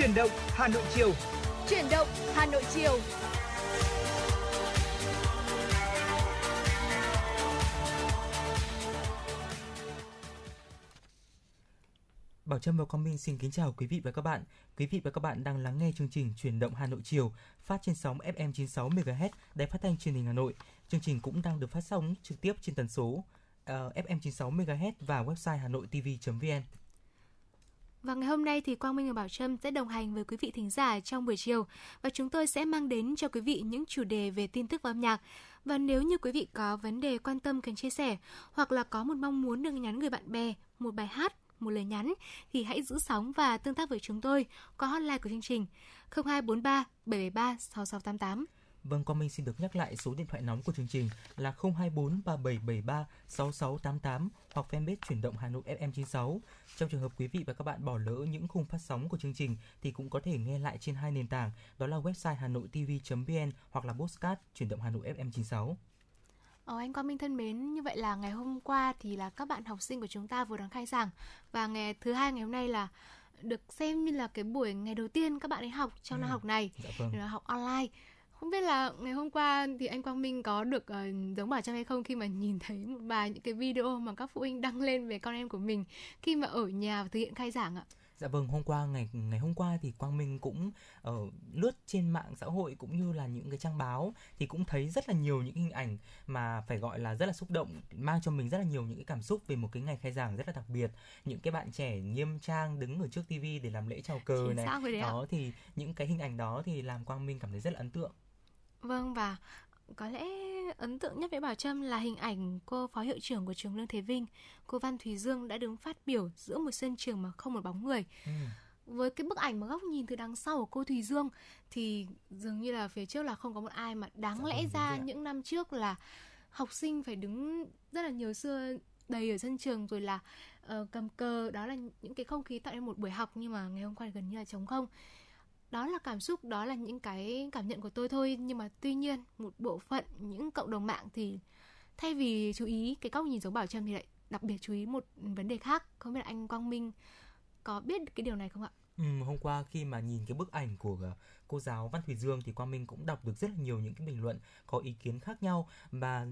Chuyển động Hà Nội chiều. Chuyển động Hà Nội chiều. Bảo Trâm và Quang Minh xin kính chào quý vị và các bạn. Quý vị và các bạn đang lắng nghe chương trình Chuyển động Hà Nội chiều phát trên sóng FM 96 MHz Đài Phát thanh Truyền hình Hà Nội. Chương trình cũng đang được phát sóng trực tiếp trên tần số uh, FM 96 MHz và website hanoitv.vn. Và ngày hôm nay thì Quang Minh và Bảo Trâm sẽ đồng hành với quý vị thính giả trong buổi chiều và chúng tôi sẽ mang đến cho quý vị những chủ đề về tin tức và âm nhạc. Và nếu như quý vị có vấn đề quan tâm cần chia sẻ, hoặc là có một mong muốn được nhắn người bạn bè, một bài hát, một lời nhắn, thì hãy giữ sóng và tương tác với chúng tôi qua hotline của chương trình 0243 773 6688. Vâng, Quang Minh xin được nhắc lại số điện thoại nóng của chương trình là 024 3773 6688 hoặc fanpage chuyển động Hà Nội FM96. Trong trường hợp quý vị và các bạn bỏ lỡ những khung phát sóng của chương trình thì cũng có thể nghe lại trên hai nền tảng đó là website hanoitv.vn hoặc là postcard chuyển động Hà Nội FM96. Ờ, anh Quang Minh thân mến, như vậy là ngày hôm qua thì là các bạn học sinh của chúng ta vừa đón khai giảng và ngày thứ hai ngày hôm nay là được xem như là cái buổi ngày đầu tiên các bạn ấy học trong ừ. năm học này, dạ vâng. là học online. Không biết là ngày hôm qua thì anh Quang Minh có được uh, giống Bảo Trâm hay không khi mà nhìn thấy một vài những cái video mà các phụ huynh đăng lên về con em của mình khi mà ở nhà và thực hiện khai giảng ạ? Dạ vâng, hôm qua ngày ngày hôm qua thì Quang Minh cũng ở uh, lướt trên mạng xã hội cũng như là những cái trang báo thì cũng thấy rất là nhiều những hình ảnh mà phải gọi là rất là xúc động, mang cho mình rất là nhiều những cái cảm xúc về một cái ngày khai giảng rất là đặc biệt. Những cái bạn trẻ nghiêm trang đứng ở trước tivi để làm lễ chào cờ Chính này. đấy ạ. Đó thì những cái hình ảnh đó thì làm Quang Minh cảm thấy rất là ấn tượng. Vâng và có lẽ ấn tượng nhất với Bảo Trâm là hình ảnh cô phó hiệu trưởng của trường Lương Thế Vinh, cô Văn Thùy Dương đã đứng phát biểu giữa một sân trường mà không một bóng người. Ừ. Với cái bức ảnh mà góc nhìn từ đằng sau của cô Thùy Dương thì dường như là phía trước là không có một ai mà đáng Dạ lẽ ra những năm trước là học sinh phải đứng rất là nhiều xưa đầy ở sân trường rồi là ờ, cầm cờ đó là những cái không khí tạo nên một buổi học nhưng mà ngày hôm qua gần như là trống không đó là cảm xúc đó là những cái cảm nhận của tôi thôi. Nhưng mà tuy nhiên một bộ phận những cộng đồng mạng thì thay vì chú ý cái góc nhìn giống bảo trâm thì lại đặc biệt chú ý một vấn đề khác. Không biết là anh quang minh có biết cái điều này không ạ? Ừ, hôm qua khi mà nhìn cái bức ảnh của ờ, cô giáo Văn Thùy Dương thì Quang Minh cũng đọc được rất là nhiều những cái bình luận có ý kiến khác nhau. Và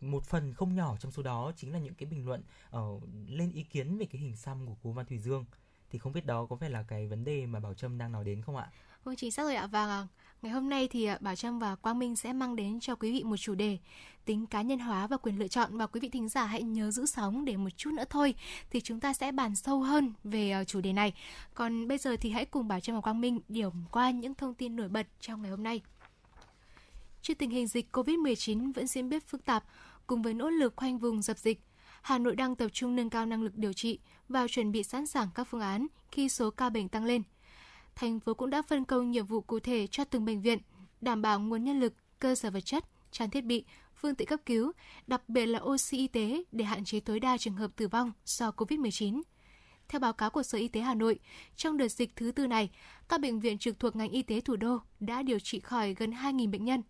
một phần không nhỏ trong số đó chính là những cái bình luận uh, lên ý kiến về cái hình xăm của cô Văn Thùy Dương thì không biết đó có phải là cái vấn đề mà Bảo Trâm đang nói đến không ạ? Vâng chính xác rồi ạ và ngày hôm nay thì à, Bảo Trâm và Quang Minh sẽ mang đến cho quý vị một chủ đề tính cá nhân hóa và quyền lựa chọn và quý vị thính giả hãy nhớ giữ sóng để một chút nữa thôi thì chúng ta sẽ bàn sâu hơn về à, chủ đề này. Còn bây giờ thì hãy cùng Bảo Trâm và Quang Minh điểm qua những thông tin nổi bật trong ngày hôm nay. Trước tình hình dịch COVID-19 vẫn diễn biến phức tạp, cùng với nỗ lực khoanh vùng dập dịch, Hà Nội đang tập trung nâng cao năng lực điều trị và chuẩn bị sẵn sàng các phương án khi số ca bệnh tăng lên. Thành phố cũng đã phân công nhiệm vụ cụ thể cho từng bệnh viện, đảm bảo nguồn nhân lực, cơ sở vật chất, trang thiết bị, phương tiện cấp cứu, đặc biệt là oxy y tế để hạn chế tối đa trường hợp tử vong do COVID-19. Theo báo cáo của Sở Y tế Hà Nội, trong đợt dịch thứ tư này, các bệnh viện trực thuộc ngành y tế thủ đô đã điều trị khỏi gần 2.000 bệnh nhân.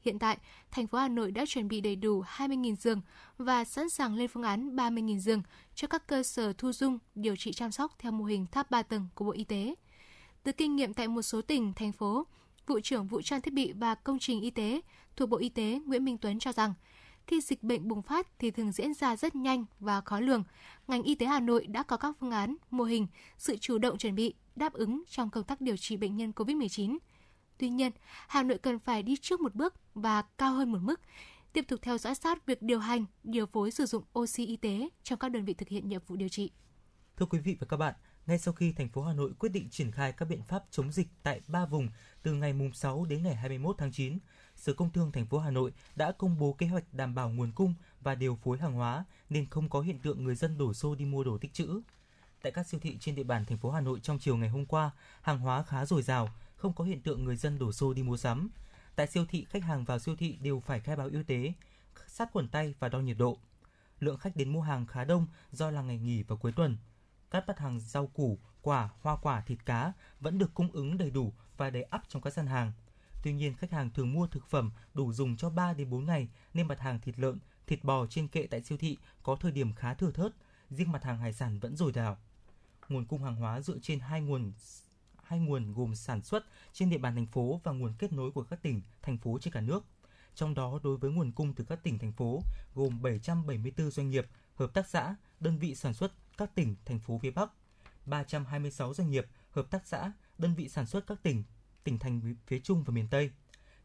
Hiện tại, thành phố Hà Nội đã chuẩn bị đầy đủ 20.000 giường và sẵn sàng lên phương án 30.000 giường cho các cơ sở thu dung điều trị chăm sóc theo mô hình tháp 3 tầng của Bộ Y tế. Từ kinh nghiệm tại một số tỉnh, thành phố, vụ trưởng vụ trang thiết bị và công trình y tế thuộc Bộ Y tế Nguyễn Minh Tuấn cho rằng, khi dịch bệnh bùng phát thì thường diễn ra rất nhanh và khó lường. Ngành y tế Hà Nội đã có các phương án, mô hình, sự chủ động chuẩn bị, đáp ứng trong công tác điều trị bệnh nhân COVID-19. Tuy nhiên, Hà Nội cần phải đi trước một bước và cao hơn một mức, tiếp tục theo dõi sát việc điều hành, điều phối sử dụng oxy y tế trong các đơn vị thực hiện nhiệm vụ điều trị. Thưa quý vị và các bạn, ngay sau khi thành phố Hà Nội quyết định triển khai các biện pháp chống dịch tại 3 vùng từ ngày mùng 6 đến ngày 21 tháng 9, Sở Công Thương thành phố Hà Nội đã công bố kế hoạch đảm bảo nguồn cung và điều phối hàng hóa nên không có hiện tượng người dân đổ xô đi mua đồ tích trữ. Tại các siêu thị trên địa bàn thành phố Hà Nội trong chiều ngày hôm qua, hàng hóa khá dồi dào, không có hiện tượng người dân đổ xô đi mua sắm. Tại siêu thị, khách hàng vào siêu thị đều phải khai báo y tế, sát khuẩn tay và đo nhiệt độ. Lượng khách đến mua hàng khá đông do là ngày nghỉ và cuối tuần. Các mặt hàng rau củ, quả, hoa quả, thịt cá vẫn được cung ứng đầy đủ và đầy ắp trong các gian hàng. Tuy nhiên, khách hàng thường mua thực phẩm đủ dùng cho 3 đến 4 ngày nên mặt hàng thịt lợn, thịt bò trên kệ tại siêu thị có thời điểm khá thừa thớt, riêng mặt hàng hải sản vẫn dồi dào. Nguồn cung hàng hóa dựa trên hai nguồn hai nguồn gồm sản xuất trên địa bàn thành phố và nguồn kết nối của các tỉnh, thành phố trên cả nước. Trong đó, đối với nguồn cung từ các tỉnh, thành phố, gồm 774 doanh nghiệp, hợp tác xã, đơn vị sản xuất các tỉnh, thành phố phía Bắc, 326 doanh nghiệp, hợp tác xã, đơn vị sản xuất các tỉnh, tỉnh thành phía Trung và miền Tây.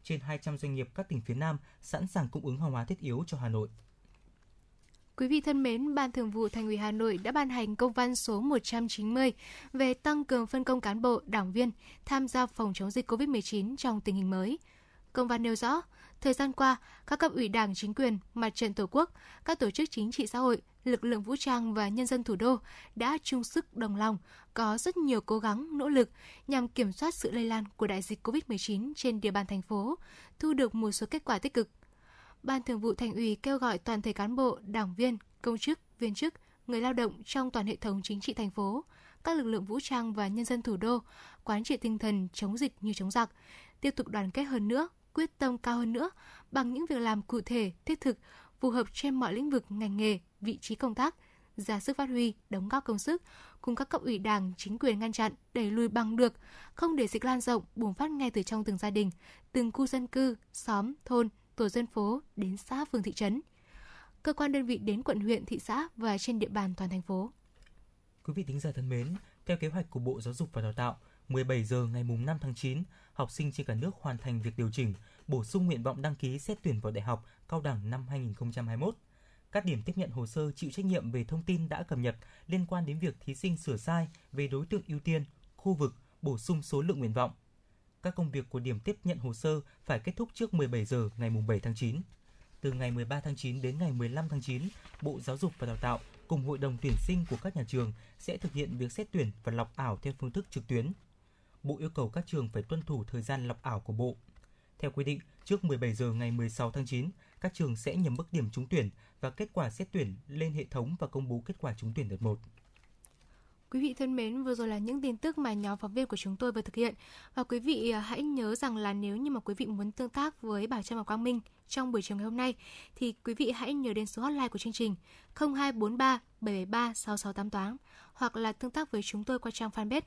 Trên 200 doanh nghiệp các tỉnh phía Nam sẵn sàng cung ứng hàng hóa thiết yếu cho Hà Nội. Quý vị thân mến, Ban Thường vụ Thành ủy Hà Nội đã ban hành công văn số 190 về tăng cường phân công cán bộ, đảng viên tham gia phòng chống dịch COVID-19 trong tình hình mới. Công văn nêu rõ, thời gian qua, các cấp ủy Đảng, chính quyền, mặt trận Tổ quốc, các tổ chức chính trị xã hội, lực lượng vũ trang và nhân dân thủ đô đã chung sức đồng lòng, có rất nhiều cố gắng, nỗ lực nhằm kiểm soát sự lây lan của đại dịch COVID-19 trên địa bàn thành phố, thu được một số kết quả tích cực. Ban Thường vụ Thành ủy kêu gọi toàn thể cán bộ, đảng viên, công chức, viên chức, người lao động trong toàn hệ thống chính trị thành phố, các lực lượng vũ trang và nhân dân thủ đô quán triệt tinh thần chống dịch như chống giặc, tiếp tục đoàn kết hơn nữa, quyết tâm cao hơn nữa bằng những việc làm cụ thể, thiết thực, phù hợp trên mọi lĩnh vực ngành nghề, vị trí công tác, ra sức phát huy, đóng góp công sức, cùng các cấp ủy đảng, chính quyền ngăn chặn, đẩy lùi bằng được, không để dịch lan rộng, bùng phát ngay từ trong từng gia đình, từng khu dân cư, xóm, thôn, tổ dân phố đến xã phường thị trấn. Cơ quan đơn vị đến quận huyện, thị xã và trên địa bàn toàn thành phố. Quý vị thính giả thân mến, theo kế hoạch của Bộ Giáo dục và Đào tạo, 17 giờ ngày 5 tháng 9, học sinh trên cả nước hoàn thành việc điều chỉnh, bổ sung nguyện vọng đăng ký xét tuyển vào đại học, cao đẳng năm 2021. Các điểm tiếp nhận hồ sơ chịu trách nhiệm về thông tin đã cập nhật liên quan đến việc thí sinh sửa sai về đối tượng ưu tiên, khu vực, bổ sung số lượng nguyện vọng. Các công việc của điểm tiếp nhận hồ sơ phải kết thúc trước 17 giờ ngày 7 tháng 9. Từ ngày 13 tháng 9 đến ngày 15 tháng 9, Bộ Giáo dục và Đào tạo cùng Hội đồng tuyển sinh của các nhà trường sẽ thực hiện việc xét tuyển và lọc ảo theo phương thức trực tuyến. Bộ yêu cầu các trường phải tuân thủ thời gian lọc ảo của Bộ. Theo quy định, trước 17 giờ ngày 16 tháng 9, các trường sẽ nhầm mức điểm trúng tuyển và kết quả xét tuyển lên hệ thống và công bố kết quả trúng tuyển đợt 1. Quý vị thân mến, vừa rồi là những tin tức mà nhóm phóng viên của chúng tôi vừa thực hiện. Và quý vị à, hãy nhớ rằng là nếu như mà quý vị muốn tương tác với Bảo Trâm và Quang Minh trong buổi chiều ngày hôm nay thì quý vị hãy nhớ đến số hotline của chương trình 0243 773 6688 hoặc là tương tác với chúng tôi qua trang fanpage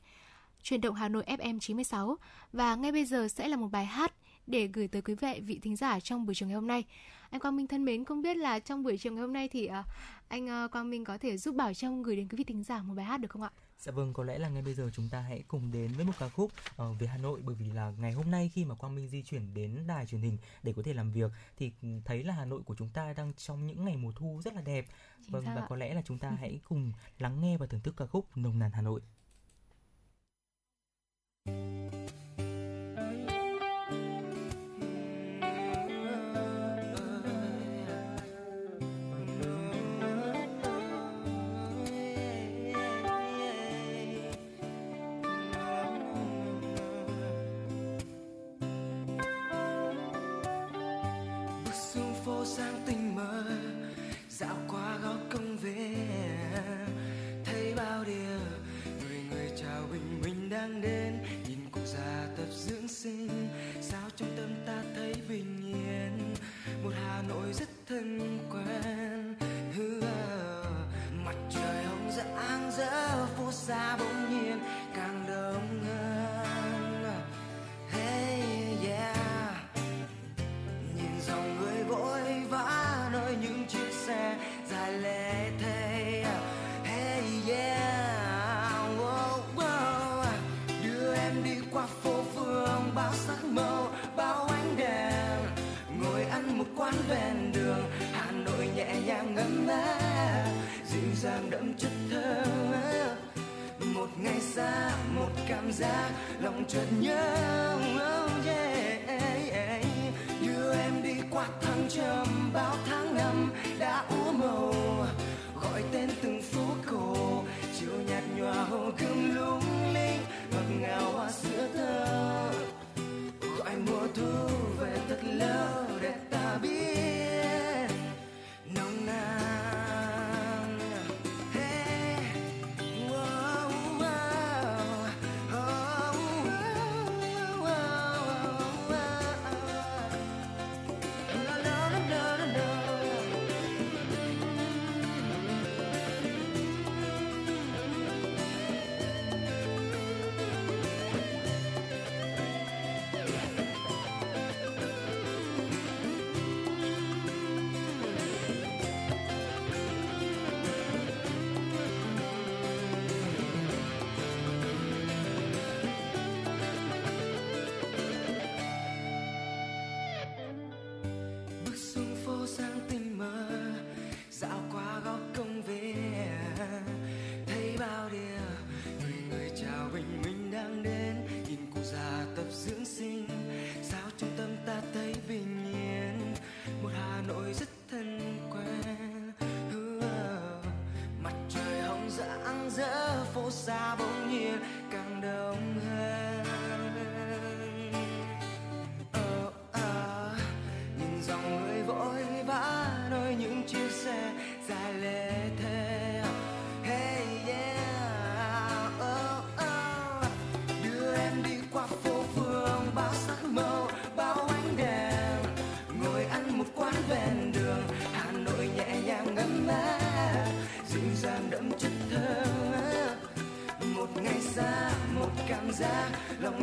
Truyền động Hà Nội FM 96 và ngay bây giờ sẽ là một bài hát để gửi tới quý vị vị thính giả trong buổi chiều ngày hôm nay. Anh Quang Minh thân mến, không biết là trong buổi chiều ngày hôm nay thì uh, anh uh, Quang Minh có thể giúp Bảo Trâm gửi đến quý vị thính giả một bài hát được không ạ? Dạ vâng, có lẽ là ngay bây giờ chúng ta hãy cùng đến với một ca khúc uh, về Hà Nội bởi vì là ngày hôm nay khi mà Quang Minh di chuyển đến đài truyền hình để có thể làm việc thì thấy là Hà Nội của chúng ta đang trong những ngày mùa thu rất là đẹp. Chính vâng và ạ. có lẽ là chúng ta hãy cùng lắng nghe và thưởng thức ca khúc Nồng nàn Hà Nội. xa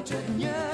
giác lòng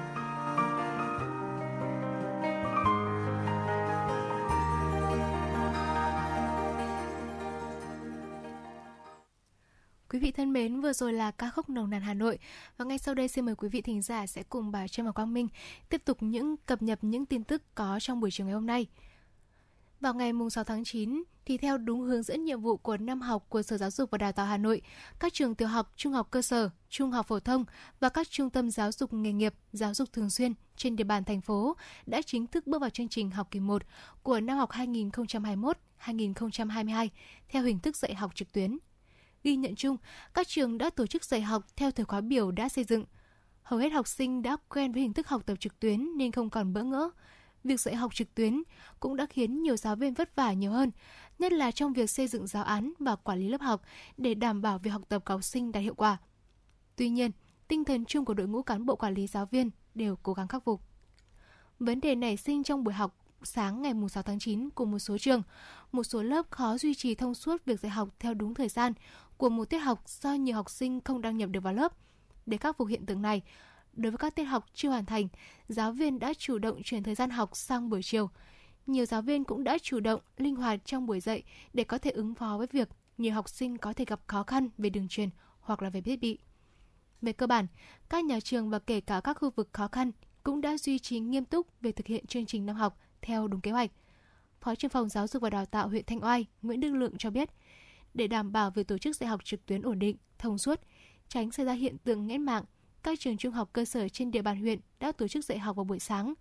thân mến, vừa rồi là ca khúc Nồng nàn Hà Nội và ngay sau đây xin mời quý vị thính giả sẽ cùng bà Trâm và Quang Minh tiếp tục những cập nhật những tin tức có trong buổi chiều ngày hôm nay. Vào ngày 6 tháng 9, thì theo đúng hướng dẫn nhiệm vụ của năm học của Sở Giáo dục và Đào tạo Hà Nội, các trường tiểu học, trung học cơ sở, trung học phổ thông và các trung tâm giáo dục nghề nghiệp, giáo dục thường xuyên trên địa bàn thành phố đã chính thức bước vào chương trình học kỳ 1 của năm học 2021-2022 theo hình thức dạy học trực tuyến. Ghi nhận chung, các trường đã tổ chức dạy học theo thời khóa biểu đã xây dựng. Hầu hết học sinh đã quen với hình thức học tập trực tuyến nên không còn bỡ ngỡ. Việc dạy học trực tuyến cũng đã khiến nhiều giáo viên vất vả nhiều hơn, nhất là trong việc xây dựng giáo án và quản lý lớp học để đảm bảo việc học tập của học sinh đạt hiệu quả. Tuy nhiên, tinh thần chung của đội ngũ cán bộ quản lý giáo viên đều cố gắng khắc phục. Vấn đề nảy sinh trong buổi học sáng ngày 6 tháng 9 của một số trường. Một số lớp khó duy trì thông suốt việc dạy học theo đúng thời gian của một tiết học do nhiều học sinh không đăng nhập được vào lớp. Để khắc phục hiện tượng này, đối với các tiết học chưa hoàn thành, giáo viên đã chủ động chuyển thời gian học sang buổi chiều. Nhiều giáo viên cũng đã chủ động, linh hoạt trong buổi dạy để có thể ứng phó với việc nhiều học sinh có thể gặp khó khăn về đường truyền hoặc là về thiết bị. Về cơ bản, các nhà trường và kể cả các khu vực khó khăn cũng đã duy trì nghiêm túc về thực hiện chương trình năm học theo đúng kế hoạch. Phó trưởng phòng Giáo dục và Đào tạo huyện Thanh Oai Nguyễn Đức Lượng cho biết, để đảm bảo việc tổ chức dạy học trực tuyến ổn định, thông suốt, tránh xảy ra hiện tượng nghẽn mạng, các trường trung học cơ sở trên địa bàn huyện đã tổ chức dạy học vào buổi sáng.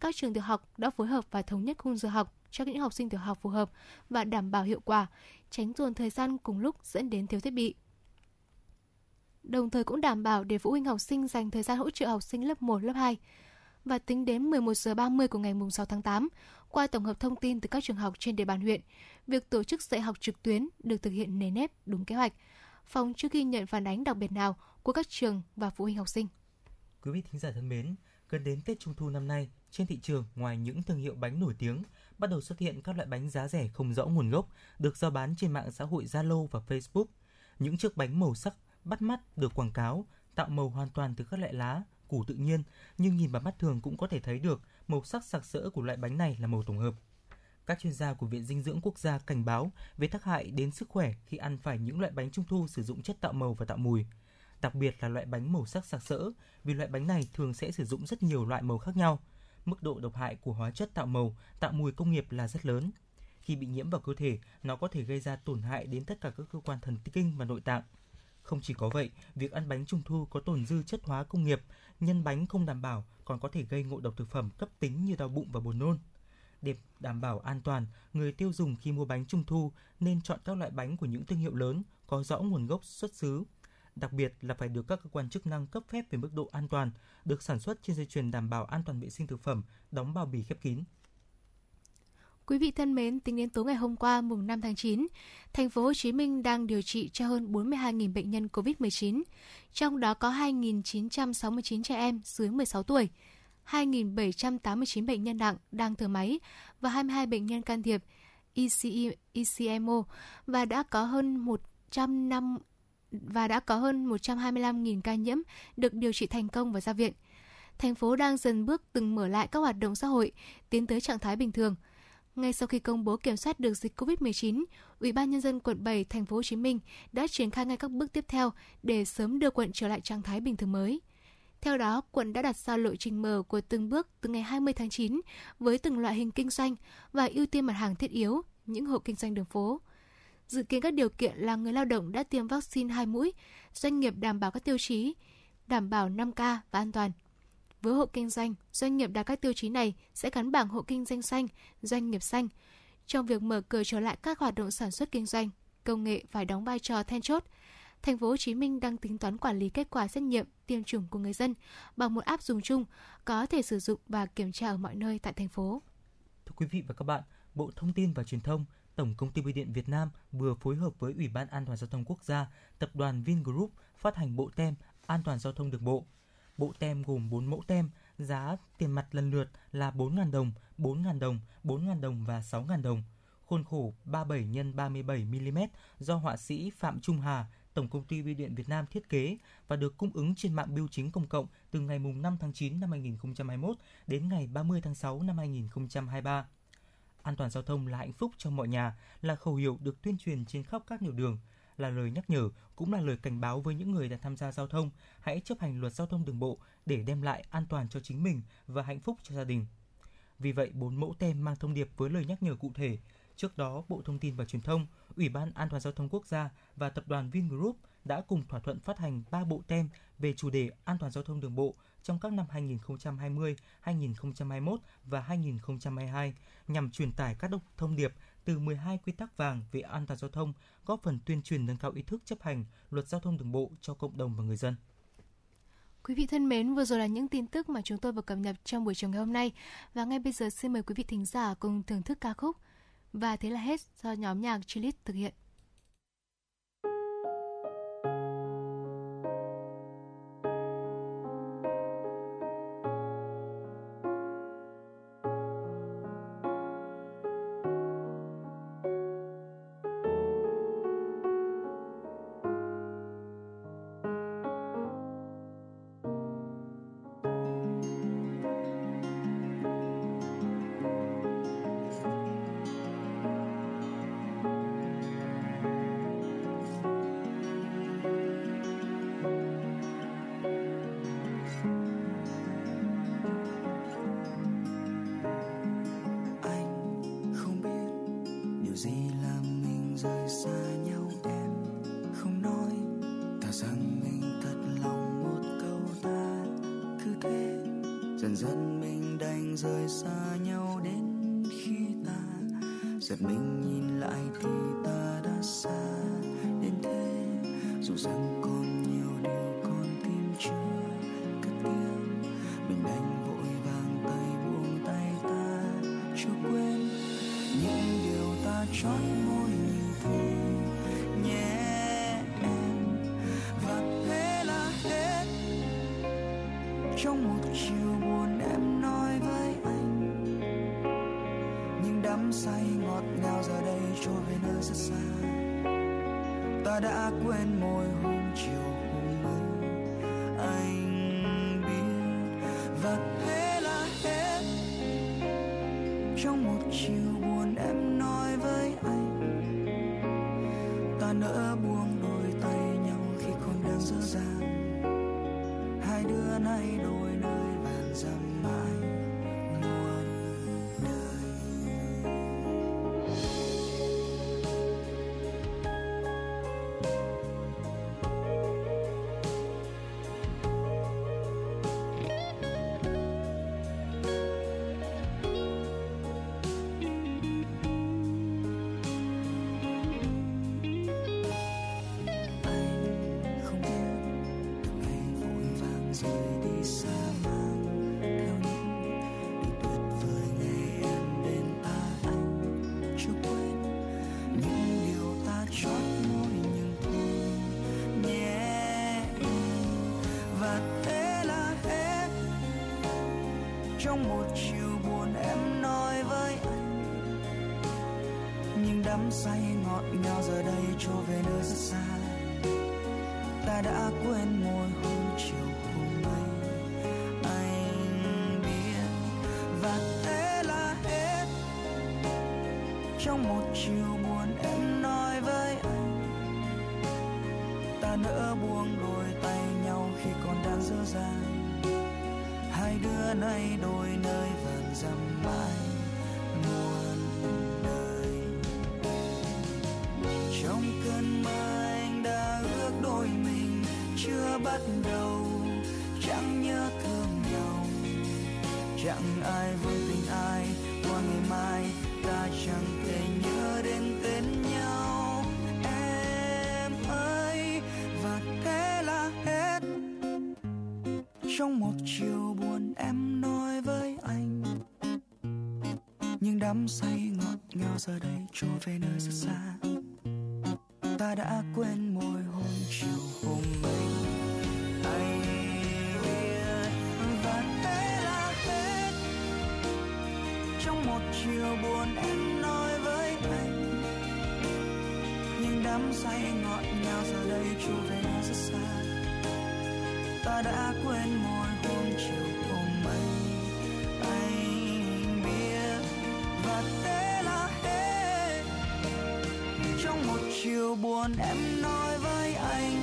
Các trường tiểu học đã phối hợp và thống nhất khung giờ học cho những học sinh tiểu học phù hợp và đảm bảo hiệu quả, tránh dồn thời gian cùng lúc dẫn đến thiếu thiết bị. Đồng thời cũng đảm bảo để phụ huynh học sinh dành thời gian hỗ trợ học sinh lớp 1, lớp 2. Và tính đến 11 giờ 30 của ngày 6 tháng 8, qua tổng hợp thông tin từ các trường học trên địa bàn huyện, việc tổ chức dạy học trực tuyến được thực hiện nề nếp đúng kế hoạch. Phòng chưa ghi nhận phản ánh đặc biệt nào của các trường và phụ huynh học sinh. Quý vị thính giả thân mến, gần đến Tết Trung thu năm nay, trên thị trường ngoài những thương hiệu bánh nổi tiếng, bắt đầu xuất hiện các loại bánh giá rẻ không rõ nguồn gốc được giao bán trên mạng xã hội Zalo và Facebook. Những chiếc bánh màu sắc bắt mắt được quảng cáo, tạo màu hoàn toàn từ các loại lá, củ tự nhiên, nhưng nhìn vào mắt thường cũng có thể thấy được màu sắc sặc sỡ của loại bánh này là màu tổng hợp. Các chuyên gia của Viện Dinh dưỡng Quốc gia cảnh báo về tác hại đến sức khỏe khi ăn phải những loại bánh trung thu sử dụng chất tạo màu và tạo mùi. Đặc biệt là loại bánh màu sắc sặc sỡ, vì loại bánh này thường sẽ sử dụng rất nhiều loại màu khác nhau. Mức độ độc hại của hóa chất tạo màu, tạo mùi công nghiệp là rất lớn. Khi bị nhiễm vào cơ thể, nó có thể gây ra tổn hại đến tất cả các cơ quan thần kinh và nội tạng. Không chỉ có vậy, việc ăn bánh trung thu có tồn dư chất hóa công nghiệp, nhân bánh không đảm bảo còn có thể gây ngộ độc thực phẩm cấp tính như đau bụng và buồn nôn. Để đảm bảo an toàn, người tiêu dùng khi mua bánh trung thu nên chọn các loại bánh của những thương hiệu lớn có rõ nguồn gốc xuất xứ. Đặc biệt là phải được các cơ quan chức năng cấp phép về mức độ an toàn, được sản xuất trên dây chuyền đảm bảo an toàn vệ sinh thực phẩm, đóng bao bì khép kín. Quý vị thân mến, tính đến tối ngày hôm qua mùng 5 tháng 9, thành phố Hồ Chí Minh đang điều trị cho hơn 42.000 bệnh nhân COVID-19, trong đó có 2.969 trẻ em dưới 16 tuổi, 2.789 bệnh nhân nặng đang thở máy và 22 bệnh nhân can thiệp ECE, ECMO và đã có hơn 100 năm và đã có hơn 125.000 ca nhiễm được điều trị thành công và ra viện. Thành phố đang dần bước từng mở lại các hoạt động xã hội, tiến tới trạng thái bình thường – ngay sau khi công bố kiểm soát được dịch COVID-19, Ủy ban nhân dân quận 7 thành phố Hồ Chí Minh đã triển khai ngay các bước tiếp theo để sớm đưa quận trở lại trạng thái bình thường mới. Theo đó, quận đã đặt ra lộ trình mở của từng bước từ ngày 20 tháng 9 với từng loại hình kinh doanh và ưu tiên mặt hàng thiết yếu, những hộ kinh doanh đường phố. Dự kiến các điều kiện là người lao động đã tiêm vaccine 2 mũi, doanh nghiệp đảm bảo các tiêu chí, đảm bảo 5K và an toàn – với hộ kinh doanh, doanh nghiệp đạt các tiêu chí này sẽ gắn bảng hộ kinh doanh xanh, doanh nghiệp xanh. Trong việc mở cửa trở lại các hoạt động sản xuất kinh doanh, công nghệ phải đóng vai trò then chốt. Thành phố Hồ Chí Minh đang tính toán quản lý kết quả xét nghiệm tiêm chủng của người dân bằng một app dùng chung có thể sử dụng và kiểm tra ở mọi nơi tại thành phố. Thưa quý vị và các bạn, Bộ Thông tin và Truyền thông, Tổng công ty Bưu điện Việt Nam vừa phối hợp với Ủy ban An toàn giao thông quốc gia, Tập đoàn Vingroup phát hành bộ tem An toàn giao thông đường bộ Bộ tem gồm 4 mẫu tem, giá tiền mặt lần lượt là 4.000 đồng, 4.000 đồng, 4.000 đồng và 6.000 đồng. Khuôn khổ 37 x 37 mm do họa sĩ Phạm Trung Hà, Tổng công ty Bưu điện Việt Nam thiết kế và được cung ứng trên mạng bưu chính công cộng từ ngày 5 tháng 9 năm 2021 đến ngày 30 tháng 6 năm 2023. An toàn giao thông là hạnh phúc cho mọi nhà là khẩu hiệu được tuyên truyền trên khắp các nẻo đường – là lời nhắc nhở, cũng là lời cảnh báo với những người đang tham gia giao thông, hãy chấp hành luật giao thông đường bộ để đem lại an toàn cho chính mình và hạnh phúc cho gia đình. Vì vậy, bốn mẫu tem mang thông điệp với lời nhắc nhở cụ thể. Trước đó, Bộ Thông tin và Truyền thông, Ủy ban An toàn giao thông quốc gia và tập đoàn Vingroup đã cùng thỏa thuận phát hành 3 bộ tem về chủ đề an toàn giao thông đường bộ trong các năm 2020, 2021 và 2022 nhằm truyền tải các thông điệp từ 12 quy tắc vàng về an toàn giao thông, góp phần tuyên truyền nâng cao ý thức chấp hành luật giao thông đường bộ cho cộng đồng và người dân. Quý vị thân mến, vừa rồi là những tin tức mà chúng tôi vừa cập nhật trong buổi chiều ngày hôm nay. Và ngay bây giờ xin mời quý vị thính giả cùng thưởng thức ca khúc. Và thế là hết do nhóm nhạc Chilit thực hiện. Đắm say ngọt ngào giờ đây trôi về nơi rất xa. Ta đã quên môi hôn chiều hôm ấy anh và thế là hết. Trong một chiều buồn em nói với anh. Nhưng đắm say ngọt ngào giờ đây trôi về nơi rất xa. Ta đã quên môi hôn chiều hôm ấy buồn em nói với anh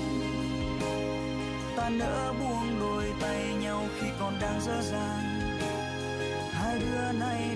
ta nỡ buông đôi tay nhau khi còn đang dở dàng. hai đứa nay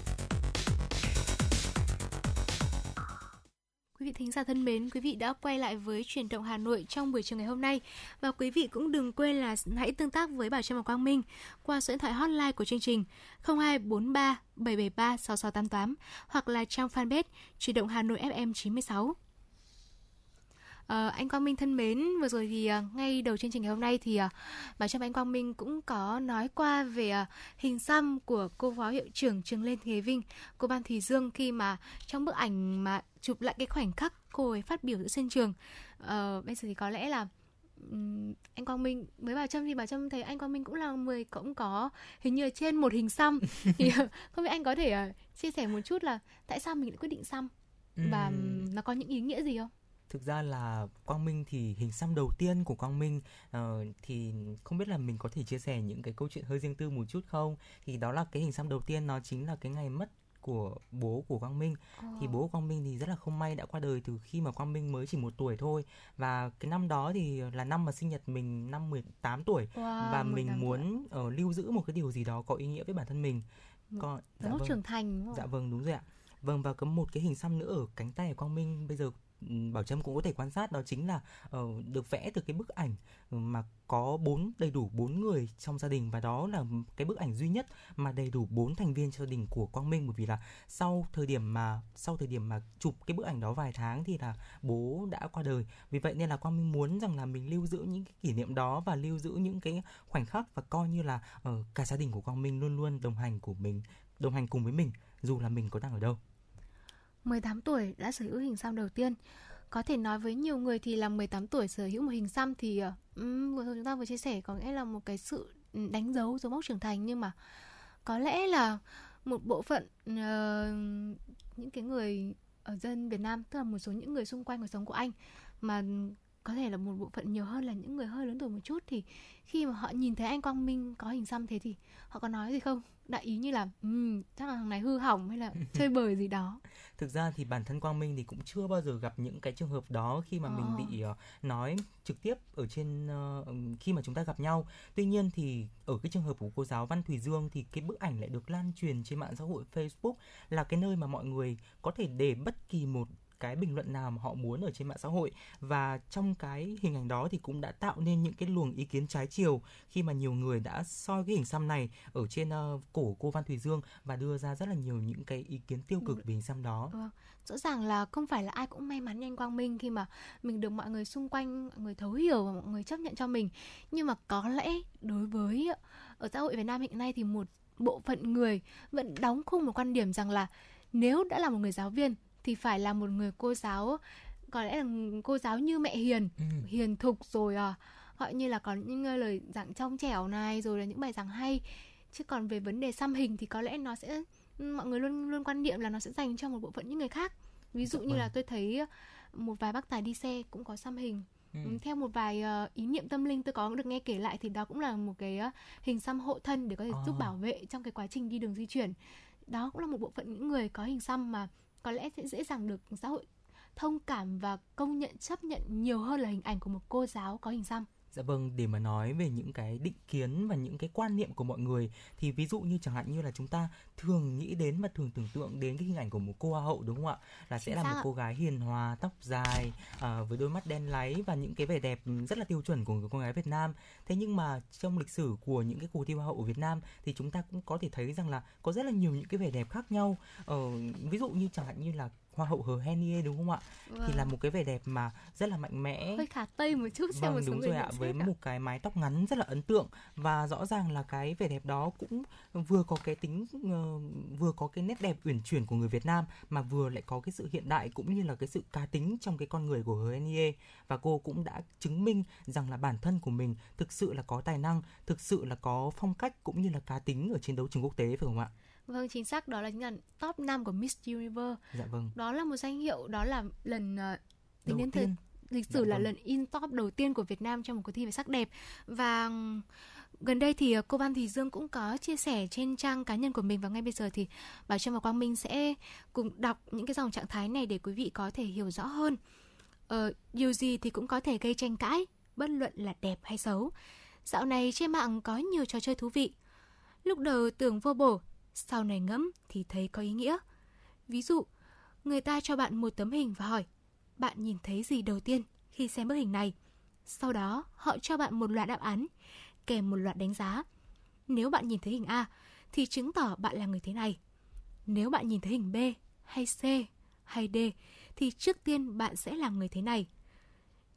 giả thân mến, quý vị đã quay lại với truyền động Hà Nội trong buổi chiều ngày hôm nay và quý vị cũng đừng quên là hãy tương tác với Bảo Trâm và Quang Minh qua số điện thoại hotline của chương trình 0243 773 6688 hoặc là trang fanpage truyền động Hà Nội FM 96. À, anh Quang Minh thân mến, vừa rồi thì à, ngay đầu chương trình ngày hôm nay thì à, bà Trâm và anh Quang Minh cũng có nói qua về à, hình xăm của cô phó hiệu trưởng trường Lên Thế Vinh, cô Ban Thùy Dương khi mà trong bức ảnh mà chụp lại cái khoảnh khắc cô ấy phát biểu giữa sân trường. Ờ, bây giờ thì có lẽ là ừm, anh Quang Minh với Bảo Trâm thì Bảo Trâm thấy anh Quang Minh cũng là người cũng có hình như là trên một hình xăm thì ờ, không biết anh có thể ờ, chia sẻ một chút là tại sao mình lại quyết định xăm và ừm, nó có những ý nghĩa gì không? thực ra là Quang Minh thì hình xăm đầu tiên của Quang Minh ờ, thì không biết là mình có thể chia sẻ những cái câu chuyện hơi riêng tư một chút không thì đó là cái hình xăm đầu tiên nó chính là cái ngày mất của bố của Quang Minh thì bố của Quang Minh thì rất là không may đã qua đời từ khi mà Quang Minh mới chỉ một tuổi thôi và cái năm đó thì là năm mà sinh nhật mình năm 18 tuổi Wow, và 18 mình tuổi. muốn ờ, lưu giữ một cái điều gì đó có ý nghĩa với bản thân mình còn Dấu mốc trưởng thành đúng không? Dạ vâng đúng rồi ạ. Vâng và có một cái hình xăm nữa ở cánh tay của Quang Minh bây giờ Bảo Trâm cũng có thể quan sát đó chính là uh, được vẽ từ cái bức ảnh ừ, mà có bốn đầy đủ bốn người trong gia đình và đó là cái bức ảnh duy nhất mà đầy đủ bốn thành viên trong gia đình của Quang Minh. Bởi vì là sau thời điểm mà sau thời điểm mà chụp cái bức ảnh đó vài tháng thì là bố đã qua đời. Vì vậy nên là Quang Minh muốn rằng là mình lưu giữ những cái kỷ niệm đó và lưu giữ những cái khoảnh khắc và coi như là uh, cả gia đình của Quang Minh luôn luôn đồng hành của mình đồng hành cùng với mình dù là mình có đang ở đâu. 18 tuổi đã sở hữu hình xăm đầu tiên. Có thể nói với nhiều người thì là 18 tuổi sở hữu một hình xăm thì um, vừa rồi chúng ta vừa chia sẻ có nghĩa là một cái sự đánh dấu dấu mốc trưởng thành nhưng mà có lẽ là một bộ phận uh, những cái người ở dân Việt Nam tức là một số những người xung quanh cuộc sống của anh mà có thể là một bộ phận nhiều hơn là những người hơi lớn tuổi một chút thì khi mà họ nhìn thấy anh Quang Minh có hình xăm thế thì họ có nói gì không đại ý như là um, chắc là thằng này hư hỏng hay là chơi bời gì đó thực ra thì bản thân Quang Minh thì cũng chưa bao giờ gặp những cái trường hợp đó khi mà oh. mình ờ. bị uh, nói trực tiếp ở trên uh, khi mà chúng ta gặp nhau tuy nhiên thì ở cái trường hợp của cô giáo Văn Thùy Dương thì cái bức ảnh lại được lan truyền trên mạng xã hội Facebook là cái nơi mà mọi người có thể để bất kỳ một cái bình luận nào mà họ muốn ở trên mạng xã hội và trong cái hình ảnh đó thì cũng đã tạo nên những cái luồng ý kiến trái chiều khi mà nhiều người đã soi cái hình xăm này ở trên uh, cổ cô Văn Thùy Dương và đưa ra rất là nhiều những cái ý kiến tiêu cực về hình xăm đó. Vâng. Rõ ràng là không phải là ai cũng may mắn nhanh Quang Minh khi mà mình được mọi người xung quanh mọi người thấu hiểu và mọi người chấp nhận cho mình. Nhưng mà có lẽ đối với ở xã hội Việt Nam hiện nay thì một bộ phận người vẫn đóng khung một quan điểm rằng là nếu đã là một người giáo viên thì phải là một người cô giáo có lẽ là cô giáo như mẹ hiền ừ. hiền thục rồi à gọi như là có những lời giảng trong trẻo này rồi là những bài giảng hay chứ còn về vấn đề xăm hình thì có lẽ nó sẽ mọi người luôn luôn quan niệm là nó sẽ dành cho một bộ phận những người khác ví dụ như là vâng. tôi thấy một vài bác tài đi xe cũng có xăm hình Ừ. theo một vài uh, ý niệm tâm linh tôi có được nghe kể lại thì đó cũng là một cái uh, hình xăm hộ thân để có thể à. giúp bảo vệ trong cái quá trình đi đường di chuyển đó cũng là một bộ phận những người có hình xăm mà có lẽ sẽ dễ dàng được xã hội thông cảm và công nhận, chấp nhận nhiều hơn là hình ảnh của một cô giáo có hình xăm. Dạ vâng, để mà nói về những cái định kiến và những cái quan niệm của mọi người thì ví dụ như chẳng hạn như là chúng ta thường nghĩ đến và thường tưởng tượng đến cái hình ảnh của một cô hoa hậu đúng không ạ? Là sẽ là một cô gái hiền hòa, tóc dài, à, với đôi mắt đen láy và những cái vẻ đẹp rất là tiêu chuẩn của người con gái Việt Nam. Thế nhưng mà trong lịch sử của những cái cuộc thi hoa hậu ở Việt Nam thì chúng ta cũng có thể thấy rằng là có rất là nhiều những cái vẻ đẹp khác nhau. Ờ, ví dụ như chẳng hạn như là hoa hậu hờ Henie đúng không ạ? Vâng. Thì là một cái vẻ đẹp mà rất là mạnh mẽ. Hơi khả tây một chút xem vâng, một đúng rồi ạ, với cả. một cái mái tóc ngắn rất là ấn tượng và rõ ràng là cái vẻ đẹp đó cũng vừa có cái tính uh, vừa có cái nét đẹp uyển chuyển của người Việt Nam mà vừa lại có cái sự hiện đại cũng như là cái sự cá tính trong cái con người của hờ Henie và cô cũng đã chứng minh rằng là bản thân của mình thực sự là có tài năng, thực sự là có phong cách cũng như là cá tính ở trên đấu trường quốc tế phải không ạ? Vâng, chính xác đó là những là top 5 của Miss Universe. Dạ vâng. Đó là một danh hiệu, đó là lần uh, tính đến thời lịch sử dạ là vâng. lần in top đầu tiên của Việt Nam trong một cuộc thi về sắc đẹp và gần đây thì ờ, cô Văn Thùy Dương cũng có chia sẻ trên trang cá nhân của mình và ngay bây giờ thì Bảo Trâm và Quang Minh sẽ cùng đọc những cái dòng trạng thái này để quý vị có thể hiểu rõ hơn. Ờ, điều gì thì cũng có thể gây tranh cãi, bất luận là đẹp hay xấu. Dạo này trên mạng có nhiều trò chơi thú vị. Lúc đầu tưởng vô bổ sau này ngẫm thì thấy có ý nghĩa. Ví dụ, người ta cho bạn một tấm hình và hỏi, bạn nhìn thấy gì đầu tiên khi xem bức hình này? Sau đó, họ cho bạn một loạt đáp án, kèm một loạt đánh giá. Nếu bạn nhìn thấy hình A, thì chứng tỏ bạn là người thế này. Nếu bạn nhìn thấy hình B, hay C, hay D, thì trước tiên bạn sẽ là người thế này.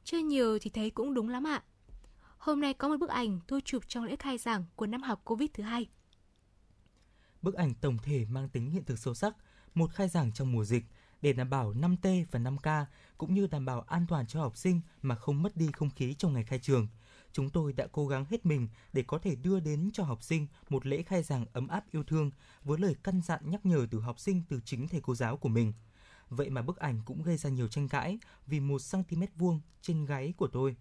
Chơi nhiều thì thấy cũng đúng lắm ạ. Hôm nay có một bức ảnh tôi chụp trong lễ khai giảng của năm học Covid thứ hai. Bức ảnh tổng thể mang tính hiện thực sâu sắc, một khai giảng trong mùa dịch để đảm bảo 5T và 5K cũng như đảm bảo an toàn cho học sinh mà không mất đi không khí trong ngày khai trường. Chúng tôi đã cố gắng hết mình để có thể đưa đến cho học sinh một lễ khai giảng ấm áp yêu thương với lời căn dặn nhắc nhở từ học sinh từ chính thầy cô giáo của mình. Vậy mà bức ảnh cũng gây ra nhiều tranh cãi vì một cm vuông trên gáy của tôi.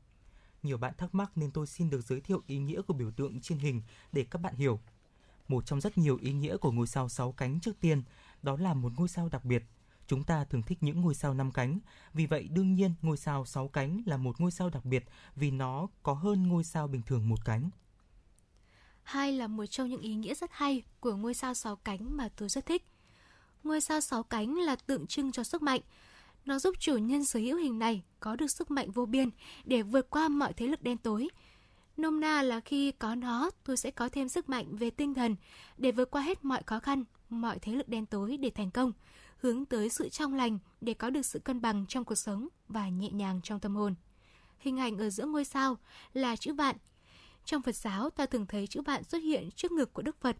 Nhiều bạn thắc mắc nên tôi xin được giới thiệu ý nghĩa của biểu tượng trên hình để các bạn hiểu một trong rất nhiều ý nghĩa của ngôi sao sáu cánh trước tiên, đó là một ngôi sao đặc biệt. Chúng ta thường thích những ngôi sao năm cánh, vì vậy đương nhiên ngôi sao sáu cánh là một ngôi sao đặc biệt vì nó có hơn ngôi sao bình thường một cánh. Hai là một trong những ý nghĩa rất hay của ngôi sao sáu cánh mà tôi rất thích. Ngôi sao sáu cánh là tượng trưng cho sức mạnh. Nó giúp chủ nhân sở hữu hình này có được sức mạnh vô biên để vượt qua mọi thế lực đen tối, Nôm na là khi có nó, tôi sẽ có thêm sức mạnh về tinh thần để vượt qua hết mọi khó khăn, mọi thế lực đen tối để thành công, hướng tới sự trong lành để có được sự cân bằng trong cuộc sống và nhẹ nhàng trong tâm hồn. Hình ảnh ở giữa ngôi sao là chữ vạn. Trong Phật giáo, ta thường thấy chữ vạn xuất hiện trước ngực của Đức Phật.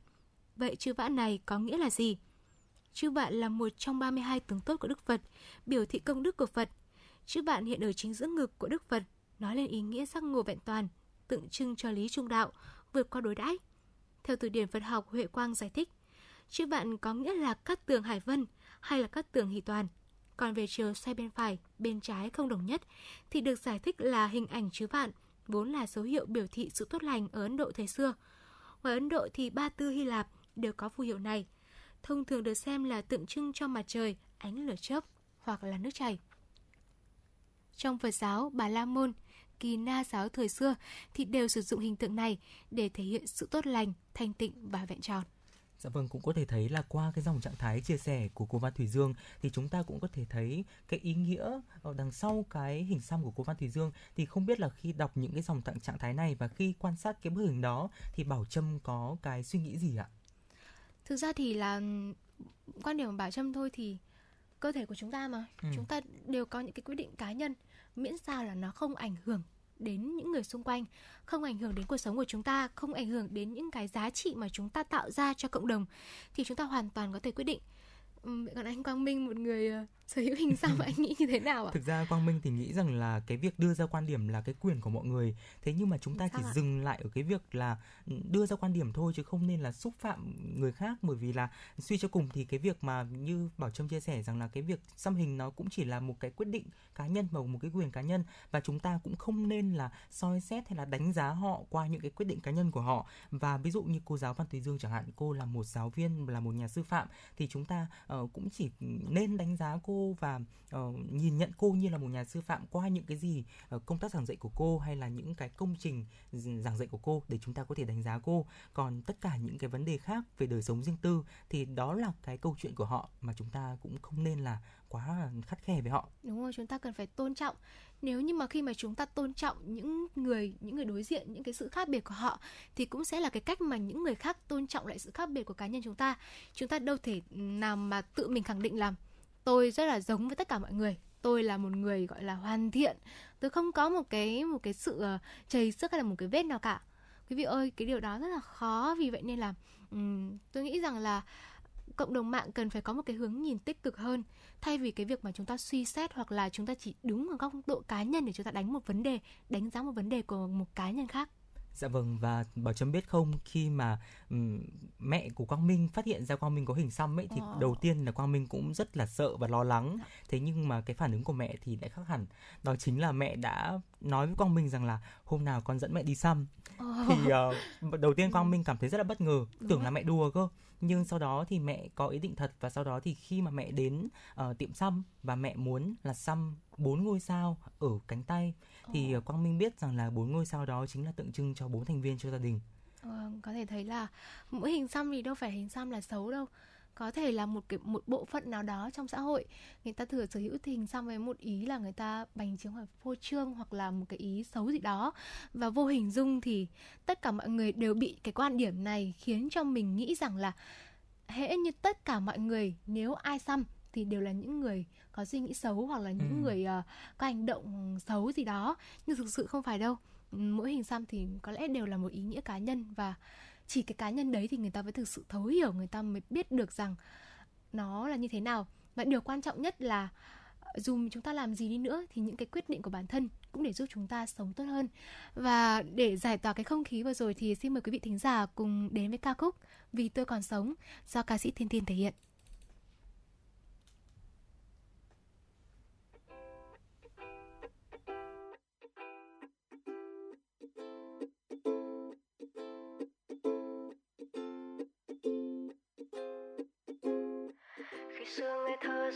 Vậy chữ vạn này có nghĩa là gì? Chữ vạn là một trong 32 tướng tốt của Đức Phật, biểu thị công đức của Phật. Chữ vạn hiện ở chính giữa ngực của Đức Phật, nói lên ý nghĩa giác ngộ vẹn toàn, tượng trưng cho lý trung đạo, vượt qua đối đãi. Theo từ điển Phật học Huệ Quang giải thích, chữ vạn có nghĩa là các tường Hải Vân hay là các tường Hỷ Toàn. còn về chiều xoay bên phải, bên trái không đồng nhất thì được giải thích là hình ảnh chữ vạn, vốn là dấu hiệu biểu thị sự tốt lành ở Ấn Độ thời xưa. Ngoài Ấn Độ thì ba tư Hy Lạp đều có phù hiệu này. Thông thường được xem là tượng trưng cho mặt trời, ánh lửa chớp hoặc là nước chảy. Trong Phật giáo Bà La Môn, Kỳ Na giáo thời xưa thì đều sử dụng hình tượng này để thể hiện sự tốt lành, thanh tịnh và vẹn tròn. Dạ vâng, cũng có thể thấy là qua cái dòng trạng thái chia sẻ của cô Văn Thủy Dương thì chúng ta cũng có thể thấy cái ý nghĩa đằng sau cái hình xăm của cô Văn Thủy Dương thì không biết là khi đọc những cái dòng trạng thái này và khi quan sát cái bức hình đó thì Bảo Trâm có cái suy nghĩ gì ạ? Thực ra thì là quan điểm của Bảo Trâm thôi thì cơ thể của chúng ta mà ừ. chúng ta đều có những cái quyết định cá nhân miễn sao là nó không ảnh hưởng đến những người xung quanh, không ảnh hưởng đến cuộc sống của chúng ta, không ảnh hưởng đến những cái giá trị mà chúng ta tạo ra cho cộng đồng, thì chúng ta hoàn toàn có thể quyết định. Còn anh Quang Minh, một người ờ, sở hữu hình xăm anh nghĩ như thế nào ạ? Thực ra Quang Minh thì nghĩ rằng là cái việc đưa ra quan điểm là cái quyền của mọi người. Thế nhưng mà chúng ta Sao chỉ ạ? dừng lại ở cái việc là đưa ra quan điểm thôi chứ không nên là xúc phạm người khác bởi vì là suy cho cùng thì cái việc mà như Bảo Trâm chia sẻ rằng là cái việc xăm hình nó cũng chỉ là một cái quyết định cá nhân và một cái quyền cá nhân và chúng ta cũng không nên là soi xét hay là đánh giá họ qua những cái quyết định cá nhân của họ và ví dụ như cô giáo Văn Thùy Dương chẳng hạn cô là một giáo viên là một nhà sư phạm thì chúng ta uh, cũng chỉ nên đánh giá cô và uh, nhìn nhận cô như là một nhà sư phạm qua những cái gì uh, công tác giảng dạy của cô hay là những cái công trình giảng dạy của cô để chúng ta có thể đánh giá cô. Còn tất cả những cái vấn đề khác về đời sống riêng tư thì đó là cái câu chuyện của họ mà chúng ta cũng không nên là quá khắt khe với họ. Đúng rồi chúng ta cần phải tôn trọng. Nếu như mà khi mà chúng ta tôn trọng những người những người đối diện những cái sự khác biệt của họ thì cũng sẽ là cái cách mà những người khác tôn trọng lại sự khác biệt của cá nhân chúng ta. Chúng ta đâu thể nào mà tự mình khẳng định làm tôi rất là giống với tất cả mọi người. Tôi là một người gọi là hoàn thiện. Tôi không có một cái một cái sự ờ, uh, chảy xước hay là một cái vết nào cả. Quý vị ơi cái điều đó rất là khó. Vì vậy nên là um, tôi nghĩ rằng là cộng đồng mạng cần phải có một cái hướng nhìn tích cực hơn. Thay vì cái việc mà chúng ta suy xét hoặc là chúng ta chỉ đứng ở góc độ cá nhân để chúng ta đánh một vấn đề đánh giá một vấn đề của một cá nhân khác. Dạ vâng và Bảo Trâm biết không khi mà um, mẹ của Quang Minh phát hiện ra Quang Minh có hình xăm ấy thì oh. đầu tiên là Quang Minh cũng rất là sợ và lo lắng. Dạ. Thế nhưng mà cái phản ứng của mẹ thì lại khác hẳn. Đó chính là mẹ đã nói với Quang Minh rằng là hôm nào con dẫn mẹ đi xăm. Oh. Thì uh, đầu tiên Quang Minh cảm thấy rất là bất ngờ, Đúng tưởng rồi. là mẹ đùa cơ nhưng sau đó thì mẹ có ý định thật và sau đó thì khi mà mẹ đến uh, tiệm xăm và mẹ muốn là xăm bốn ngôi sao ở cánh tay thì oh. Quang Minh biết rằng là bốn ngôi sao đó chính là tượng trưng cho bốn thành viên trong gia đình. Ờ, có thể thấy là mỗi hình xăm thì đâu phải hình xăm là xấu đâu có thể là một cái một bộ phận nào đó trong xã hội. Người ta thừa sở hữu hình xăm với một ý là người ta bành trướng hoặc phô trương hoặc là một cái ý xấu gì đó. Và vô hình dung thì tất cả mọi người đều bị cái quan điểm này khiến cho mình nghĩ rằng là hễ như tất cả mọi người nếu ai xăm thì đều là những người có suy nghĩ xấu hoặc là những ừ. người uh, có hành động xấu gì đó. Nhưng thực sự không phải đâu. Mỗi hình xăm thì có lẽ đều là một ý nghĩa cá nhân và chỉ cái cá nhân đấy thì người ta mới thực sự thấu hiểu, người ta mới biết được rằng nó là như thế nào. Và điều quan trọng nhất là ờ, dù chúng ta làm gì đi nữa thì những cái quyết định của bản thân cũng để giúp chúng ta sống tốt hơn. Và để giải tỏa cái không khí vừa rồi thì xin mời quý vị thính giả cùng đến với ca khúc vì tôi còn sống do ca sĩ thiên thiên thể hiện.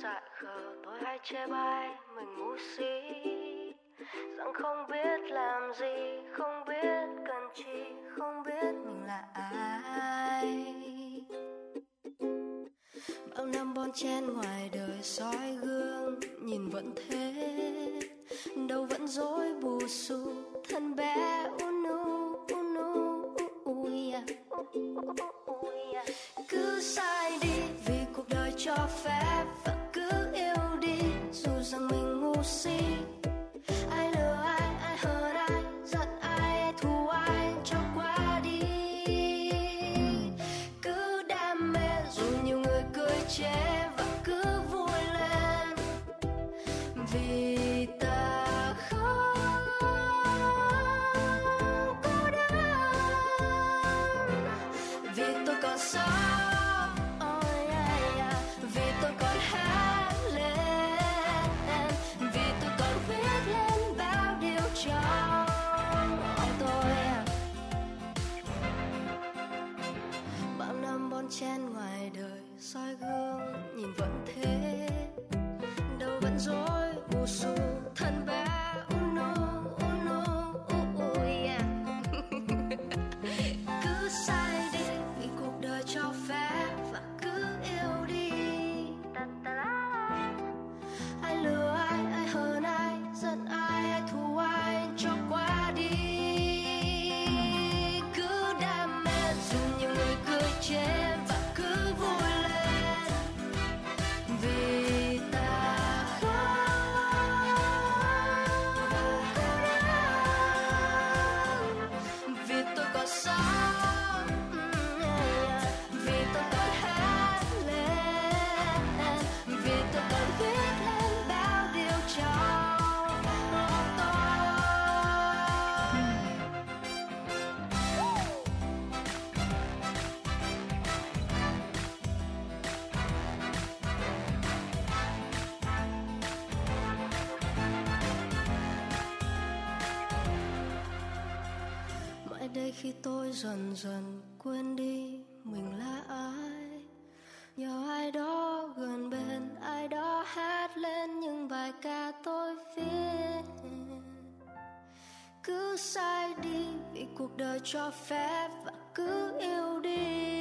Dại khờ, tôi hay chê bai mình ngu si rằng không biết làm gì, không biết cần chi, không biết mình là ai. Bao năm bon chen ngoài đời soi gương, nhìn vẫn thế. Đâu vẫn dối bù xù, thân bé unu unu cứ sai đi vì cuộc đời cho phép, vẫn mình bài ca tôi viết. Cứ sai đi vì cuộc đời cho phép và cứ yêu đi.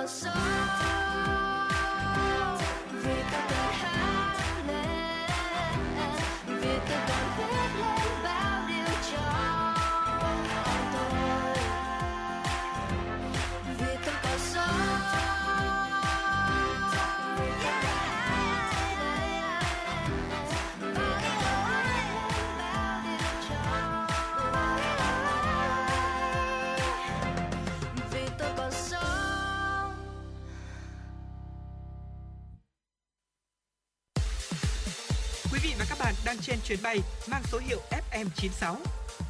Vì đang trên chuyến bay mang số hiệu FM96.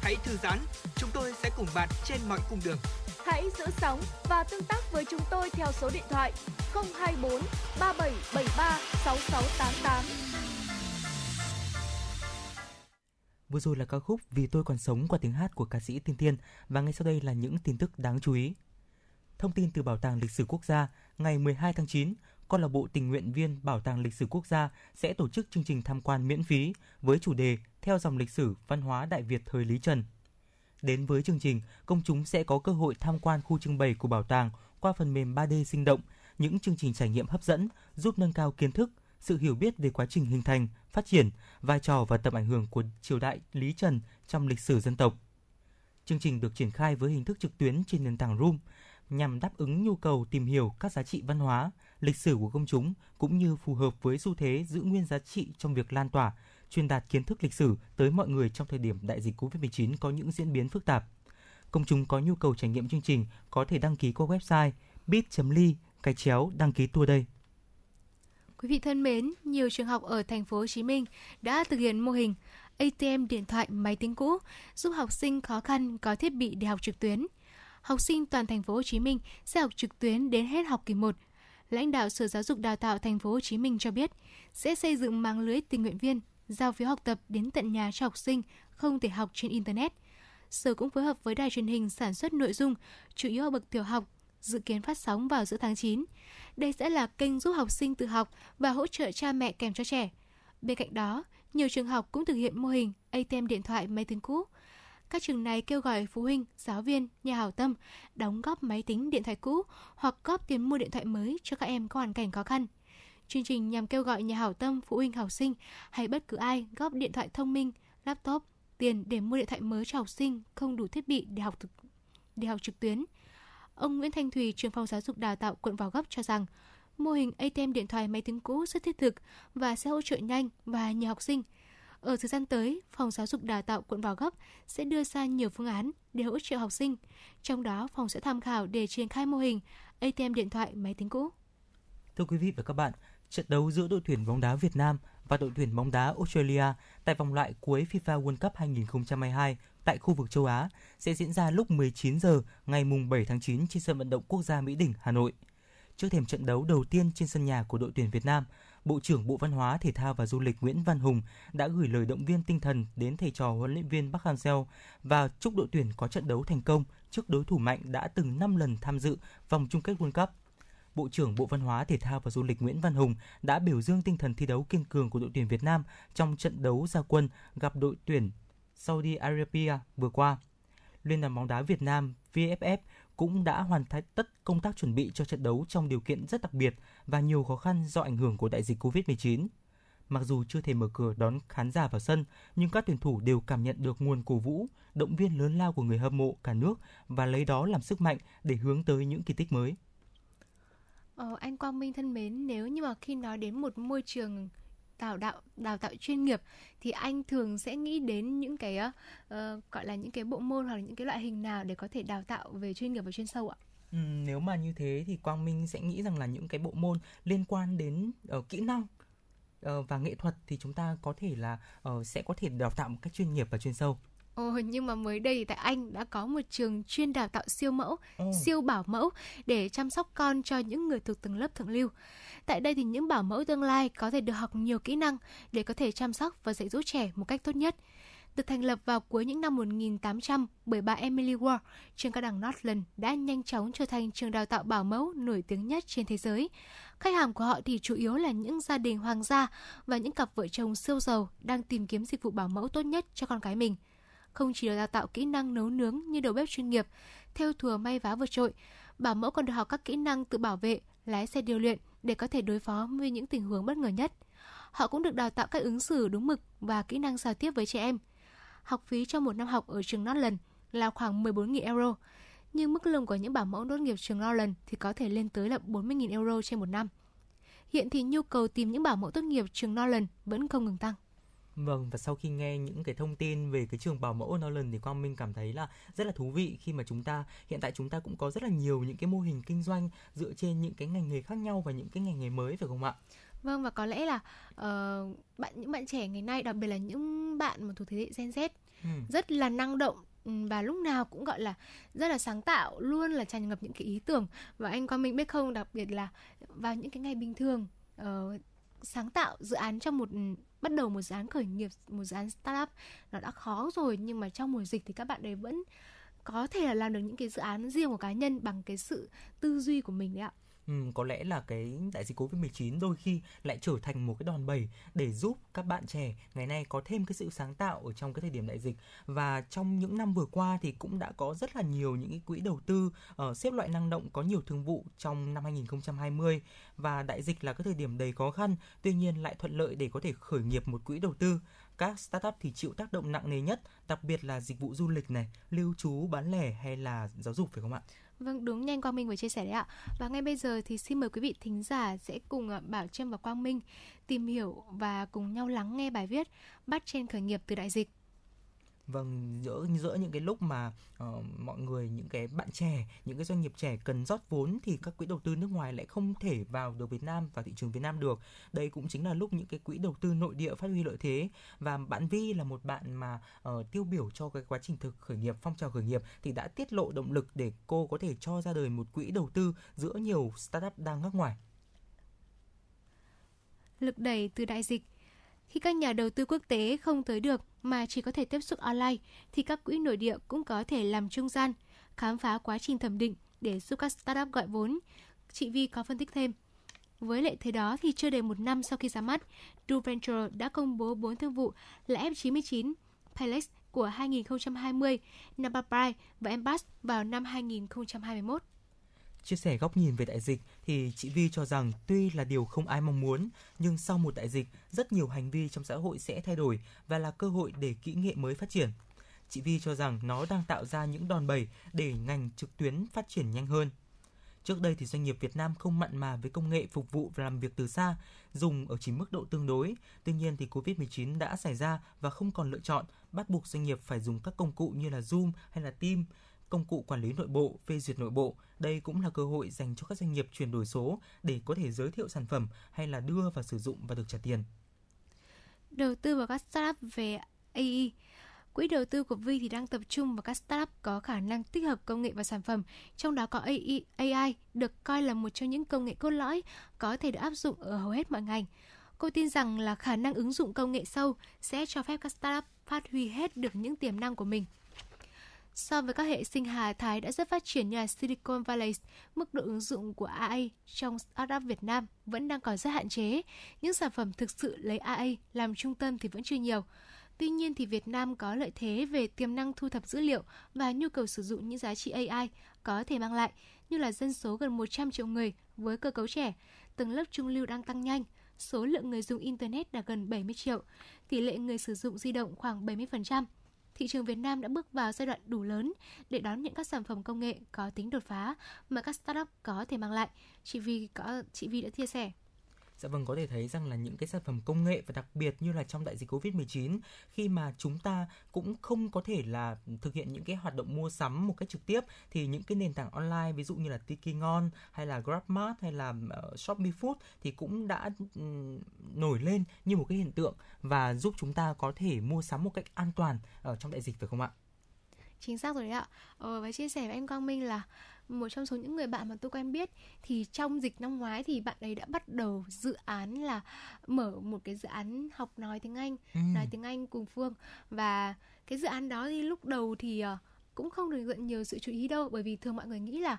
Hãy thư giãn, chúng tôi sẽ cùng bạn trên mọi cung đường. Hãy giữ sóng và tương tác với chúng tôi theo số điện thoại 024 3773 6688. Vừa rồi là ca khúc Vì tôi còn sống qua tiếng hát của ca sĩ Tiên Tiên và ngay sau đây là những tin tức đáng chú ý. Thông tin từ Bảo tàng Lịch sử Quốc gia, ngày 12 tháng 9, câu lạc bộ tình nguyện viên Bảo tàng Lịch sử Quốc gia sẽ tổ chức chương trình tham quan miễn phí với chủ đề Theo dòng lịch sử văn hóa Đại Việt thời Lý Trần. Đến với chương trình, công chúng sẽ có cơ hội tham quan khu trưng bày của bảo tàng qua phần mềm 3D sinh động, những chương trình trải nghiệm hấp dẫn giúp nâng cao kiến thức, sự hiểu biết về quá trình hình thành, phát triển, vai trò và tầm ảnh hưởng của triều đại Lý Trần trong lịch sử dân tộc. Chương trình được triển khai với hình thức trực tuyến trên nền tảng Room nhằm đáp ứng nhu cầu tìm hiểu các giá trị văn hóa, lịch sử của công chúng cũng như phù hợp với xu thế giữ nguyên giá trị trong việc lan tỏa, truyền đạt kiến thức lịch sử tới mọi người trong thời điểm đại dịch Covid-19 có những diễn biến phức tạp. Công chúng có nhu cầu trải nghiệm chương trình có thể đăng ký qua website bit.ly cái chéo đăng ký tour đây. Quý vị thân mến, nhiều trường học ở thành phố Hồ Chí Minh đã thực hiện mô hình ATM điện thoại máy tính cũ giúp học sinh khó khăn có thiết bị để học trực tuyến. Học sinh toàn thành phố Hồ Chí Minh sẽ học trực tuyến đến hết học kỳ 1. Lãnh đạo Sở Giáo dục Đào tạo thành phố Hồ Chí Minh cho biết sẽ xây dựng mạng lưới tình nguyện viên giao phiếu học tập đến tận nhà cho học sinh không thể học trên internet. Sở cũng phối hợp với đài truyền hình sản xuất nội dung chủ yếu ở bậc tiểu học dự kiến phát sóng vào giữa tháng 9. Đây sẽ là kênh giúp học sinh tự học và hỗ trợ cha mẹ kèm cho trẻ. Bên cạnh đó, nhiều trường học cũng thực hiện mô hình ATM điện thoại máy tính cũ. Các trường này kêu gọi phụ huynh, giáo viên, nhà hảo tâm đóng góp máy tính điện thoại cũ hoặc góp tiền mua điện thoại mới cho các em có hoàn cảnh khó khăn. Chương trình nhằm kêu gọi nhà hảo tâm, phụ huynh học sinh hay bất cứ ai góp điện thoại thông minh, laptop, tiền để mua điện thoại mới cho học sinh không đủ thiết bị để học thực, để học trực tuyến. Ông Nguyễn Thanh Thùy, trưởng phòng giáo dục đào tạo quận Gò Vấp cho rằng mô hình ATM điện thoại máy tính cũ rất thiết thực và sẽ hỗ trợ nhanh và nhiều học sinh. Ở thời gian tới, Phòng Giáo dục Đào tạo quận Gò Vấp sẽ đưa ra nhiều phương án để hỗ trợ học sinh. Trong đó, phòng sẽ tham khảo để triển khai mô hình ATM điện thoại máy tính cũ. Thưa quý vị và các bạn, trận đấu giữa đội tuyển bóng đá Việt Nam và đội tuyển bóng đá Australia tại vòng loại cuối FIFA World Cup 2022 tại khu vực châu Á sẽ diễn ra lúc 19 giờ ngày mùng 7 tháng 9 trên sân vận động quốc gia Mỹ Đình, Hà Nội. Trước thềm trận đấu đầu tiên trên sân nhà của đội tuyển Việt Nam, Bộ trưởng Bộ Văn hóa, Thể thao và Du lịch Nguyễn Văn Hùng đã gửi lời động viên tinh thần đến thầy trò huấn luyện viên Park Hang-seo và chúc đội tuyển có trận đấu thành công trước đối thủ mạnh đã từng 5 lần tham dự vòng chung kết World Cup. Bộ trưởng Bộ Văn hóa, Thể thao và Du lịch Nguyễn Văn Hùng đã biểu dương tinh thần thi đấu kiên cường của đội tuyển Việt Nam trong trận đấu gia quân gặp đội tuyển Saudi Arabia vừa qua. Liên đoàn bóng đá Việt Nam VFF cũng đã hoàn thành tất công tác chuẩn bị cho trận đấu trong điều kiện rất đặc biệt và nhiều khó khăn do ảnh hưởng của đại dịch Covid-19. Mặc dù chưa thể mở cửa đón khán giả vào sân, nhưng các tuyển thủ đều cảm nhận được nguồn cổ vũ, động viên lớn lao của người hâm mộ cả nước và lấy đó làm sức mạnh để hướng tới những kỳ tích mới. Ờ, anh Quang Minh thân mến, nếu như mà khi nói đến một môi trường tạo đào tạo chuyên nghiệp thì anh thường sẽ nghĩ đến những cái uh, gọi là những cái bộ môn hoặc là những cái loại hình nào để có thể đào tạo về chuyên nghiệp và chuyên sâu ạ? Ừ, nếu mà như thế thì Quang Minh sẽ nghĩ rằng là những cái bộ môn liên quan đến uh, kỹ năng uh, và nghệ thuật thì chúng ta có thể là uh, sẽ có thể đào tạo một cách chuyên nghiệp và chuyên sâu. Ồ, nhưng mà mới đây thì tại Anh đã có một trường chuyên đào tạo siêu mẫu, Ồ. siêu bảo mẫu để chăm sóc con cho những người thuộc tầng lớp thượng lưu. Tại đây thì những bảo mẫu tương lai có thể được học nhiều kỹ năng để có thể chăm sóc và dạy dỗ trẻ một cách tốt nhất. Được thành lập vào cuối những năm 1800 bởi bà Emily Ward, trường cao đẳng Northland đã nhanh chóng trở thành trường đào tạo bảo mẫu nổi tiếng nhất trên thế giới. Khách hàng của họ thì chủ yếu là những gia đình hoàng gia và những cặp vợ chồng siêu giàu đang tìm kiếm dịch vụ bảo mẫu tốt nhất cho con cái mình không chỉ được đào tạo kỹ năng nấu nướng như đầu bếp chuyên nghiệp, theo thùa may vá vượt trội, bảo mẫu còn được học các kỹ năng tự bảo vệ, lái xe điều luyện để có thể đối phó với những tình huống bất ngờ nhất. Họ cũng được đào tạo cách ứng xử đúng mực và kỹ năng giao tiếp với trẻ em. Học phí cho một năm học ở trường Northland là khoảng 14.000 euro, nhưng mức lương của những bảo mẫu tốt nghiệp trường Northland thì có thể lên tới là 40.000 euro trên một năm. Hiện thì nhu cầu tìm những bảo mẫu tốt nghiệp trường Northland vẫn không ngừng tăng. Vâng và sau khi nghe những cái thông tin về cái trường bảo mẫu Nolan thì Quang Minh cảm thấy là rất là thú vị khi mà chúng ta hiện tại chúng ta cũng có rất là nhiều những cái mô hình kinh doanh dựa trên những cái ngành nghề khác nhau và những cái ngành nghề mới phải không ạ? Vâng và có lẽ là uh, bạn những bạn trẻ ngày nay đặc biệt là những bạn mà thuộc thế hệ Gen Z Ừ. rất là năng động và lúc nào cũng gọi là rất là sáng tạo luôn là tràn ngập những cái ý tưởng và anh Quang Minh biết không đặc biệt là vào những cái ngày bình thường uh, sáng tạo dự án trong một bắt đầu một dự án khởi nghiệp, một dự án startup nó đã khó rồi, nhưng mà trong mùa dịch thì các bạn ấy vẫn có thể là làm được những cái dự án riêng của cá nhân bằng cái sự tư duy của mình đấy ạ. Ừ, có lẽ là cái đại dịch Covid-19 đôi khi lại trở thành một cái đòn bẩy để giúp các bạn trẻ ngày nay có thêm cái sự sáng tạo ở trong cái thời điểm đại dịch. Và trong những năm vừa qua thì cũng đã có rất là nhiều những cái quỹ đầu tư uh, xếp loại năng động có nhiều thương vụ trong năm 2020 và đại dịch là cái thời điểm đầy khó khăn tuy nhiên lại thuận lợi để có thể khởi nghiệp một quỹ đầu tư. Các startup thì chịu tác động nặng nề nhất, đặc biệt là dịch vụ du lịch này, lưu trú, bán lẻ hay là giáo dục phải không ạ? Vâng, đúng nhanh Quang Minh vừa chia sẻ đấy ạ. Và ngay bây giờ thì xin mời quý vị thính giả sẽ cùng ờ, Bảo Trâm và Quang Minh tìm hiểu và cùng nhau lắng nghe bài viết Bắt trên khởi nghiệp từ đại dịch Vâng, giữa giữa những cái lúc mà uh, mọi người những cái bạn trẻ, những cái doanh nghiệp trẻ cần rót vốn thì các quỹ đầu tư nước ngoài lại không thể vào được Việt Nam và thị trường Việt Nam được. Đây cũng chính là lúc những cái quỹ đầu tư nội địa phát huy lợi thế và bạn Vi là một bạn mà uh, tiêu biểu cho cái quá trình thực khởi nghiệp, phong trào khởi nghiệp thì đã tiết lộ động lực để cô có thể cho ra đời một quỹ đầu tư giữa nhiều startup đang ngắc ngoài. Lực đẩy từ đại dịch khi các nhà đầu tư quốc tế không tới được mà chỉ có thể tiếp xúc online, thì các quỹ nội địa cũng có thể làm trung gian, khám phá quá trình thẩm định để giúp các startup gọi vốn. Chị Vi có phân tích thêm. Với lệ thế đó thì chưa đầy một năm sau khi ra mắt, Du Venture đã công bố 4 thương vụ là F99, Palex của 2020, Napa và Embass vào năm 2021. Chia sẻ góc nhìn về đại dịch thì chị Vi cho rằng tuy là điều không ai mong muốn, nhưng sau một đại dịch, rất nhiều hành vi trong xã hội sẽ thay đổi và là cơ hội để kỹ nghệ mới phát triển. Chị Vi cho rằng nó đang tạo ra những đòn bẩy để ngành trực tuyến phát triển nhanh hơn. Trước đây thì doanh nghiệp Việt Nam không mặn mà với công nghệ phục vụ và làm việc từ xa, dùng ở chỉ mức độ tương đối. Tuy nhiên thì Covid-19 đã xảy ra và không còn lựa chọn, bắt buộc doanh nghiệp phải dùng các công cụ như là Zoom hay là Team công cụ quản lý nội bộ, phê duyệt nội bộ. Đây cũng là cơ hội dành cho các doanh nghiệp chuyển đổi số để có thể giới thiệu sản phẩm hay là đưa vào sử dụng và được trả tiền. Đầu tư vào các startup về AI Quỹ đầu tư của Vi thì đang tập trung vào các startup có khả năng tích hợp công nghệ và sản phẩm, trong đó có AI, AI được coi là một trong những công nghệ cốt lõi có thể được áp dụng ở hầu hết mọi ngành. Cô tin rằng là khả năng ứng dụng công nghệ sâu sẽ cho phép các startup phát huy hết được những tiềm năng của mình. So với các hệ sinh hà thái đã rất phát triển như là Silicon Valley, mức độ ứng dụng của AI trong startup Việt Nam vẫn đang còn rất hạn chế. Những sản phẩm thực sự lấy AI làm trung tâm thì vẫn chưa nhiều. Tuy nhiên thì Việt Nam có lợi thế về tiềm năng thu thập dữ liệu và nhu cầu sử dụng những giá trị AI có thể mang lại, như là dân số gần 100 triệu người với cơ cấu trẻ, tầng lớp trung lưu đang tăng nhanh, số lượng người dùng Internet đạt gần 70 triệu, tỷ lệ người sử dụng di động khoảng 70%, thị trường Việt Nam đã bước vào giai đoạn đủ lớn để đón những các sản phẩm công nghệ có tính đột phá mà các startup có thể mang lại. Chị Vi có, chị Vi đã chia sẻ. Dạ vâng, có thể thấy rằng là những cái sản phẩm công nghệ và đặc biệt như là trong đại dịch Covid-19 khi mà chúng ta cũng không có thể là thực hiện những cái hoạt động mua sắm một cách trực tiếp thì những cái nền tảng online ví dụ như là Tiki Ngon hay là GrabMart hay là uh, Shopee Food thì cũng đã um, nổi lên như một cái hiện tượng và giúp chúng ta có thể mua sắm một cách an toàn ở trong đại dịch phải không ạ? chính xác rồi đấy ạ ờ, và chia sẻ với anh Quang Minh là một trong số những người bạn mà tôi quen biết thì trong dịch năm ngoái thì bạn ấy đã bắt đầu dự án là mở một cái dự án học nói tiếng Anh ừ. nói tiếng Anh cùng Phương và cái dự án đó thì lúc đầu thì ờ, cũng không được nhận nhiều sự chú ý đâu bởi vì thường mọi người nghĩ là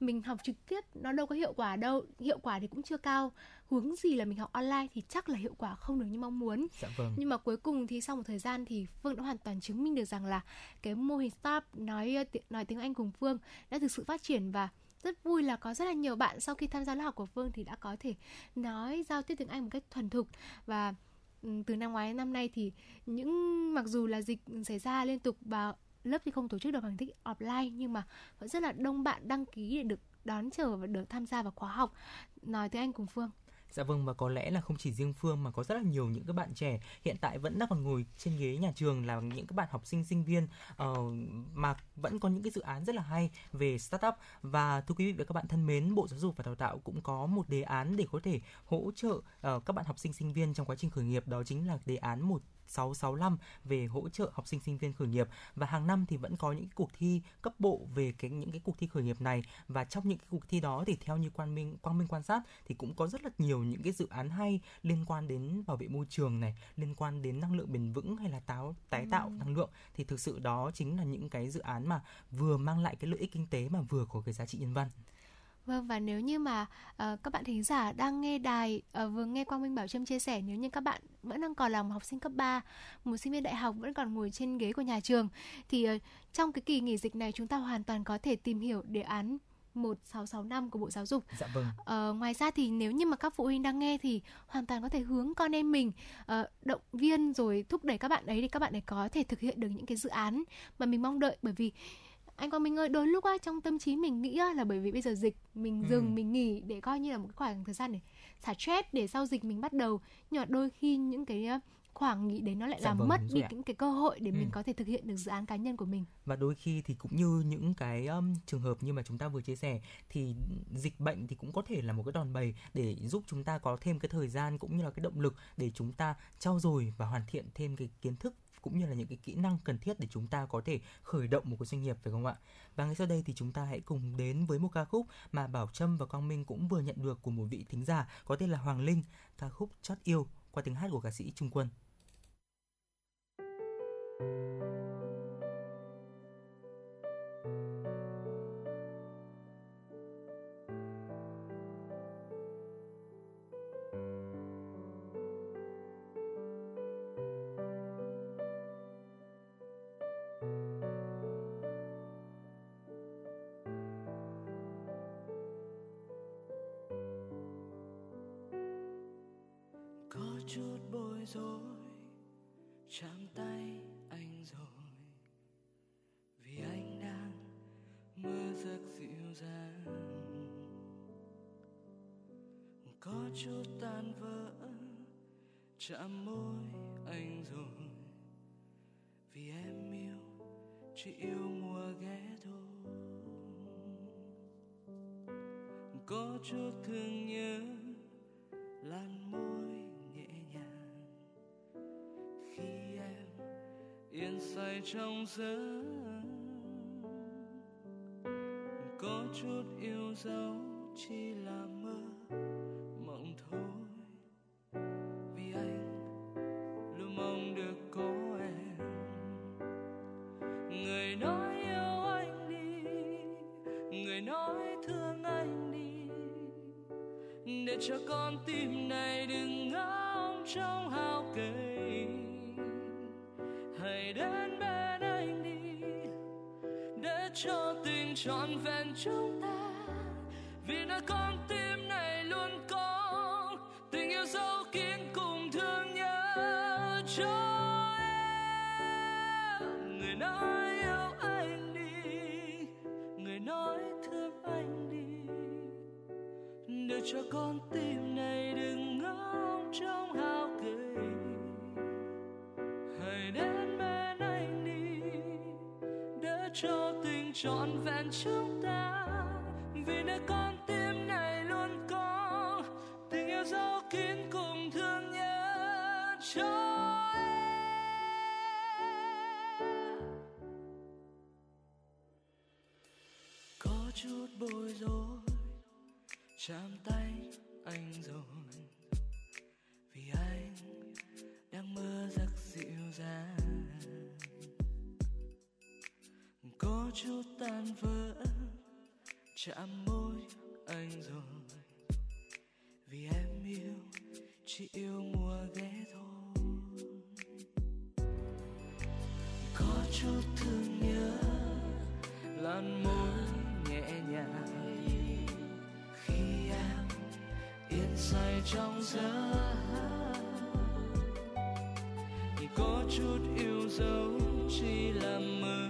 mình học trực tiếp nó đâu có hiệu quả đâu hiệu quả thì cũng chưa cao. Hướng gì là mình học online thì chắc là hiệu quả không được như mong muốn. Dạ vâng. nhưng mà cuối cùng thì sau một thời gian thì phương đã hoàn toàn chứng minh được rằng là cái mô hình startup nói nói tiếng anh cùng phương đã thực sự phát triển và rất vui là có rất là nhiều bạn sau khi tham gia lớp học của phương thì đã có thể nói giao tiếp tiếng anh một cách thuần thục. Và từ năm ngoái đến năm nay thì những mặc dù là dịch xảy ra liên tục và lớp thì không tổ chức được bằng thức offline nhưng mà vẫn rất là đông bạn đăng ký để được đón chờ và được tham gia vào khóa học nói tiếng Anh cùng Phương. Dạ vâng và có lẽ là không chỉ riêng Phương mà có rất là nhiều những các bạn trẻ hiện tại vẫn đang còn ngồi trên ghế nhà trường là những các bạn học sinh sinh viên uh, mà vẫn có những cái dự án rất là hay về startup và thưa quý vị và các bạn thân mến Bộ Giáo dục và Đào tạo cũng có một đề án để có thể hỗ trợ uh, các bạn học sinh sinh viên trong quá trình khởi nghiệp đó chính là đề án một 665 về hỗ trợ học sinh sinh viên khởi nghiệp. Và hàng năm thì vẫn có những cuộc thi cấp bộ về cái những cái cuộc thi khởi nghiệp này. Và trong những cái cuộc thi đó thì theo như quan minh quang minh quan sát thì cũng có rất là nhiều những cái dự án hay liên quan đến bảo vệ môi trường này liên quan đến năng lượng bền vững hay là táo tái tạo ừ. năng lượng. Thì thực sự đó chính là những cái dự án mà vừa mang lại cái lợi ích kinh tế mà vừa có cái giá trị nhân văn Vâng và nếu như mà uh, các bạn thính giả đang nghe đài uh, vừa nghe Quang Minh Bảo Trâm chia sẻ nếu như các bạn vẫn đang còn là một học sinh cấp 3, một sinh viên đại học vẫn còn ngồi trên ghế của nhà trường thì uh, trong cái kỳ nghỉ dịch này chúng ta hoàn toàn có thể tìm hiểu đề án 1665 của Bộ Giáo dục. Dạ vâng. Ờ, ngoài ra thì nếu như mà các phụ huynh đang nghe thì hoàn toàn có thể hướng con em mình uh, động viên rồi thúc đẩy các bạn ấy thì các bạn ấy có thể thực hiện được những cái dự án mà mình mong đợi bởi vì anh Quang Minh ơi đôi lúc á trong tâm trí mình nghĩ á, là bởi vì bây giờ dịch mình ừ. dừng ừ. mình nghỉ để coi như là một cái khoảng thời gian để xả stress để sau dịch mình bắt đầu nhưng mà đôi khi những cái khoảng nghỉ đấy nó lại dạ làm vâng, mất đi những cái cơ hội để ừ. mình có thể thực hiện được dự án cá nhân của mình và đôi khi thì cũng như những cái um, trường hợp như mà chúng ta vừa chia sẻ thì dịch bệnh thì cũng có thể là một cái đòn bẩy để giúp chúng ta có thêm cái thời gian cũng như là cái động lực để chúng ta trau dồi và hoàn thiện thêm cái kiến thức cũng như là những cái kỹ năng cần thiết để chúng ta có thể khởi động một cái doanh nghiệp phải không ạ? Và ngay sau đây thì chúng ta hãy cùng đến với một ca khúc mà Bảo Trâm và Quang Minh cũng vừa nhận được của một vị thính giả có tên là Hoàng Linh, ca khúc Chót yêu qua tiếng hát của ca sĩ Trung Quân. Chút tan vỡ, chạm môi anh rồi. Vì em yêu, chỉ yêu mùa ghé thôi có chút thương nhớ lan môi nhẹ nhàng. Khi em yên say trong giấc, có chút yêu dấu chỉ làm nhưng trọn vẹn chúng ta. Vì nơi con tim này luôn có tình yêu sâu kín cùng thương nhớ. Cho em, người nói yêu anh đi, người nói thương anh đi. Để cho con tim này đừng ngóng trong hao cười hãy đến bên anh đi, để cho trọn vẹn chúng ta, vì nơi con tim này luôn có tình yêu dấu kín cùng thương nhớ cho em. Có chút bối rối, chạm tay anh rồi. Chút tan vỡ, chạm môi anh rồi. Vì em yêu, chỉ yêu mùa ghé thôi. Có chút thương nhớ làn môi nhẹ nhàng. Khi em yên say trong giấc có chút yêu dấu chỉ là mơ.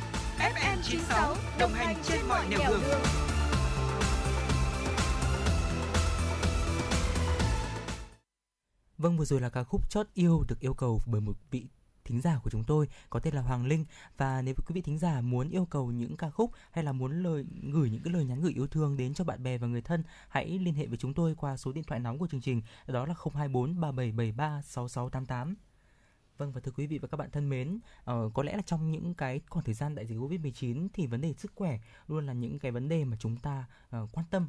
FM 96 đồng hành trên mọi nẻo đường. Vâng, vừa rồi là ca khúc Chót Yêu được yêu cầu bởi một vị thính giả của chúng tôi có tên là Hoàng Linh. Và nếu quý vị thính giả muốn yêu cầu những ca khúc hay là muốn lời gửi những cái lời nhắn gửi yêu thương đến cho bạn bè và người thân hãy liên hệ với chúng tôi qua số điện thoại nóng của chương trình đó là 024 3773 6688 Vâng và thưa quý vị và các bạn thân mến, uh, có lẽ là trong những cái khoảng thời gian đại dịch Covid-19 thì vấn đề sức khỏe luôn là những cái vấn đề mà chúng ta uh, quan tâm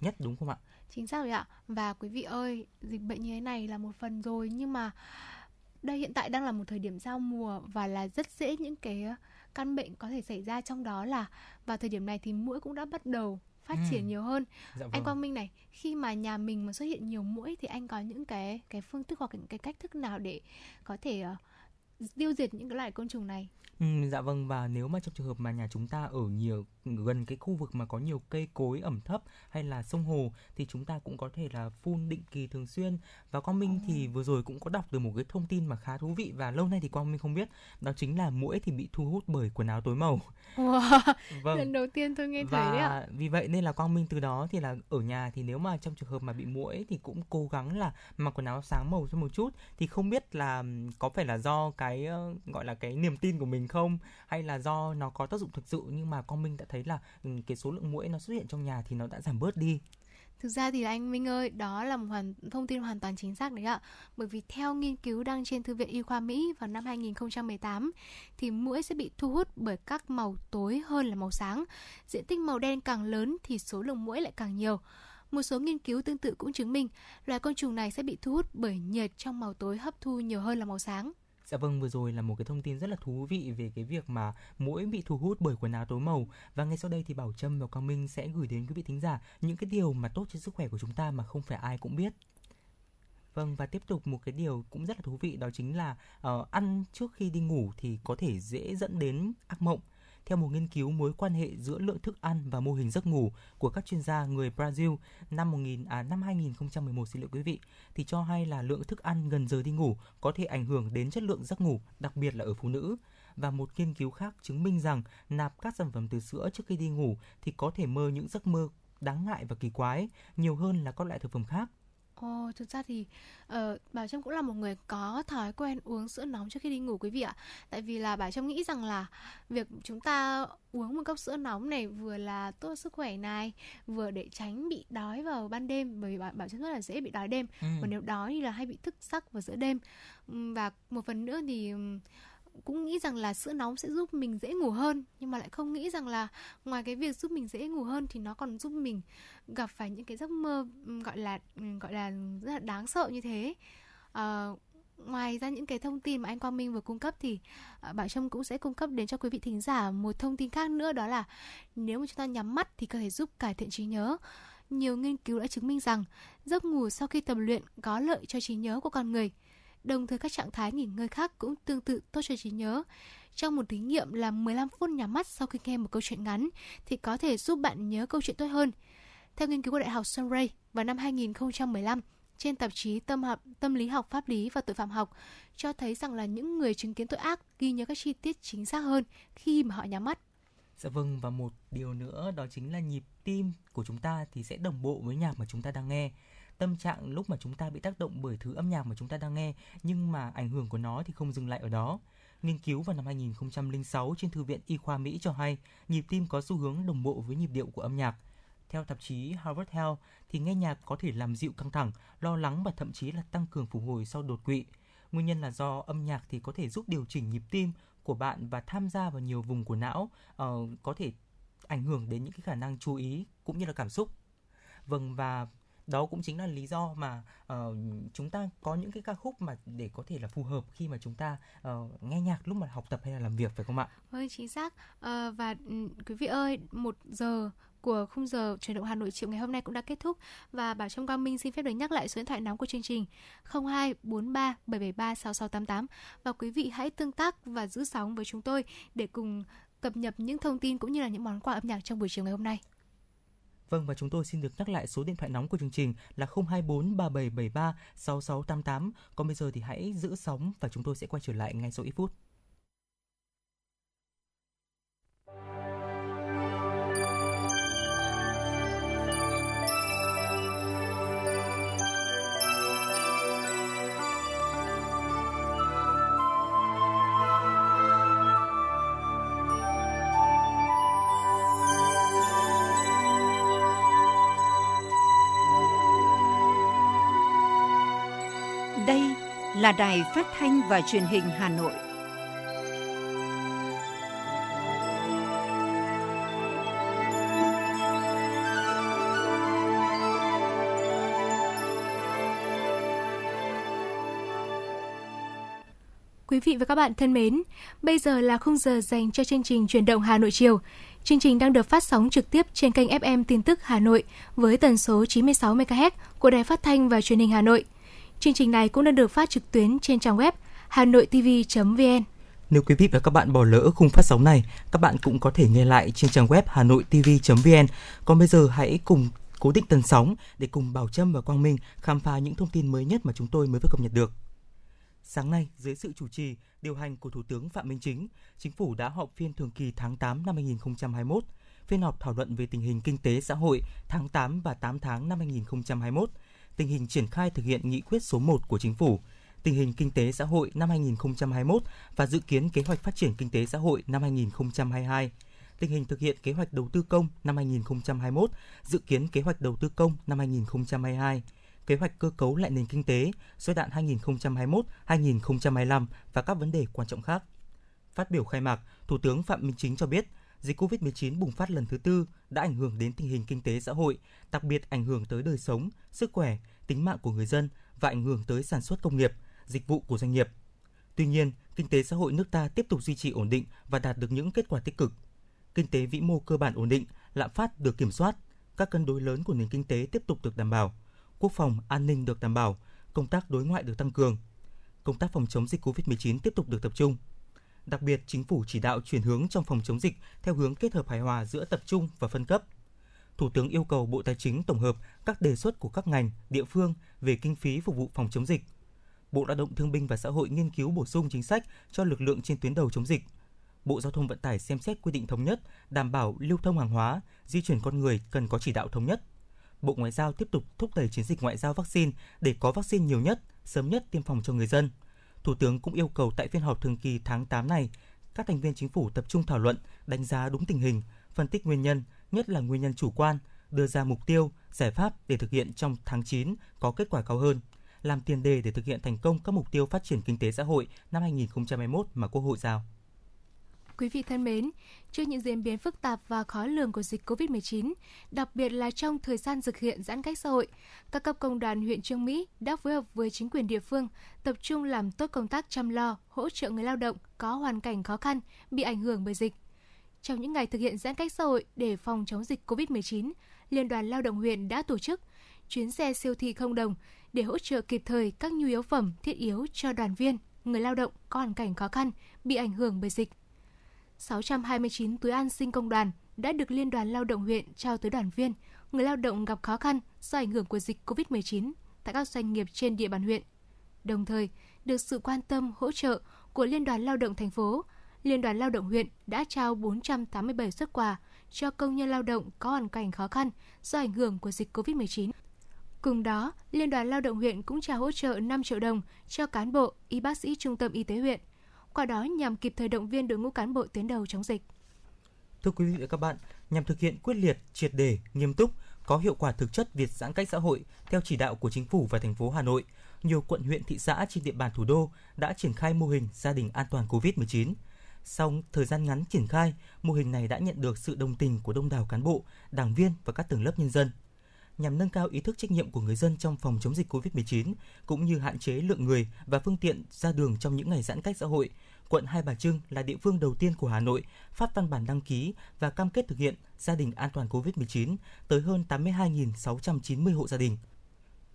nhất đúng không ạ? Chính xác rồi ạ. Và quý vị ơi, dịch bệnh như thế này là một phần rồi nhưng mà đây hiện tại đang là một thời điểm giao mùa và là rất dễ những cái căn bệnh có thể xảy ra trong đó là vào thời điểm này thì mũi cũng đã bắt đầu phát Ừ. triển nhiều hơn. Dạ Anh Quang Minh này, khi mà nhà mình mà xuất hiện nhiều mũi thì anh có những cái cái phương thức hoặc những cái cách thức nào để có thể ờ, tiêu diệt những cái loại côn trùng này? Ừ, dạ vâng và nếu mà trong trường hợp mà nhà chúng ta ở nhiều gần cái khu vực mà có nhiều cây cối ẩm thấp hay là sông hồ thì chúng ta cũng có thể là phun định kỳ thường xuyên. Và Quang Minh thì vừa rồi cũng có đọc được một cái thông tin mà khá thú vị và lâu nay thì Quang Minh không biết. Đó chính là muỗi thì bị thu hút bởi quần áo tối màu. Wow, vâng. lần đầu tiên tôi nghe thấy đấy ạ. và vì vậy nên là Quang Minh từ đó thì là ở nhà thì nếu mà trong trường hợp mà bị muỗi thì cũng cố gắng là mặc quần áo sáng màu cho một chút. Thì không biết là có phải là do cái ờ, gọi là cái niềm tin của mình không hay là do nó có tác dụng thực sự nhưng mà con Minh đã thấy là ừ, cái số lượng muỗi nó xuất hiện trong nhà thì nó đã giảm bớt đi Thực ra thì anh Minh ơi, đó là một hoàn thông tin hoàn toàn chính xác đấy ạ. Bởi vì theo nghiên cứu đăng trên Thư viện Y khoa Mỹ vào năm 2018 thì muỗi sẽ bị thu hút bởi các màu tối hơn là màu sáng. Diện tích màu đen càng lớn thì số lượng muỗi lại càng nhiều. Một số nghiên cứu tương tự cũng chứng minh loài côn trùng này sẽ bị thu hút bởi nhiệt trong màu tối hấp thu nhiều hơn là màu sáng. Dạ vâng, vừa rồi là một cái thông tin rất là thú vị về cái việc mà mũi bị thu hút bởi quần áo tối màu và ngay sau đây thì Bảo Trâm và Quang Minh sẽ gửi đến quý vị thính giả những cái điều mà tốt cho sức khỏe của chúng ta mà không phải ai cũng biết. Vâng và tiếp tục một cái điều cũng rất là thú vị đó chính là uh, ăn trước khi đi ngủ thì có thể dễ dẫn đến ác mộng. Theo một nghiên cứu mối quan hệ giữa lượng thức ăn và mô hình giấc ngủ của các chuyên gia người Brazil năm 1000 à năm 2011 xin lỗi quý vị thì cho hay là lượng thức ăn gần giờ đi ngủ có thể ảnh hưởng đến chất lượng giấc ngủ, đặc biệt là ở phụ nữ. Và một nghiên cứu khác chứng minh rằng nạp các sản phẩm từ sữa trước khi đi ngủ thì có thể mơ những giấc mơ đáng ngại và kỳ quái nhiều hơn là các loại thực phẩm khác Ồ, thực ra thì uh, Bảo Trâm cũng là một người có thói quen uống sữa nóng trước khi đi ngủ quý vị ạ. Tại vì là Bảo Trâm nghĩ rằng là việc chúng ta uống một cốc sữa nóng này vừa là tốt sức khỏe này, vừa để tránh bị đói vào ban đêm bởi vì Bảo, Bảo Trâm rất là dễ bị đói đêm. Ừ. Và nếu đói thì là hay bị thức giấc vào giữa đêm. Và một phần nữa thì cũng nghĩ rằng là sữa nóng sẽ giúp mình dễ ngủ hơn nhưng mà lại không nghĩ rằng là ngoài cái việc giúp mình dễ ngủ hơn thì nó còn giúp mình gặp phải những cái giấc mơ gọi là gọi là rất là đáng sợ như thế à, ngoài ra những cái thông tin mà anh Quang Minh vừa cung cấp thì uh, Bảo Trâm cũng sẽ cung cấp đến cho quý vị thính giả một thông tin khác nữa đó là nếu mà chúng ta nhắm mắt thì có thể giúp cải thiện trí nhớ. Nhiều nghiên cứu đã chứng minh rằng giấc ngủ sau khi tập luyện có lợi cho trí nhớ của con người. Đồng thời các trạng thái nghỉ ngơi khác cũng tương tự tốt cho trí nhớ. Trong một thí nghiệm là 15 phút nhắm mắt sau khi nghe một câu chuyện ngắn thì có thể giúp bạn nhớ câu chuyện tốt hơn. Theo nghiên cứu của Đại học Surrey vào năm 2015, trên tạp chí Tâm học, Tâm lý học pháp lý và tội phạm học cho thấy rằng là những người chứng kiến tội ác ghi nhớ các chi tiết chính xác hơn khi mà họ nhắm mắt. Dạ vâng và một điều nữa đó chính là nhịp tim của chúng ta thì sẽ đồng bộ với nhạc mà chúng ta đang nghe tâm trạng lúc mà chúng ta bị tác động bởi thứ âm nhạc mà chúng ta đang nghe nhưng mà ảnh hưởng của nó thì không dừng lại ở đó. Nghiên cứu vào năm 2006 trên Thư viện Y khoa Mỹ cho hay nhịp tim có xu hướng đồng bộ với nhịp điệu của âm nhạc. Theo tạp chí Harvard Health thì nghe nhạc có thể làm dịu căng thẳng, lo lắng và thậm chí là tăng cường phục hồi sau đột quỵ. Nguyên nhân là do âm nhạc thì có thể giúp điều chỉnh nhịp tim của bạn và tham gia vào nhiều vùng của não, uh, có thể ảnh hưởng đến những cái khả năng chú ý cũng như là cảm xúc. Vâng và đó cũng chính là lý do mà uh, chúng ta có những cái ca khúc mà để có thể là phù hợp khi mà chúng ta uh, nghe nhạc lúc mà học tập hay là làm việc phải không ạ? Vâng chính xác uh, và ừ, quý vị ơi một giờ của khung giờ chuyển động Hà Nội chiều ngày hôm nay cũng đã kết thúc và Bảo Trâm Quang Minh xin phép được nhắc lại số điện thoại nóng của chương trình 0243 773 6688 và quý vị hãy tương tác và giữ sóng với chúng tôi để cùng cập nhật những thông tin cũng như là những món quà âm nhạc trong buổi chiều ngày hôm nay. Vâng và chúng tôi xin được nhắc lại số điện thoại nóng của chương trình là 024 3773 6688. Còn bây giờ thì hãy giữ sóng và chúng tôi sẽ quay trở lại ngay sau ít phút. Là Đài Phát thanh và Truyền hình Hà Nội. Quý vị và các bạn thân mến, bây giờ là khung giờ dành cho chương trình Truyền động Hà Nội chiều. Chương trình đang được phát sóng trực tiếp trên kênh FM tin tức Hà Nội với tần số 96 MHz của Đài Phát thanh và Truyền hình Hà Nội. Chương trình này cũng đã được phát trực tuyến trên trang web hanoitv.vn. Nếu quý vị và các bạn bỏ lỡ khung phát sóng này, các bạn cũng có thể nghe lại trên trang web hanoitv.vn. Còn bây giờ hãy cùng cố định tần sóng để cùng Bảo Trâm và Quang Minh khám phá những thông tin mới nhất mà chúng tôi mới vừa cập nhật được. Sáng nay, dưới sự chủ trì, điều hành của Thủ tướng Phạm Minh Chính, Chính phủ đã họp phiên thường kỳ tháng 8 năm 2021. Phiên họp thảo luận về tình hình kinh tế xã hội tháng 8 và 8 tháng năm 2021, tình hình triển khai thực hiện nghị quyết số 1 của Chính phủ, tình hình kinh tế xã hội năm 2021 và dự kiến kế hoạch phát triển kinh tế xã hội năm 2022, tình hình thực hiện kế hoạch đầu tư công năm 2021, dự kiến kế hoạch đầu tư công năm 2022, kế hoạch cơ cấu lại nền kinh tế giai đoạn 2021-2025 và các vấn đề quan trọng khác. Phát biểu khai mạc, Thủ tướng Phạm Minh Chính cho biết, dịch COVID-19 bùng phát lần thứ tư đã ảnh hưởng đến tình hình kinh tế xã hội, đặc biệt ảnh hưởng tới đời sống, sức khỏe, tính mạng của người dân và ảnh hưởng tới sản xuất công nghiệp, dịch vụ của doanh nghiệp. Tuy nhiên, kinh tế xã hội nước ta tiếp tục duy trì ổn định và đạt được những kết quả tích cực. Kinh tế vĩ mô cơ bản ổn định, lạm phát được kiểm soát, các cân đối lớn của nền kinh tế tiếp tục được đảm bảo, quốc phòng, an ninh được đảm bảo, công tác đối ngoại được tăng cường. Công tác phòng chống dịch COVID-19 tiếp tục được tập trung. Đặc biệt, chính phủ chỉ đạo chuyển hướng trong phòng chống dịch theo hướng kết hợp hài hòa giữa tập trung và phân cấp. Thủ tướng yêu cầu Bộ Tài chính tổng hợp các đề xuất của các ngành, địa phương về kinh phí phục vụ phòng chống dịch. Bộ Lao động Thương binh và Xã hội nghiên cứu bổ sung chính sách cho lực lượng trên tuyến đầu chống dịch. Bộ Giao thông Vận tải xem xét quy định thống nhất, đảm bảo lưu thông hàng hóa, di chuyển con người cần có chỉ đạo thống nhất. Bộ Ngoại giao tiếp tục thúc đẩy chiến dịch ngoại giao vaccine để có vaccine nhiều nhất, sớm nhất tiêm phòng cho người dân. Thủ tướng cũng yêu cầu tại phiên họp thường kỳ tháng 8 này, các thành viên chính phủ tập trung thảo luận, đánh giá đúng tình hình, phân tích nguyên nhân, nhất là nguyên nhân chủ quan, đưa ra mục tiêu, giải pháp để thực hiện trong tháng 9 có kết quả cao hơn, làm tiền đề để thực hiện thành công các mục tiêu phát triển kinh tế xã hội năm 2021 mà Quốc hội giao. Quý vị thân mến, trước những diễn biến phức tạp và khó lường của dịch COVID-19, đặc biệt là trong thời gian thực hiện giãn cách xã hội, các cấp công đoàn huyện Trương Mỹ đã phối hợp với chính quyền địa phương tập trung làm tốt công tác chăm lo, hỗ trợ người lao động có hoàn cảnh khó khăn bị ảnh hưởng bởi dịch. Trong những ngày thực hiện giãn cách xã hội để phòng chống dịch COVID-19, Liên đoàn Lao động huyện đã tổ chức chuyến xe siêu thị không đồng để hỗ trợ kịp thời các nhu yếu phẩm thiết yếu cho đoàn viên, người lao động có hoàn cảnh khó khăn bị ảnh hưởng bởi dịch 629 túi an sinh công đoàn đã được Liên đoàn Lao động huyện trao tới đoàn viên, người lao động gặp khó khăn do ảnh hưởng của dịch COVID-19 tại các doanh nghiệp trên địa bàn huyện. Đồng thời, được sự quan tâm hỗ trợ của Liên đoàn Lao động thành phố, Liên đoàn Lao động huyện đã trao 487 xuất quà cho công nhân lao động có hoàn cảnh khó khăn do ảnh hưởng của dịch COVID-19. Cùng đó, Liên đoàn Lao động huyện cũng trao hỗ trợ 5 triệu đồng cho cán bộ, y bác sĩ trung tâm y tế huyện – qua đó nhằm kịp thời động viên đội ngũ cán bộ tuyến đầu chống dịch. Thưa quý vị và các bạn, nhằm thực hiện quyết liệt, triệt đề, nghiêm túc, có hiệu quả thực chất việc giãn cách xã hội theo chỉ đạo của chính phủ và thành phố Hà Nội, nhiều quận huyện thị xã trên địa bàn thủ đô đã triển khai mô hình gia đình an toàn COVID-19. Sau thời gian ngắn triển khai, mô hình này đã nhận được sự đồng tình của đông đảo cán bộ, đảng viên và các tầng lớp nhân dân nhằm nâng cao ý thức trách nhiệm của người dân trong phòng chống dịch COVID-19 cũng như hạn chế lượng người và phương tiện ra đường trong những ngày giãn cách xã hội. Quận Hai Bà Trưng là địa phương đầu tiên của Hà Nội phát văn bản đăng ký và cam kết thực hiện gia đình an toàn COVID-19 tới hơn 82.690 hộ gia đình.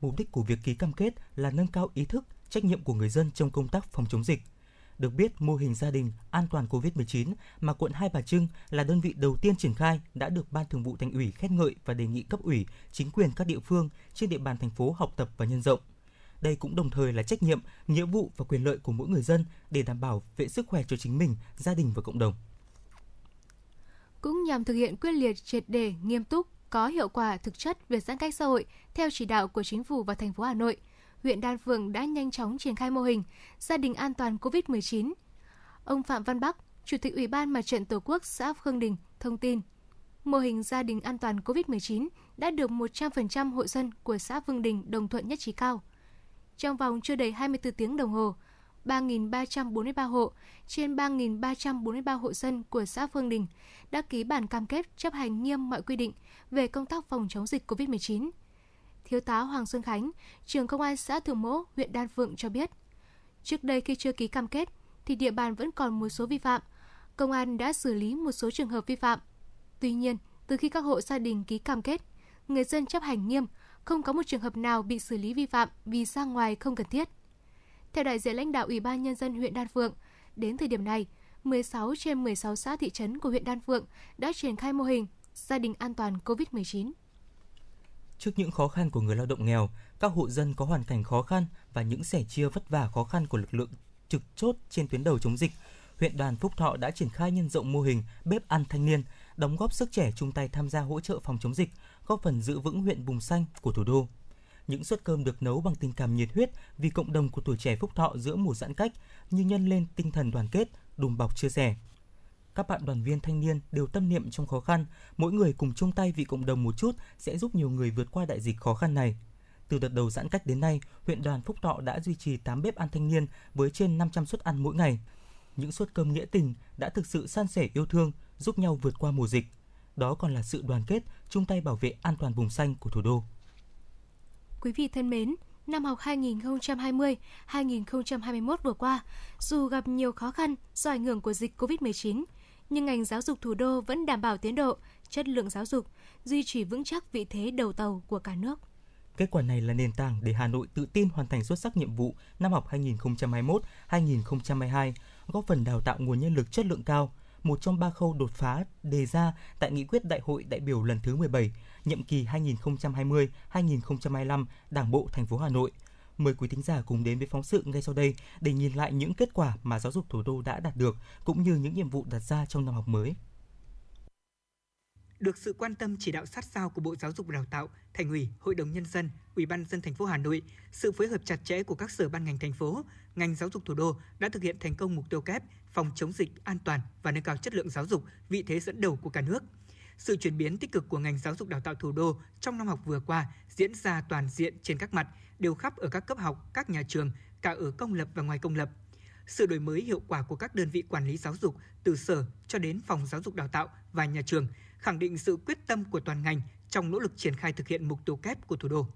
Mục đích của việc ký cam kết là nâng cao ý thức, trách nhiệm của người dân trong công tác phòng chống dịch – được biết, mô hình gia đình an toàn COVID-19 mà quận Hai Bà Trưng là đơn vị đầu tiên triển khai đã được Ban Thường vụ Thành ủy khen ngợi và đề nghị cấp ủy, chính quyền các địa phương trên địa bàn thành phố học tập và nhân rộng. Đây cũng đồng thời là trách nhiệm, nghĩa vụ và quyền lợi của mỗi người dân để đảm bảo vệ sức khỏe cho chính mình, gia đình và cộng đồng. Cũng nhằm thực hiện quyết liệt, triệt đề, nghiêm túc, có hiệu quả thực chất việc giãn cách xã hội theo chỉ đạo của chính phủ và thành phố Hà Nội – huyện Đan Phượng đã nhanh chóng triển khai mô hình gia đình an toàn COVID-19. Ông Phạm Văn Bắc, Chủ tịch Ủy ban Mặt trận Tổ quốc xã Khương Đình thông tin, mô hình gia đình an toàn COVID-19 đã được 100% hội dân của xã Vương Đình đồng thuận nhất trí cao. Trong vòng chưa đầy 24 tiếng đồng hồ, 3.343 hộ trên 3.343 hộ dân của xã Phương Đình đã ký bản cam kết chấp hành nghiêm mọi quy định về công tác phòng chống dịch COVID-19 Thiếu tá Hoàng Xuân Khánh, trưởng công an xã Thường Mỗ, huyện Đan Phượng cho biết, trước đây khi chưa ký cam kết thì địa bàn vẫn còn một số vi phạm. Công an đã xử lý một số trường hợp vi phạm. Tuy nhiên, từ khi các hộ gia đình ký cam kết, người dân chấp hành nghiêm, không có một trường hợp nào bị xử lý vi phạm vì ra ngoài không cần thiết. Theo đại diện lãnh đạo Ủy ban Nhân dân huyện Đan Phượng, đến thời điểm này, 16 trên 16 xã thị trấn của huyện Đan Phượng đã triển khai mô hình gia đình an toàn COVID-19. Trước những khó khăn của người lao động nghèo, các hộ dân có hoàn cảnh khó khăn và những sẻ chia vất vả khó khăn của lực lượng trực chốt trên tuyến đầu chống dịch, huyện đoàn Phúc Thọ đã triển khai nhân rộng mô hình bếp ăn thanh niên, đóng góp sức trẻ chung tay tham gia hỗ trợ phòng chống dịch, góp phần giữ vững huyện vùng xanh của thủ đô. Những suất cơm được nấu bằng tình cảm nhiệt huyết vì cộng đồng của tuổi trẻ Phúc Thọ giữa mùa giãn cách như nhân lên tinh thần đoàn kết, đùm bọc chia sẻ các bạn đoàn viên thanh niên đều tâm niệm trong khó khăn, mỗi người cùng chung tay vì cộng đồng một chút sẽ giúp nhiều người vượt qua đại dịch khó khăn này. Từ đợt đầu giãn cách đến nay, huyện đoàn Phúc Thọ đã duy trì 8 bếp ăn thanh niên với trên 500 suất ăn mỗi ngày. Những suất cơm nghĩa tình đã thực sự san sẻ yêu thương, giúp nhau vượt qua mùa dịch. Đó còn là sự đoàn kết, chung tay bảo vệ an toàn vùng xanh của thủ đô. Quý vị thân mến, năm học 2020-2021 vừa qua, dù gặp nhiều khó khăn do ảnh hưởng của dịch COVID-19, nhưng ngành giáo dục thủ đô vẫn đảm bảo tiến độ, chất lượng giáo dục, duy trì vững chắc vị thế đầu tàu của cả nước. Kết quả này là nền tảng để Hà Nội tự tin hoàn thành xuất sắc nhiệm vụ năm học 2021-2022, góp phần đào tạo nguồn nhân lực chất lượng cao, một trong ba khâu đột phá đề ra tại nghị quyết Đại hội đại biểu lần thứ 17, nhiệm kỳ 2020-2025 Đảng bộ thành phố Hà Nội. Mời quý thính giả cùng đến với phóng sự ngay sau đây để nhìn lại những kết quả mà giáo dục thủ đô đã đạt được cũng như những nhiệm vụ đặt ra trong năm học mới. Được sự quan tâm chỉ đạo sát sao của Bộ Giáo dục và Đào tạo, Thành ủy, Hội đồng nhân dân, Ủy ban dân thành phố Hà Nội, sự phối hợp chặt chẽ của các sở ban ngành thành phố, ngành giáo dục thủ đô đã thực hiện thành công mục tiêu kép phòng chống dịch an toàn và nâng cao chất lượng giáo dục, vị thế dẫn đầu của cả nước. Sự chuyển biến tích cực của ngành giáo dục đào tạo thủ đô trong năm học vừa qua diễn ra toàn diện trên các mặt, đều khắp ở các cấp học, các nhà trường, cả ở công lập và ngoài công lập. Sự đổi mới hiệu quả của các đơn vị quản lý giáo dục từ sở cho đến phòng giáo dục đào tạo và nhà trường khẳng định sự quyết tâm của toàn ngành trong nỗ lực triển khai thực hiện mục tiêu kép của thủ đô.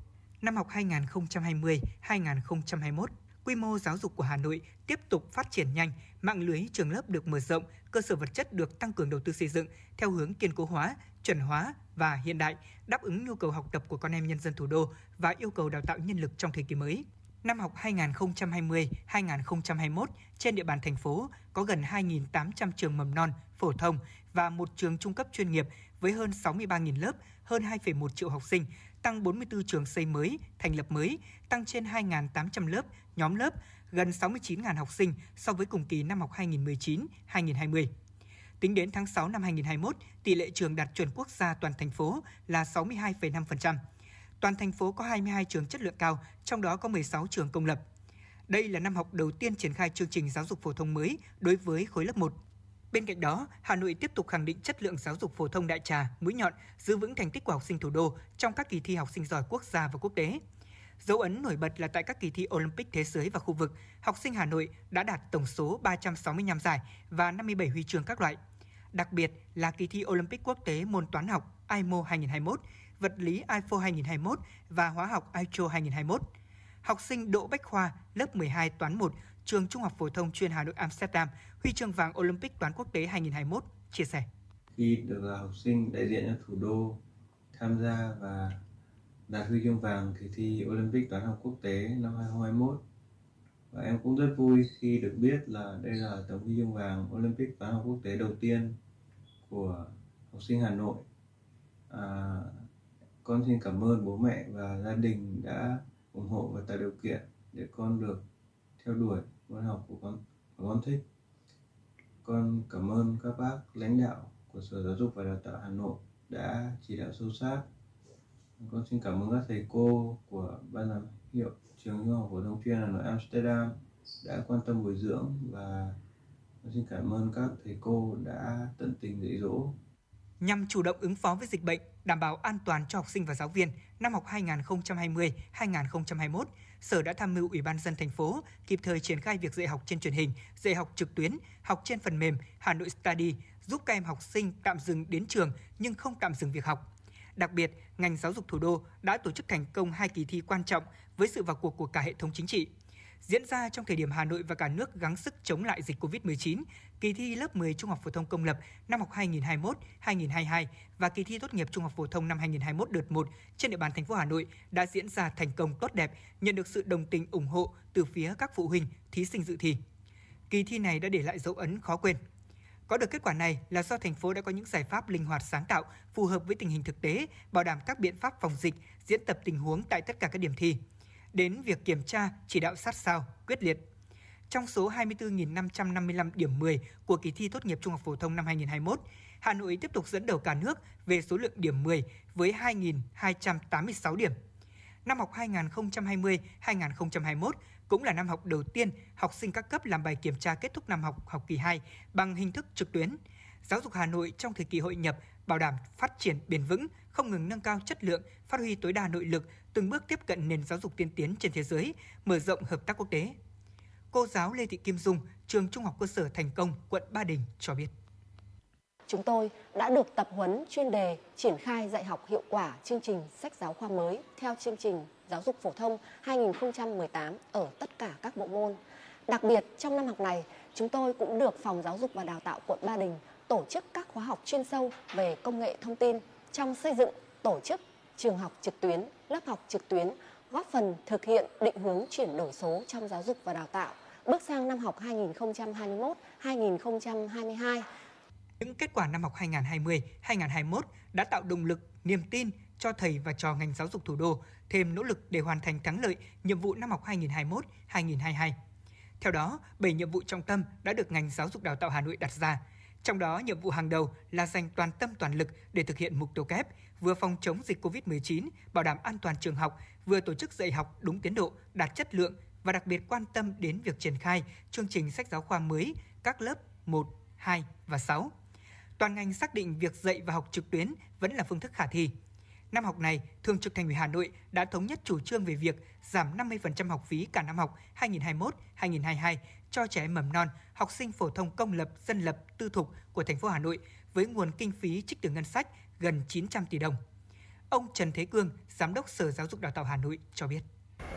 Năm học 2020-2021, quy mô giáo dục của Hà Nội tiếp tục phát triển nhanh, mạng lưới trường lớp được mở rộng, cơ sở vật chất được tăng cường đầu tư xây dựng theo hướng kiên cố hóa, chuẩn hóa và hiện đại, đáp ứng nhu cầu học tập của con em nhân dân thủ đô và yêu cầu đào tạo nhân lực trong thời kỳ mới. Năm học 2020-2021, trên địa bàn thành phố có gần 2.800 trường mầm non, phổ thông và một trường trung cấp chuyên nghiệp với hơn 63.000 lớp, hơn 2,1 triệu học sinh, tăng 44 trường xây mới, thành lập mới, tăng trên 2.800 lớp, nhóm lớp, gần 69.000 học sinh so với cùng kỳ năm học 2019-2020. Tính đến tháng 6 năm 2021, tỷ lệ trường đạt chuẩn quốc gia toàn thành phố là 62,5%. Toàn thành phố có 22 trường chất lượng cao, trong đó có 16 trường công lập. Đây là năm học đầu tiên triển khai chương trình giáo dục phổ thông mới đối với khối lớp 1. Bên cạnh đó, Hà Nội tiếp tục khẳng định chất lượng giáo dục phổ thông đại trà, mũi nhọn, giữ vững thành tích của học sinh thủ đô trong các kỳ thi học sinh giỏi quốc gia và quốc tế. Dấu ấn nổi bật là tại các kỳ thi Olympic thế giới và khu vực, học sinh Hà Nội đã đạt tổng số 365 giải và 57 huy chương các loại. Đặc biệt là kỳ thi Olympic quốc tế môn toán học IMO 2021, vật lý IFO 2021 và hóa học ICHO 2021. Học sinh Đỗ Bách Khoa, lớp 12 toán 1, trường Trung học phổ thông chuyên Hà Nội Amsterdam, huy chương vàng Olympic toán quốc tế 2021, chia sẻ. Khi được là học sinh đại diện cho thủ đô tham gia và đạt huy chương vàng kỳ thi Olympic toán học quốc tế năm 2021 và em cũng rất vui khi được biết là đây là tấm huy chương vàng Olympic toán học quốc tế đầu tiên của học sinh Hà Nội. À, con xin cảm ơn bố mẹ và gia đình đã ủng hộ và tạo điều kiện để con được theo đuổi môn học của con của con thích. Con cảm ơn các bác lãnh đạo của Sở Giáo dục và Đào tạo Hà Nội đã chỉ đạo sâu sát. Con xin cảm ơn các thầy cô của ban giám hiệu trường trung học phổ thông chuyên Hà Nội Amsterdam đã quan tâm bồi dưỡng và con xin cảm ơn các thầy cô đã tận tình dạy dỗ nhằm chủ động ứng phó với dịch bệnh, đảm bảo an toàn cho học sinh và giáo viên năm học 2020-2021, Sở đã tham mưu Ủy ban dân thành phố kịp thời triển khai việc dạy học trên truyền hình, dạy học trực tuyến, học trên phần mềm Hà Nội Study, giúp các em học sinh tạm dừng đến trường nhưng không tạm dừng việc học. Đặc biệt, ngành giáo dục thủ đô đã tổ chức thành công hai kỳ thi quan trọng với sự vào cuộc của cả hệ thống chính trị. Diễn ra trong thời điểm Hà Nội và cả nước gắng sức chống lại dịch COVID-19, kỳ thi lớp 10 trung học phổ thông công lập năm học 2021-2022 và kỳ thi tốt nghiệp trung học phổ thông năm 2021 đợt 1 trên địa bàn thành phố Hà Nội đã diễn ra thành công tốt đẹp, nhận được sự đồng tình ủng hộ từ phía các phụ huynh, thí sinh dự thi. Kỳ thi này đã để lại dấu ấn khó quên. Có được kết quả này là do thành phố đã có những giải pháp linh hoạt sáng tạo, phù hợp với tình hình thực tế, bảo đảm các biện pháp phòng dịch, diễn tập tình huống tại tất cả các điểm thi. Đến việc kiểm tra, chỉ đạo sát sao, quyết liệt, trong số 24.555 điểm 10 của kỳ thi tốt nghiệp trung học phổ thông năm 2021, Hà Nội tiếp tục dẫn đầu cả nước về số lượng điểm 10 với 2.286 điểm. Năm học 2020-2021 cũng là năm học đầu tiên học sinh các cấp làm bài kiểm tra kết thúc năm học học kỳ 2 bằng hình thức trực tuyến. Giáo dục Hà Nội trong thời kỳ hội nhập bảo đảm phát triển bền vững, không ngừng nâng cao chất lượng, phát huy tối đa nội lực, từng bước tiếp cận nền giáo dục tiên tiến trên thế giới, mở rộng hợp tác quốc tế cô giáo Lê Thị Kim Dung, trường Trung học cơ sở Thành Công, quận Ba Đình cho biết. chúng tôi đã được tập huấn chuyên đề triển khai dạy học hiệu quả chương trình sách giáo khoa mới theo chương trình giáo dục phổ thông 2018 ở tất cả các bộ môn. Đặc biệt trong năm học này, chúng tôi cũng được Phòng Giáo dục và Đào tạo quận Ba Đình tổ chức các khóa học chuyên sâu về công nghệ thông tin trong xây dựng tổ chức trường học trực tuyến, lớp học trực tuyến, góp phần thực hiện định hướng chuyển đổi số trong giáo dục và đào tạo bước sang năm học 2021-2022. Những kết quả năm học 2020-2021 đã tạo động lực, niềm tin cho thầy và trò ngành giáo dục thủ đô thêm nỗ lực để hoàn thành thắng lợi nhiệm vụ năm học 2021-2022. Theo đó, 7 nhiệm vụ trọng tâm đã được ngành giáo dục đào tạo Hà Nội đặt ra. Trong đó, nhiệm vụ hàng đầu là dành toàn tâm toàn lực để thực hiện mục tiêu kép, vừa phòng chống dịch COVID-19, bảo đảm an toàn trường học, vừa tổ chức dạy học đúng tiến độ, đạt chất lượng và đặc biệt quan tâm đến việc triển khai chương trình sách giáo khoa mới các lớp 1, 2 và 6. Toàn ngành xác định việc dạy và học trực tuyến vẫn là phương thức khả thi. Năm học này, Thường trực Thành ủy Hà Nội đã thống nhất chủ trương về việc giảm 50% học phí cả năm học 2021-2022 cho trẻ mầm non, học sinh phổ thông công lập, dân lập, tư thục của thành phố Hà Nội với nguồn kinh phí trích từ ngân sách gần 900 tỷ đồng. Ông Trần Thế Cương, Giám đốc Sở Giáo dục Đào tạo Hà Nội cho biết.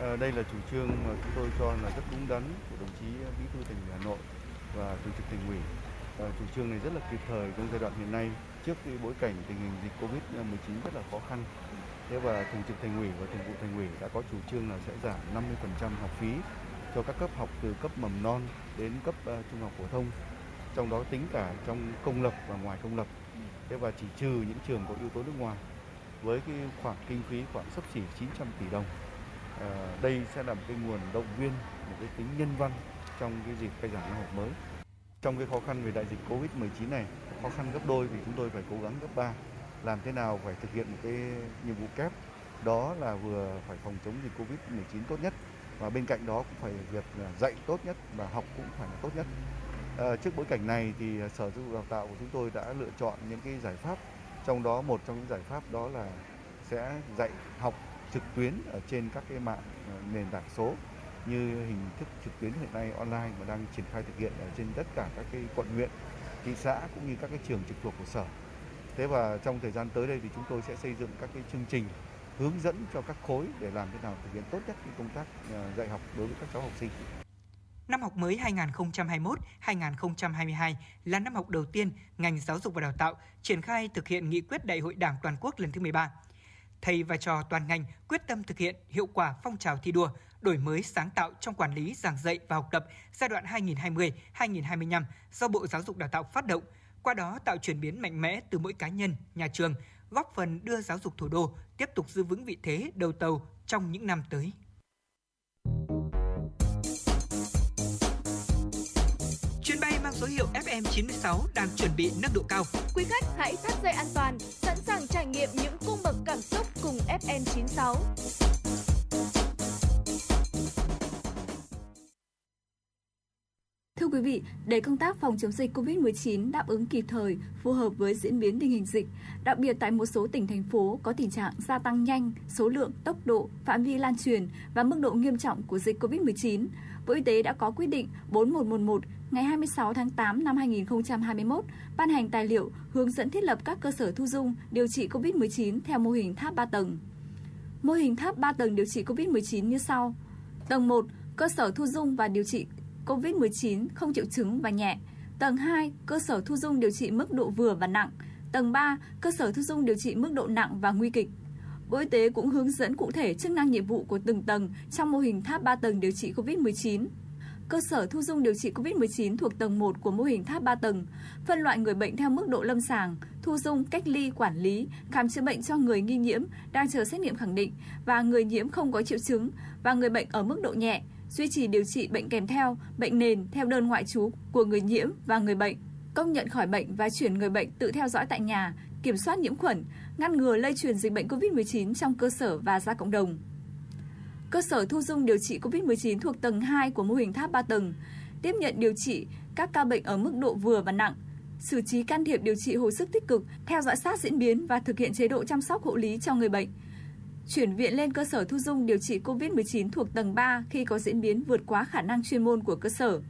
À, đây là chủ trương mà chúng tôi cho là rất đúng đắn của đồng chí Bí thư Thành ủy Hà Nội và Thường trực Thành ủy. À, chủ trương này rất là kịp thời trong giai đoạn hiện nay trước cái bối cảnh tình hình dịch Covid-19 rất là khó khăn. Thế và Thường trực Thành ủy và Thường vụ Thành ủy đã có chủ trương là sẽ giảm 50% học phí cho các cấp học từ cấp mầm non đến cấp uh, trung học phổ thông trong đó tính cả trong công lập và ngoài công lập thế và chỉ trừ những trường có yếu tố nước ngoài với cái khoản kinh phí khoảng sấp xỉ 900 tỷ đồng. À, đây sẽ là một cái nguồn động viên một cái tính nhân văn trong cái dịp khai giảng năm học mới. Trong cái khó khăn về đại dịch Covid-19 này khó khăn gấp đôi thì chúng tôi phải cố gắng gấp ba. Làm thế nào phải thực hiện một cái nhiệm vụ kép? Đó là vừa phải phòng chống dịch Covid-19 tốt nhất và bên cạnh đó cũng phải việc à, dạy tốt nhất và học cũng phải là tốt nhất. À, trước bối cảnh này thì ờ, Sở Giáo dục Đào tạo của chúng tôi đã lựa chọn những cái giải pháp, trong đó một trong những giải pháp đó là sẽ dạy học trực tuyến ở trên các cái mạng ờ, nền tảng số như hình thức trực tuyến hiện nay online mà đang triển khai thực hiện ở trên tất cả các cái quận huyện, thị xã cũng như các cái trường trực thuộc của sở. Thế và trong thời gian tới đây thì chúng tôi sẽ xây dựng các cái chương trình hướng dẫn cho các khối để làm thế nào thực hiện tốt nhất cái công tác dạy học đối với các cháu học sinh. Năm học mới 2021-2022 là năm học đầu tiên ngành giáo dục và đào tạo triển khai thực hiện nghị quyết Đại hội Đảng toàn quốc lần thứ 13. Thầy và trò toàn ngành quyết tâm thực hiện hiệu quả phong trào thi đua, đổi mới sáng tạo trong quản lý giảng dạy và học tập giai đoạn 2020-2025 do Bộ Giáo dục Đào tạo phát động, qua đó tạo chuyển biến mạnh mẽ từ mỗi cá nhân, nhà trường, góp phần đưa giáo dục thủ đô tiếp tục giữ vững vị thế đầu tàu trong những năm tới. Số hiệu FM96 đang chuẩn bị nâng độ cao. Quý khách hãy thắt dây an toàn, sẵn sàng trải nghiệm những cung bậc cảm xúc cùng FN96. Thưa quý vị, để công tác phòng chống dịch COVID-19 đáp ứng kịp thời, phù hợp với diễn biến tình hình dịch, đặc biệt tại một số tỉnh thành phố có tình trạng gia tăng nhanh số lượng, tốc độ, phạm vi lan truyền và mức độ nghiêm trọng của dịch COVID-19, Bộ Y tế đã có quyết định 4111 ngày 26 tháng 8 năm 2021 ban hành tài liệu hướng dẫn thiết lập các cơ sở thu dung điều trị COVID-19 theo mô hình tháp 3 tầng. Mô hình tháp 3 tầng điều trị COVID-19 như sau. Tầng 1, cơ sở thu dung và điều trị COVID-19 không triệu chứng và nhẹ. Tầng 2, cơ sở thu dung điều trị mức độ vừa và nặng. Tầng 3, cơ sở thu dung điều trị mức độ nặng và nguy kịch. Bộ Y tế cũng hướng dẫn cụ thể chức năng nhiệm vụ của từng tầng trong mô hình tháp 3 tầng điều trị COVID-19. Cơ sở thu dung điều trị COVID-19 thuộc tầng 1 của mô hình tháp 3 tầng, phân loại người bệnh theo mức độ lâm sàng, thu dung, cách ly, quản lý, khám chữa bệnh cho người nghi nhiễm đang chờ xét nghiệm khẳng định và người nhiễm không có triệu chứng và người bệnh ở mức độ nhẹ, duy trì điều trị bệnh kèm theo, bệnh nền theo đơn ngoại trú của người nhiễm và người bệnh, công nhận khỏi bệnh và chuyển người bệnh tự theo dõi tại nhà, kiểm soát nhiễm khuẩn, ngăn ngừa lây truyền dịch bệnh COVID-19 trong cơ sở và ra cộng đồng. Cơ sở thu dung điều trị COVID-19 thuộc tầng 2 của mô hình tháp 3 tầng, tiếp nhận điều trị các ca bệnh ở mức độ vừa và nặng, xử trí can thiệp điều trị hồi sức tích cực, theo dõi sát diễn biến và thực hiện chế độ chăm sóc hộ lý cho người bệnh. Chuyển viện lên cơ sở thu dung điều trị COVID-19 thuộc tầng 3 khi có diễn biến vượt quá khả năng chuyên môn của cơ sở.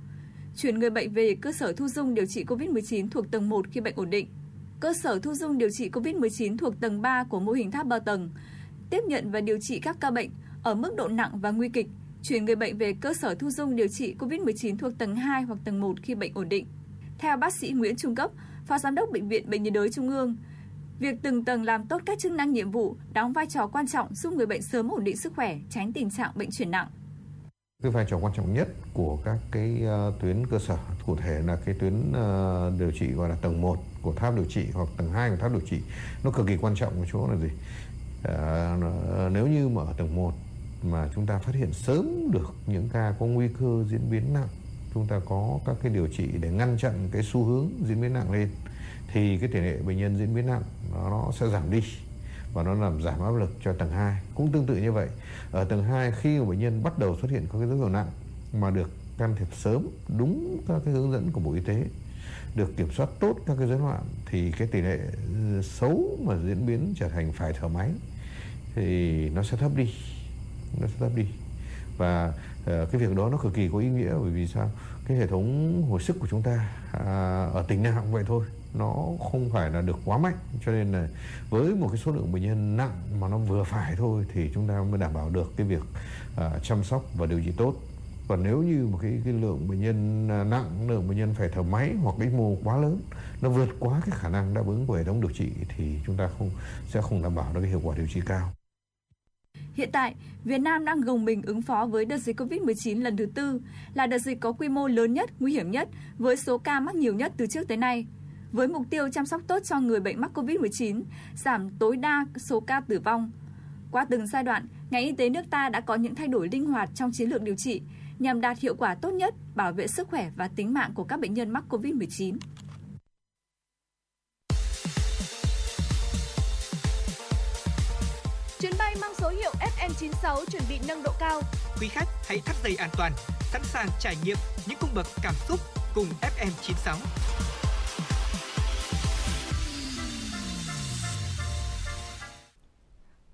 Chuyển người bệnh về cơ sở thu dung điều trị COVID-19 thuộc tầng 1 khi bệnh ổn định. cơ sở thu dung điều trị COVID-19 thuộc tầng 3 của mô hình tháp 3 tầng, tiếp nhận và điều trị các ca bệnh ở mức độ nặng và nguy kịch, chuyển người bệnh về cơ sở thu dung điều trị COVID-19 thuộc tầng 2 hoặc tầng 1 khi bệnh ổn định. Theo bác sĩ Nguyễn Trung Cấp, Phó Giám đốc Bệnh viện Bệnh nhiệt đới Trung ương, việc từng tầng làm tốt các chức năng nhiệm vụ đóng vai trò quan trọng giúp người bệnh sớm ổn định sức khỏe, tránh tình trạng bệnh chuyển nặng. Cái vai trò quan trọng nhất của các cái uh, tuyến cơ sở, cụ thể là cái tuyến uh, điều trị gọi là tầng 1 của tháp điều trị hoặc tầng 2 của tháp điều trị, nó cực kỳ quan trọng ở chỗ là gì? Uh, nếu như mà ở tầng 1 mà chúng ta phát hiện sớm được những ca có nguy cơ diễn biến nặng chúng ta có các cái điều trị để ngăn chặn cái xu hướng diễn biến nặng lên thì cái tỷ lệ bệnh nhân diễn biến nặng nó, nó sẽ giảm đi và nó làm giảm áp lực cho tầng 2 cũng tương tự như vậy ở tầng 2 khi mà bệnh nhân bắt đầu xuất hiện có cái dấu hiệu nặng mà được can thiệp sớm đúng các cái hướng dẫn của bộ y tế được kiểm soát tốt các cái rối loạn thì cái tỷ lệ ừ, xấu mà diễn biến trở thành phải thở máy thì nó sẽ thấp đi nó sẽ thấp đi. Và ờ, cái việc đó nó cực kỳ có ý nghĩa bởi vì sao? Cái hệ thống hồi sức của chúng ta à, ở tỉnh nào cũng vậy thôi nó không phải là được quá mạnh. Cho nên là với một cái số lượng bệnh nhân nặng mà nó vừa phải thôi thì chúng ta mới đảm bảo được cái việc à, chăm sóc và điều trị tốt. Còn nếu như một cái, cái lượng bệnh nhân à, nặng lượng bệnh nhân phải thở máy hoặc cái mô quá lớn nó vượt quá cái khả năng đáp ứng của hệ thống điều trị thì chúng ta không sẽ không đảm bảo được cái hiệu quả điều trị cao. Hiện tại, Việt Nam đang gồng mình ứng phó với đợt dịch COVID-19 lần thứ tư, là đợt dịch có quy mô lớn nhất, nguy hiểm nhất, với số ca mắc nhiều nhất từ trước tới nay. Với mục tiêu chăm sóc tốt cho người bệnh mắc COVID-19, giảm tối đa số ca tử vong. Qua từng giai đoạn, ngành y tế nước ta đã có những thay đổi linh hoạt trong chiến lược điều trị nhằm đạt hiệu quả tốt nhất, bảo vệ sức khỏe và tính mạng của các bệnh nhân mắc COVID-19. Chuyến bay mang số hiệu FN96 chuẩn bị nâng độ cao. Quý khách hãy thắt dây an toàn, sẵn sàng trải nghiệm những cung bậc cảm xúc cùng FN96.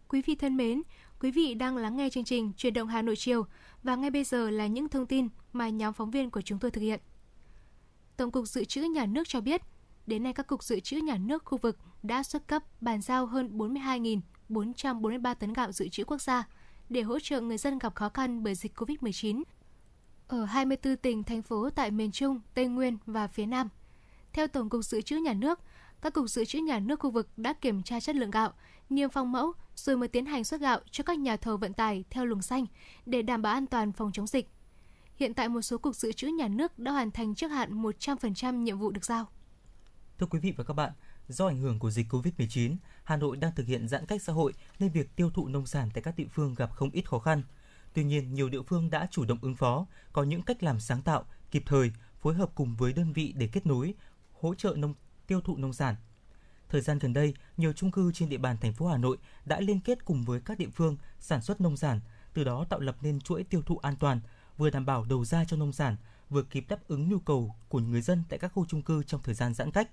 Quý vị thân mến, quý vị đang lắng nghe chương trình Truyền động Hà Nội chiều và ngay bây giờ là những thông tin mà nhóm phóng viên của chúng tôi thực hiện. Tổng cục Dự trữ Nhà nước cho biết, đến nay các cục dự trữ nhà nước khu vực đã xuất cấp bàn giao hơn 443 tấn gạo dự trữ quốc gia để hỗ trợ người dân gặp khó khăn bởi dịch COVID-19 ở 24 tỉnh, thành phố tại miền Trung, Tây Nguyên và phía Nam. Theo Tổng cục Dự trữ Nhà nước, các cục dự trữ nhà nước khu vực đã kiểm tra chất lượng gạo, niêm phong mẫu rồi mới tiến hành xuất gạo cho các nhà thầu vận tải theo luồng xanh để đảm bảo an toàn phòng chống dịch. Hiện tại một số cục dự trữ nhà nước đã hoàn thành trước hạn 100% nhiệm vụ được giao. Thưa quý vị và các bạn, do ảnh hưởng của dịch Covid-19, Hà Nội đang thực hiện giãn cách xã hội nên việc tiêu thụ nông sản tại các địa phương gặp không ít khó khăn. Tuy nhiên, nhiều địa phương đã chủ động ứng phó, có những cách làm sáng tạo, kịp thời, phối hợp cùng với đơn vị để kết nối, hỗ trợ nông tiêu thụ nông sản. Thời gian gần đây, nhiều chung cư trên địa bàn thành phố Hà Nội đã liên kết cùng với các địa phương sản xuất nông sản, từ đó tạo lập nên chuỗi tiêu thụ an toàn, vừa đảm bảo đầu ra cho nông sản, vừa kịp đáp ứng nhu cầu của người dân tại các khu chung cư trong thời gian giãn cách.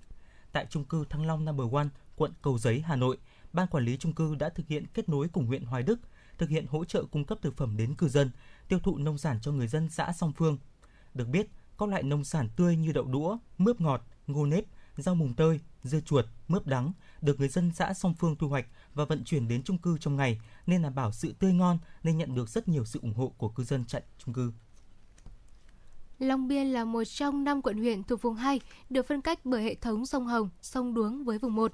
Tại chung cư Thăng Long No. 1, quận Cầu Giấy, Hà Nội, ban quản lý chung cư đã thực hiện kết nối cùng huyện Hoài Đức, thực hiện hỗ trợ cung cấp thực phẩm đến cư dân, tiêu thụ nông sản cho người dân xã Song Phương. Được biết, các loại nông sản tươi như đậu đũa, mướp ngọt, ngô nếp, rau mùng tơi, dưa chuột, mướp đắng được người dân xã Song Phương thu hoạch và vận chuyển đến chung cư trong ngày nên đảm bảo sự tươi ngon nên nhận được rất nhiều sự ủng hộ của cư dân chạy chung cư. Long Biên là một trong năm quận huyện thuộc vùng 2 được phân cách bởi hệ thống sông Hồng, sông Đuống với vùng 1.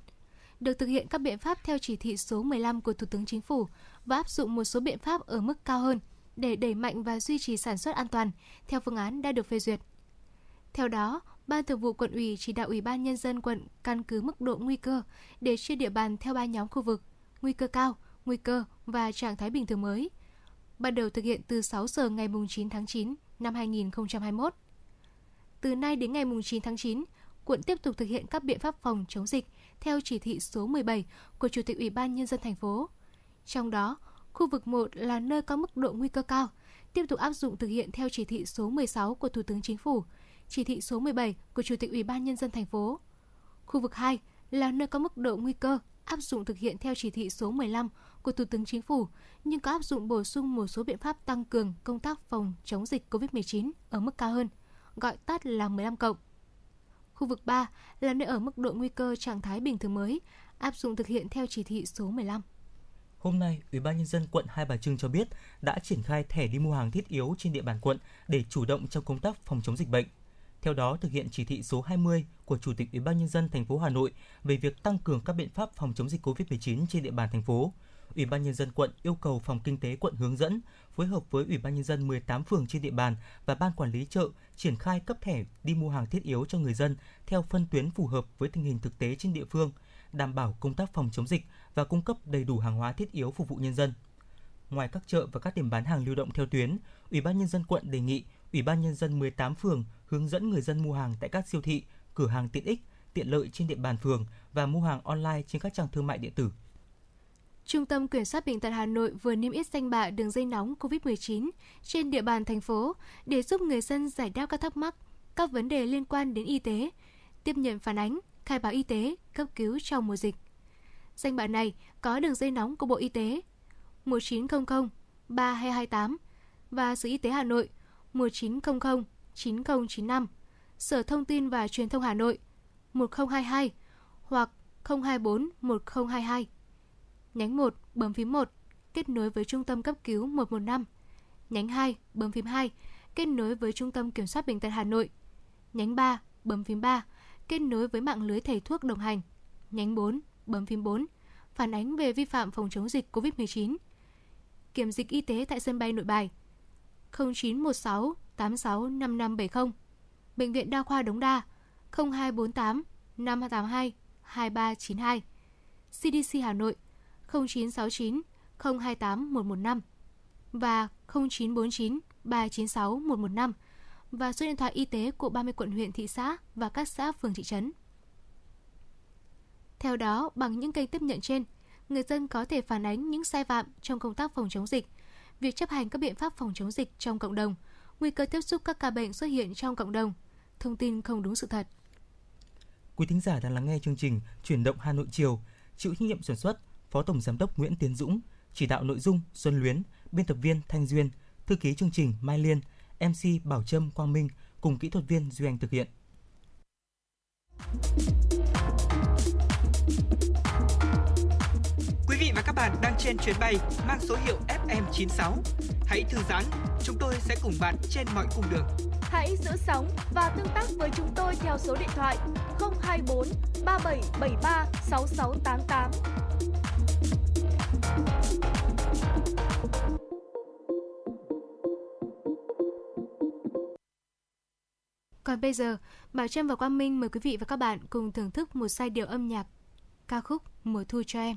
Được thực hiện các biện pháp theo chỉ thị số 15 của Thủ tướng Chính phủ và áp dụng một số biện pháp ở mức cao hơn để đẩy mạnh và duy trì sản xuất an toàn theo phương án đã được phê duyệt. Theo đó, Ban Thường vụ quận ủy chỉ đạo Ủy ban nhân dân quận căn cứ mức độ nguy cơ để chia địa bàn theo ba nhóm khu vực: nguy cơ cao, nguy cơ và trạng thái bình thường mới. Bắt đầu thực hiện từ 6 giờ ngày 9 tháng 9 năm 2021. Từ nay đến ngày 9 tháng 9, quận tiếp tục thực hiện các biện pháp phòng chống dịch theo chỉ thị số 17 của Chủ tịch Ủy ban nhân dân thành phố. Trong đó, khu vực 1 là nơi có mức độ nguy cơ cao, tiếp tục áp dụng thực hiện theo chỉ thị số 16 của Thủ tướng Chính phủ chỉ thị số 17 của Chủ tịch Ủy ban nhân dân thành phố. Khu vực 2 là nơi có mức độ nguy cơ áp dụng thực hiện theo chỉ thị số 15 của Thủ tướng Chính phủ, nhưng có áp dụng bổ sung một số biện pháp tăng cường công tác phòng chống dịch COVID-19 ở mức cao hơn, gọi tắt là 15 cộng. Khu vực 3 là nơi ở mức độ nguy cơ trạng thái bình thường mới, áp dụng thực hiện theo chỉ thị số 15. Hôm nay, Ủy ban nhân dân quận Hai Bà Trưng cho biết đã triển khai thẻ đi mua hàng thiết yếu trên địa bàn quận để chủ động trong công tác phòng chống dịch bệnh. Theo đó, thực hiện chỉ thị số 20 của Chủ tịch Ủy ban nhân dân thành phố Hà Nội về việc tăng cường các biện pháp phòng chống dịch COVID-19 trên địa bàn thành phố. Ủy ban nhân dân quận yêu cầu phòng kinh tế quận hướng dẫn phối hợp với Ủy ban nhân dân 18 phường trên địa bàn và ban quản lý chợ triển khai cấp thẻ đi mua hàng thiết yếu cho người dân theo phân tuyến phù hợp với tình hình thực tế trên địa phương, đảm bảo công tác phòng chống dịch và cung cấp đầy đủ hàng hóa thiết yếu phục vụ nhân dân. Ngoài các chợ và các điểm bán hàng lưu động theo tuyến, Ủy ban nhân dân quận đề nghị Ủy ban nhân dân 18 phường hướng dẫn người dân mua hàng tại các siêu thị, cửa hàng tiện ích, tiện lợi trên địa bàn phường và mua hàng online trên các trang thương mại điện tử. Trung tâm Kiểm soát Bệnh tật Hà Nội vừa niêm yết danh bạ đường dây nóng COVID-19 trên địa bàn thành phố để giúp người dân giải đáp các thắc mắc, các vấn đề liên quan đến y tế, tiếp nhận phản ánh, khai báo y tế, cấp cứu trong mùa dịch. Danh bạ này có đường dây nóng của Bộ Y tế 1900 3228 và Sở Y tế Hà Nội 1900 9095, Sở Thông tin và Truyền thông Hà Nội 1022 hoặc 024 1022. Nhánh 1 bấm phím 1 kết nối với Trung tâm cấp cứu 115. Nhánh 2 bấm phím 2 kết nối với Trung tâm Kiểm soát Bệnh tật Hà Nội. Nhánh 3 bấm phím 3 kết nối với mạng lưới thầy thuốc đồng hành. Nhánh 4 bấm phím 4 phản ánh về vi phạm phòng chống dịch COVID-19. Kiểm dịch y tế tại sân bay Nội Bài 0916 86 5570. Bệnh viện Đa khoa Đống Đa 0248 582 2392. CDC Hà Nội 0969 028 115 và 0949 396 115 và số điện thoại y tế của 30 quận huyện thị xã và các xã phường thị trấn. Theo đó, bằng những kênh tiếp nhận trên, người dân có thể phản ánh những sai phạm trong công tác phòng chống dịch, việc chấp hành các biện pháp phòng chống dịch trong cộng đồng, nguy cơ tiếp xúc các ca bệnh xuất hiện trong cộng đồng, thông tin không đúng sự thật. Quý thính giả đang lắng nghe chương trình Chuyển động Hà Nội chiều, chịu trách nhiệm sản xuất Phó Tổng Giám đốc Nguyễn Tiến Dũng, chỉ đạo nội dung Xuân Luyến, biên tập viên Thanh Duyên, thư ký chương trình Mai Liên, MC Bảo Trâm Quang Minh cùng kỹ thuật viên Duy Anh thực hiện. Quý vị và các bạn đang trên chuyến bay mang số hiệu FM96. Hãy thư giãn, chúng tôi sẽ cùng bạn trên mọi cung đường. Hãy giữ sóng và tương tác với chúng tôi theo số điện thoại 024 3773 6688. Còn bây giờ, Bảo Trâm và Quang Minh mời quý vị và các bạn cùng thưởng thức một giai điệu âm nhạc ca khúc Mùa thu cho em.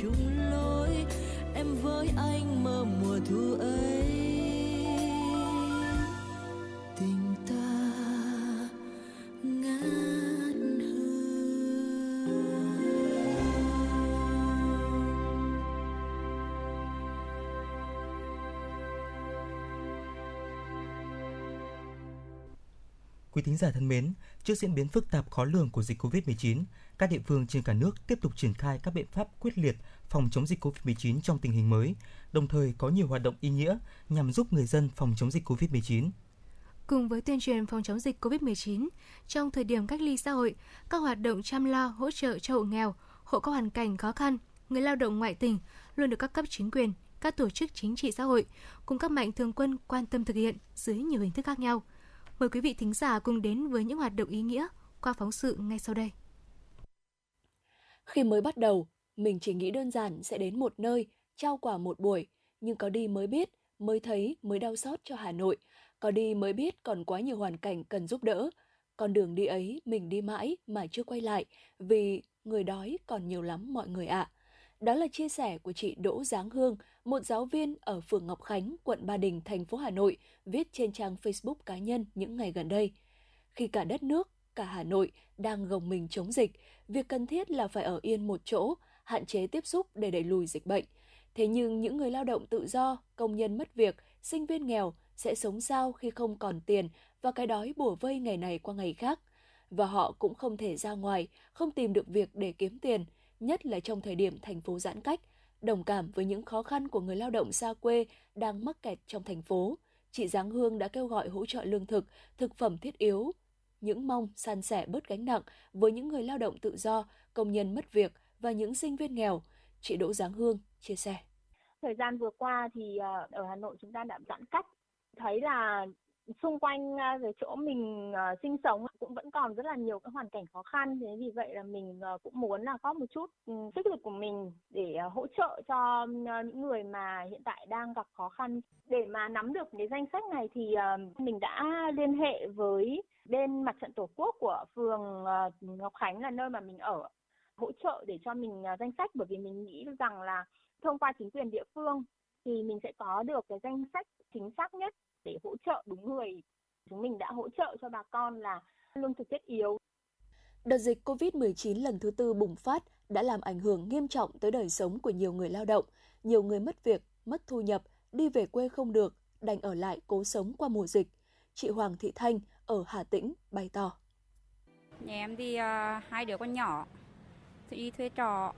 Chung lối em với anh mơ mùa thu ấy. Tình ta ngát Quý thính giả thân mến, trước diễn biến phức tạp khó lường của dịch COVID-19, các địa phương trên cả nước tiếp tục triển khai các biện pháp quyết liệt phòng chống dịch COVID-19 trong tình hình mới, đồng thời có nhiều hoạt động ý nghĩa nhằm giúp người dân phòng chống dịch COVID-19. Cùng với tuyên truyền phòng chống dịch COVID-19, trong thời điểm cách ly xã hội, các hoạt động chăm lo hỗ trợ cho hộ nghèo, hộ có hoàn cảnh khó khăn, người lao động ngoại tỉnh luôn được các cấp chính quyền, các tổ chức chính trị xã hội cùng các mạnh thường quân quan tâm thực hiện dưới nhiều hình thức khác nhau. Mời quý vị thính giả cùng đến với những hoạt động ý nghĩa qua phóng sự ngay sau đây. Khi mới bắt đầu, mình chỉ nghĩ đơn giản sẽ đến một nơi, trao quà một buổi, nhưng có đi mới biết, mới thấy, mới đau xót cho Hà Nội. Có đi mới biết còn quá nhiều hoàn cảnh cần giúp đỡ. Con đường đi ấy mình đi mãi mà chưa quay lại vì người đói còn nhiều lắm mọi người ạ. Đó là chia sẻ của chị Đỗ Giáng Hương, một giáo viên ở phường Ngọc Khánh, quận Ba Đình, thành phố Hà Nội, viết trên trang Facebook cá nhân những ngày gần đây. Khi cả đất nước, cả Hà Nội đang gồng mình chống dịch, việc cần thiết là phải ở yên một chỗ, hạn chế tiếp xúc để đẩy lùi dịch bệnh. Thế nhưng những người lao động tự do, công nhân mất việc, sinh viên nghèo sẽ sống sao khi không còn tiền và cái đói bùa vây ngày này qua ngày khác. Và họ cũng không thể ra ngoài, không tìm được việc để kiếm tiền, nhất là trong thời điểm thành phố giãn cách. Đồng cảm với những khó khăn của người lao động xa quê đang mắc kẹt trong thành phố, chị Giáng Hương đã kêu gọi hỗ trợ lương thực, thực phẩm thiết yếu, những mong san sẻ bớt gánh nặng với những người lao động tự do, công nhân mất việc và những sinh viên nghèo. Chị Đỗ Giáng Hương chia sẻ. Thời gian vừa qua thì ờ, ở Hà Nội chúng ta đã giãn cách. Thấy là xung quanh về cái chỗ mình à, sinh sống cũng vẫn còn rất là nhiều các hoàn cảnh khó khăn. Thế vì vậy là mình à, cũng muốn là góp một chút ừ, sức lực của mình để hỗ trợ cho những người mà hiện tại đang gặp khó khăn. Để mà nắm được cái danh sách này thì mình đã liên hệ với bên mặt trận tổ quốc của phường Ngọc Khánh là nơi mà mình ở, hỗ trợ để cho mình danh sách. Bởi vì mình nghĩ rằng là thông qua chính quyền địa phương thì mình sẽ có được cái danh sách chính xác nhất để hỗ trợ đúng người. Chúng mình đã hỗ trợ cho bà con là lương thực thiết yếu. Đợt dịch COVID-19 lần thứ tư bùng phát đã làm ảnh hưởng nghiêm trọng tới đời sống của nhiều người lao động. Nhiều người mất việc, mất thu nhập, đi về quê không được, đành ở lại cố sống qua mùa dịch. Chị Hoàng Thị Thanh ở Hà Tĩnh bày tỏ. Nhà em thì à, hai đứa con nhỏ thì đi thuê trọ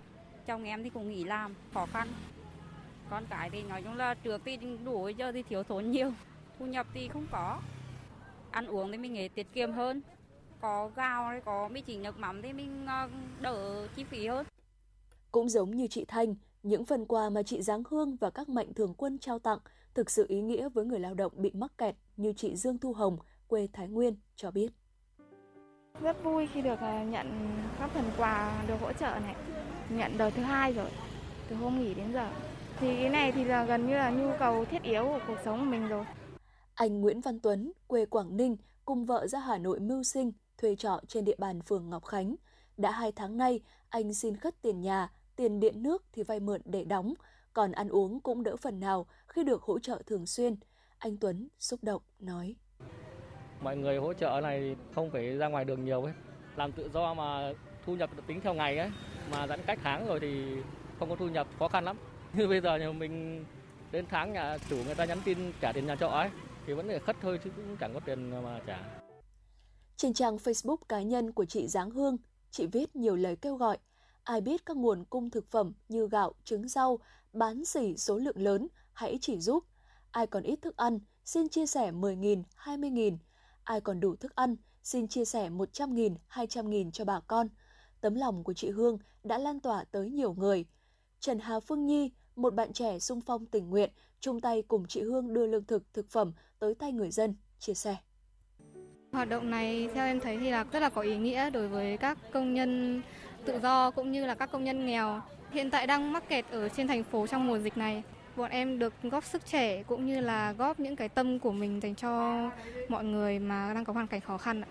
chồng em thì cũng nghỉ làm khó khăn con cái thì nói chung là trước thì đủ giờ thì thiếu thốn nhiều thu nhập thì không có ăn uống thì mình nghĩ tiết kiệm hơn có gạo hay có mì chính nước mắm thì mình à, đỡ chi phí hơn Cũng giống như chị Thanh, những phần quà mà chị Giáng Hương và các mạnh thường quân trao tặng thực sự ý nghĩa với người lao động bị mắc kẹt như chị Dương Thu Hồng, quê Thái Nguyên, cho biết. Rất vui khi được à, nhận các phần quà được hỗ trợ này. Nhận đợt thứ hai rồi, từ hôm nghỉ đến giờ. Thì cái này thì là gần như là nhu cầu thiết yếu của cuộc sống của mình rồi. Anh Nguyễn Văn Tuấn, quê Quảng Ninh, cùng vợ ra Hà Nội mưu sinh, thuê trọ trên địa bàn phường Ngọc Khánh. Đã hai tháng nay, anh xin khất tiền nhà, tiền điện nước thì vay mượn để đóng, còn ăn uống cũng đỡ phần nào khi được hỗ trợ thường xuyên. Anh Tuấn xúc động nói. mọi người hỗ trợ này không phải ra ngoài đường nhiều ấy làm tự do mà thu nhập được tính theo ngày ấy mà giãn cách tháng rồi thì không có thu nhập khó khăn lắm như bây giờ nhà mình đến tháng nhà chủ người ta nhắn tin trả tiền nhà trọ ấy thì vẫn phải khất thôi chứ cũng chẳng có tiền mà trả Trên trang Facebook cá nhân của chị Giáng Hương, chị viết nhiều lời kêu gọi. Ai biết các nguồn cung thực phẩm như gạo, trứng rau, bán xỉ số lượng lớn, hãy chỉ giúp. Ai còn ít thức ăn, xin chia sẻ 10.000, 20.000. Ai còn đủ thức ăn, xin chia sẻ 100.000, 200.000 cho bà con. Tấm lòng của chị Hương đã lan tỏa tới nhiều người. Trần Hà Phương Nhi, một bạn trẻ sung phong tình nguyện, chung tay cùng chị Hương đưa lương thực, thực phẩm tới tay người dân, chia sẻ. Hoạt động này theo em thấy thì là rất là có ý nghĩa đối với các công nhân tự do cũng như là các công nhân nghèo hiện tại đang mắc kẹt ở trên thành phố trong mùa dịch này. Bọn em được góp sức trẻ cũng như là góp những cái tâm của mình dành cho mọi người mà đang có hoàn cảnh khó khăn.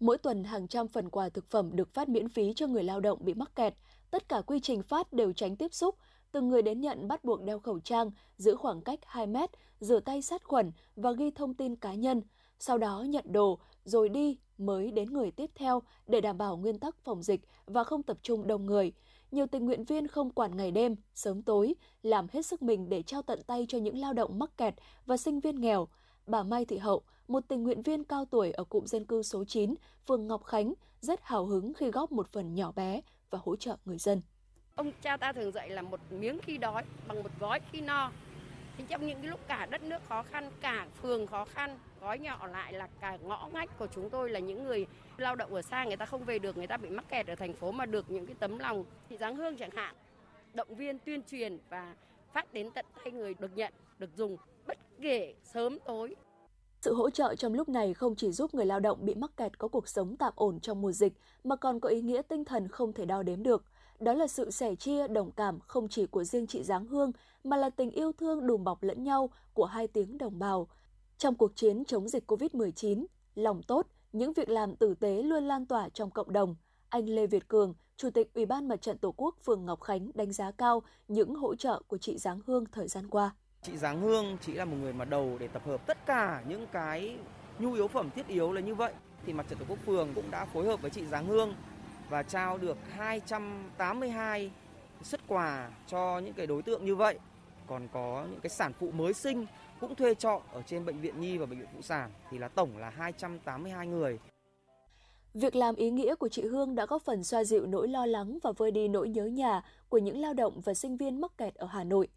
Mỗi tuần hàng trăm phần quà thực phẩm được phát miễn phí cho người lao động bị mắc kẹt. Tất cả quy trình phát đều tránh tiếp xúc. Từng người đến nhận bắt buộc đeo khẩu trang, giữ khoảng cách 2 mét, rửa tay sát khuẩn và ghi thông tin cá nhân. Sau đó nhận đồ, rồi đi mới đến người tiếp theo để đảm bảo nguyên tắc phòng dịch và không tập trung đông người. Nhiều tình nguyện viên không quản ngày đêm, sớm tối, làm hết sức mình để trao tận tay cho những lao động mắc kẹt và sinh viên nghèo. Bà Mai Thị Hậu, một tình nguyện viên cao tuổi ở cụm dân cư số 9, phường Ngọc Khánh, rất hào hứng khi góp một phần nhỏ bé và hỗ trợ người dân. Ông cha ta thường dạy là một miếng khi đói bằng một gói khi no. Thì trong những cái lúc cả đất nước khó khăn, cả phường khó khăn, gói nhỏ lại là cả ngõ ngách của chúng tôi là những người lao động ở xa người ta không về được, người ta bị mắc kẹt ở thành phố mà được những cái tấm lòng thị giáng hương chẳng hạn, động viên tuyên truyền và phát đến tận tay người được nhận, được dùng bất kể sớm tối. Sự hỗ trợ trong lúc này không chỉ giúp người lao động bị mắc kẹt có cuộc sống tạm ổn trong mùa dịch, mà còn có ý nghĩa tinh thần không thể đo đếm được. Đó là sự sẻ chia, đồng cảm không chỉ của riêng chị Giáng Hương, mà là tình yêu thương đùm bọc lẫn nhau của hai tiếng đồng bào. Trong cuộc chiến chống dịch COVID-19, lòng tốt, những việc làm tử tế luôn lan tỏa trong cộng đồng. Anh Lê Việt Cường, Chủ tịch Ủy ban Mặt trận Tổ quốc phường Ngọc Khánh đánh giá cao những hỗ trợ của chị Giáng Hương thời gian qua. Chị Giáng Hương chỉ là một người mà đầu để tập hợp tất cả những cái nhu yếu phẩm thiết yếu là như vậy. Thì Mặt trận Tổ quốc phường cũng đã phối hợp với chị Giáng Hương và trao được 282 xuất quà cho những cái đối tượng như vậy. Còn có những cái sản phụ mới sinh cũng thuê trọ ở trên bệnh viện Nhi và bệnh viện Phụ sản thì là tổng là 282 người. Việc làm ý nghĩa của chị Hương đã góp phần xoa dịu nỗi lo lắng và vơi đi nỗi nhớ nhà của những lao động và sinh viên mắc kẹt ở Hà Nội.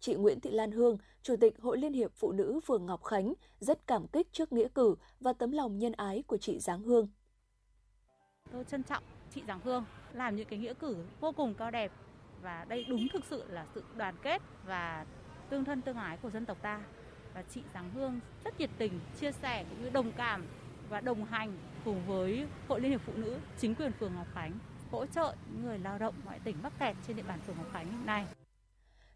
Chị Nguyễn Thị Lan Hương, Chủ tịch Hội Liên hiệp Phụ nữ phường Ngọc Khánh, rất cảm kích trước nghĩa cử và tấm lòng nhân ái của chị Giáng Hương. Tôi trân trọng chị Giáng Hương làm những cái nghĩa cử vô cùng cao đẹp và đây đúng thực sự là sự đoàn kết và tương thân tương ái của dân tộc ta và chị Giáng Hương rất nhiệt tình chia sẻ cũng như đồng cảm và đồng hành cùng với Hội Liên hiệp Phụ nữ, chính quyền phường Ngọc Khánh hỗ trợ những người lao động ngoại tỉnh mắc kẹt trên địa bàn phường Ngọc Khánh này.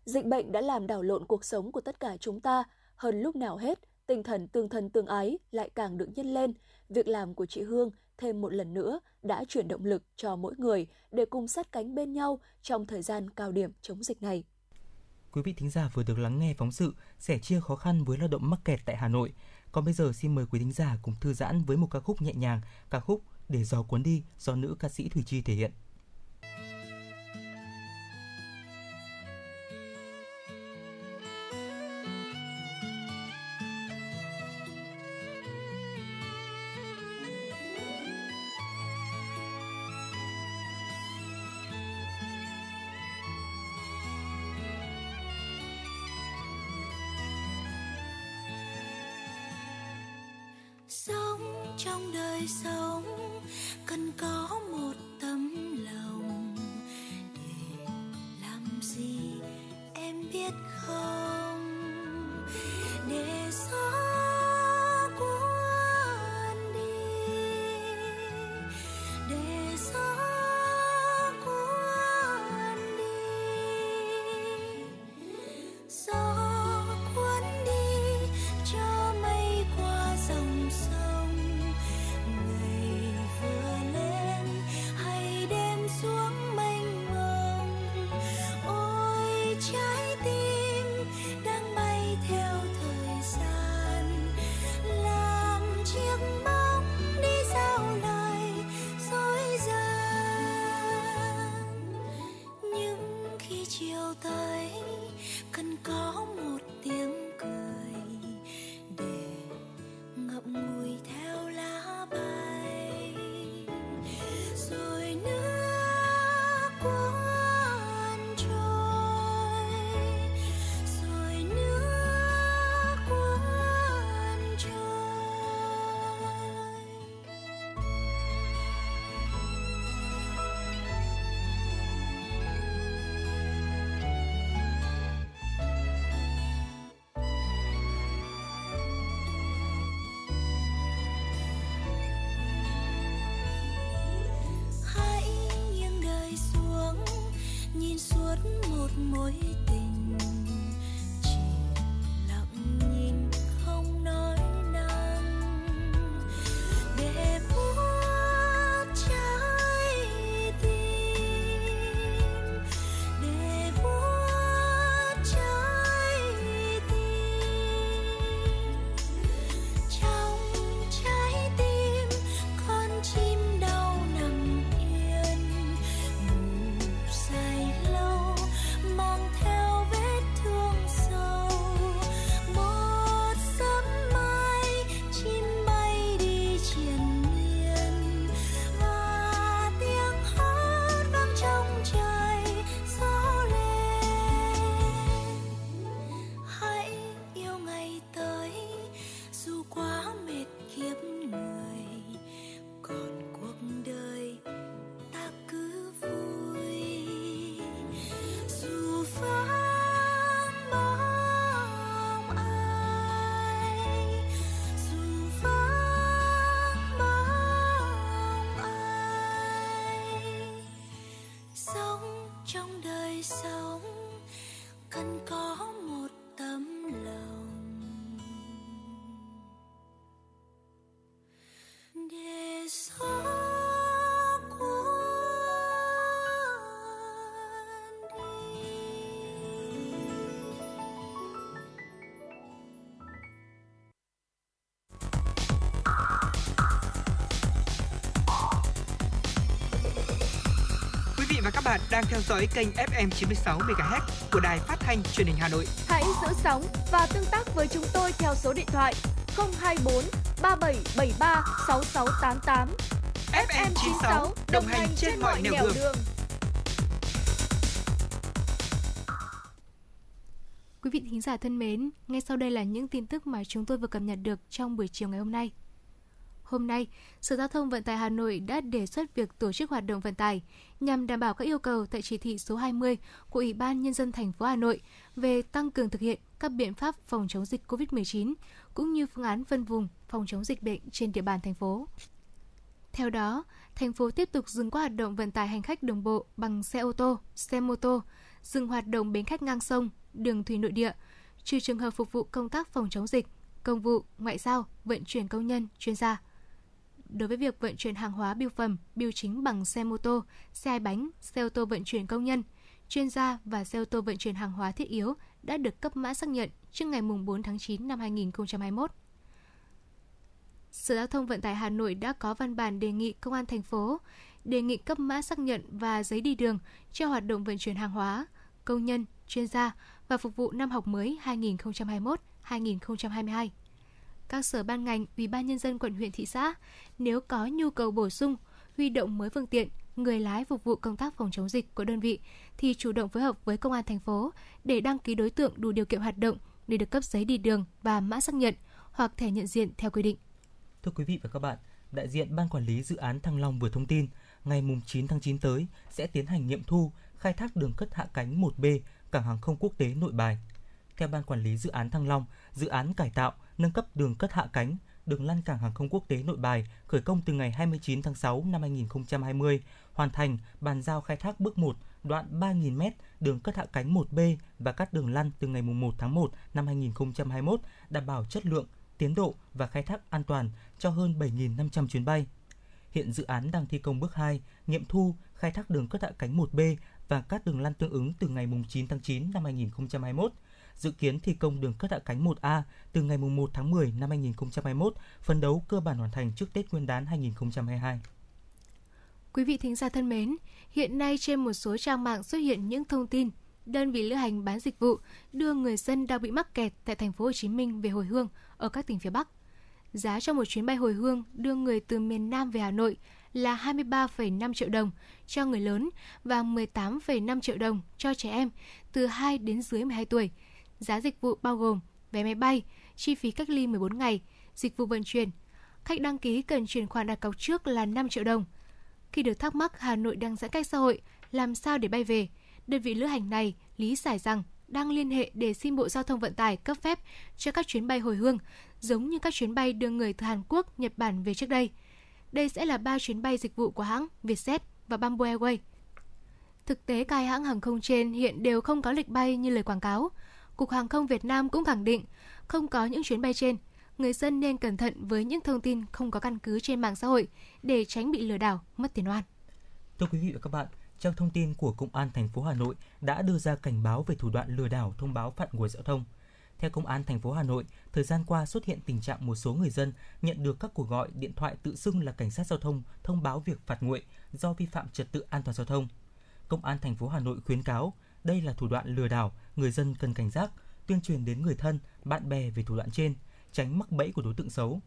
Dịch bệnh đã làm đảo lộn cuộc sống của tất cả chúng ta. Hơn lúc nào hết, tinh thần tương thân tương ái lại càng được nhân lên. Việc làm của chị Hương thêm một lần nữa đã chuyển động lực cho mỗi người để cùng sát cánh bên nhau trong thời gian cao điểm chống dịch này. Quý vị thính giả vừa được lắng nghe phóng sự sẻ chia khó khăn với lao động mắc kẹt tại Hà Nội. Còn bây giờ xin mời quý thính giả cùng thư giãn với một ca khúc nhẹ nhàng, ca khúc Để gió cuốn đi do nữ ca sĩ Thủy Chi thể hiện. Trong đời sống cần có một các bạn đang theo dõi kênh FM 96 MHz của đài phát thanh truyền hình Hà Nội. Hãy giữ sóng và tương tác với chúng tôi theo số điện thoại 024 3773 6688. FM 96 đồng hành trên mọi nẻo đường. Quý vị thính giả thân mến, ngay sau đây là những tin tức mà chúng tôi vừa cập nhật được trong buổi chiều ngày hôm nay. Hôm nay, Sở Giao thông Vận tải Hà Nội đã đề xuất việc tổ chức hoạt động vận tải nhằm đảm bảo các yêu cầu tại chỉ thị số 20 của Ủy ban Nhân dân thành phố Hà Nội về tăng cường thực hiện các biện pháp phòng chống dịch COVID-19 cũng như phương án phân vùng phòng chống dịch bệnh trên địa bàn thành phố. Theo đó, thành phố tiếp tục dừng các hoạt động vận tải hành khách đường bộ bằng xe ô tô, xe mô tô, dừng hoạt động bến khách ngang sông, đường thủy nội địa, trừ trường hợp phục vụ công tác phòng chống dịch, công vụ, ngoại giao, vận chuyển công nhân, chuyên gia. Đối với việc vận chuyển hàng hóa biêu phẩm, biêu chính bằng xe mô tô, xe bánh, xe ô tô vận chuyển công nhân, chuyên gia và xe ô tô vận chuyển hàng hóa thiết yếu đã được cấp mã xác nhận trước ngày 4 tháng 9 năm 2021. Sở Giao thông Vận tải Hà Nội đã có văn bản đề nghị Công an thành phố đề nghị cấp mã xác nhận và giấy đi đường cho hoạt động vận chuyển hàng hóa, công nhân, chuyên gia và phục vụ năm học mới 2021-2022. Các sở ban ngành, Ủy ban nhân dân quận huyện thị xã nếu có nhu cầu bổ sung, huy động mới phương tiện, người lái phục vụ công tác phòng chống dịch của đơn vị thì chủ động phối hợp với công an thành phố để đăng ký đối tượng đủ điều kiện hoạt động để được cấp giấy đi đường và mã xác nhận hoặc thẻ nhận diện theo quy định. Thưa quý vị và các bạn, đại diện Ban Quản lý Dự án Thăng Long vừa thông tin, ngày mùng 9 tháng 9 tới sẽ tiến hành nghiệm thu khai thác đường cất hạ cánh 1B cảng hàng không quốc tế Nội Bài. Theo Ban Quản lý Dự án Thăng Long, dự án cải tạo, nâng cấp đường cất hạ cánh, đường lăn cảng hàng không quốc tế Nội Bài khởi công từ ngày 29 tháng 6 năm 2020, hoàn thành bàn giao khai thác bước 1 đoạn 3.000m đường cất hạ cánh 1B và các đường lăn từ ngày 1 tháng 1 năm 2021 đảm bảo chất lượng, tiến độ và khai thác an toàn cho hơn 7.500 chuyến bay. Hiện dự án đang thi công bước 2, nghiệm thu, khai thác đường cất hạ cánh 1B và các đường lăn tương ứng từ ngày 9 tháng 9 năm 2021. Dự kiến thi công đường cất hạ cánh 1A từ ngày 1 tháng 10 năm 2021, phấn đấu cơ bản hoàn thành trước Tết Nguyên đán 2022. Quý vị thính giả thân mến, hiện nay trên một số trang mạng xuất hiện những thông tin đơn vị lữ hành bán dịch vụ đưa người dân đang bị mắc kẹt tại thành phố Hồ Chí Minh về hồi hương ở các tỉnh phía Bắc. Giá cho một chuyến bay hồi hương đưa người từ miền Nam về Hà Nội là 23,5 triệu đồng cho người lớn và 18,5 triệu đồng cho trẻ em từ 2 đến dưới 12 tuổi. Giá dịch vụ bao gồm vé máy bay, chi phí cách ly 14 ngày, dịch vụ vận chuyển. Khách đăng ký cần chuyển khoản đặt cọc trước là 5 triệu đồng. Khi được thắc mắc Hà Nội đang giãn cách xã hội, làm sao để bay về, đơn vị lữ hành này lý giải rằng đang liên hệ để xin Bộ Giao thông Vận tải cấp phép cho các chuyến bay hồi hương, giống như các chuyến bay đưa người từ Hàn Quốc, Nhật Bản về trước đây. Đây sẽ là 3 chuyến bay dịch vụ của hãng Vietjet và Bamboo Airways. Thực tế, các hãng hàng không trên hiện đều không có lịch bay như lời quảng cáo. Cục Hàng không Việt Nam cũng khẳng định không có những chuyến bay trên. Người dân nên cẩn thận với những thông tin không có căn cứ trên mạng xã hội để tránh bị lừa đảo, mất tiền oan. Thưa quý vị và các bạn, trang thông tin của Công an thành phố Hà Nội đã đưa ra cảnh báo về thủ đoạn lừa đảo thông báo phạt nguội giao thông. Theo Công an thành phố Hà Nội, thời gian qua xuất hiện tình trạng một số người dân nhận được các cuộc gọi điện thoại tự xưng là cảnh sát giao thông thông báo việc phạt nguội do vi phạm trật tự an toàn giao thông. Công an thành phố Hà Nội khuyến cáo đây là thủ đoạn lừa đảo, người dân cần cảnh giác, tuyên truyền đến người thân, bạn bè về thủ đoạn trên, tránh mắc bẫy của đối tượng xấu.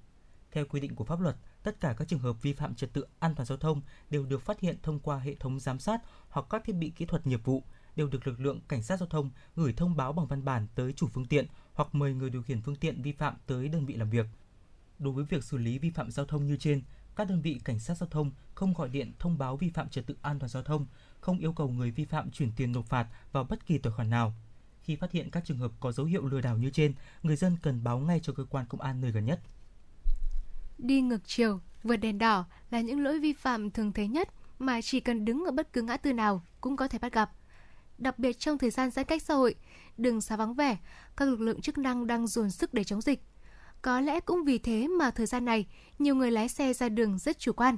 Theo quy định của pháp luật, tất cả các trường hợp vi phạm trật tự an toàn giao thông đều được phát hiện thông qua hệ thống giám sát hoặc các thiết bị kỹ thuật nghiệp vụ, đều được lực lượng cảnh sát giao thông gửi thông báo bằng văn bản tới chủ phương tiện hoặc mời người điều khiển phương tiện vi phạm tới đơn vị làm việc. Đối với việc xử lý vi phạm giao thông như trên, các đơn vị cảnh sát giao thông không gọi điện thông báo vi phạm trật tự an toàn giao thông, không yêu cầu người vi phạm chuyển tiền nộp phạt vào bất kỳ tài khoản nào. Khi phát hiện các trường hợp có dấu hiệu lừa đảo như trên, người dân cần báo ngay cho cơ quan công an nơi gần nhất. Đi ngược chiều, vượt đèn đỏ là những lỗi vi phạm thường thấy nhất mà chỉ cần đứng ở bất cứ ngã tư nào cũng có thể bắt gặp. Đặc biệt trong thời gian giãn cách xã hội, đường xá vắng vẻ, các lực lượng chức năng đang dồn sức để chống dịch. Có lẽ cũng vì thế mà thời gian này, nhiều người lái xe ra đường rất chủ quan.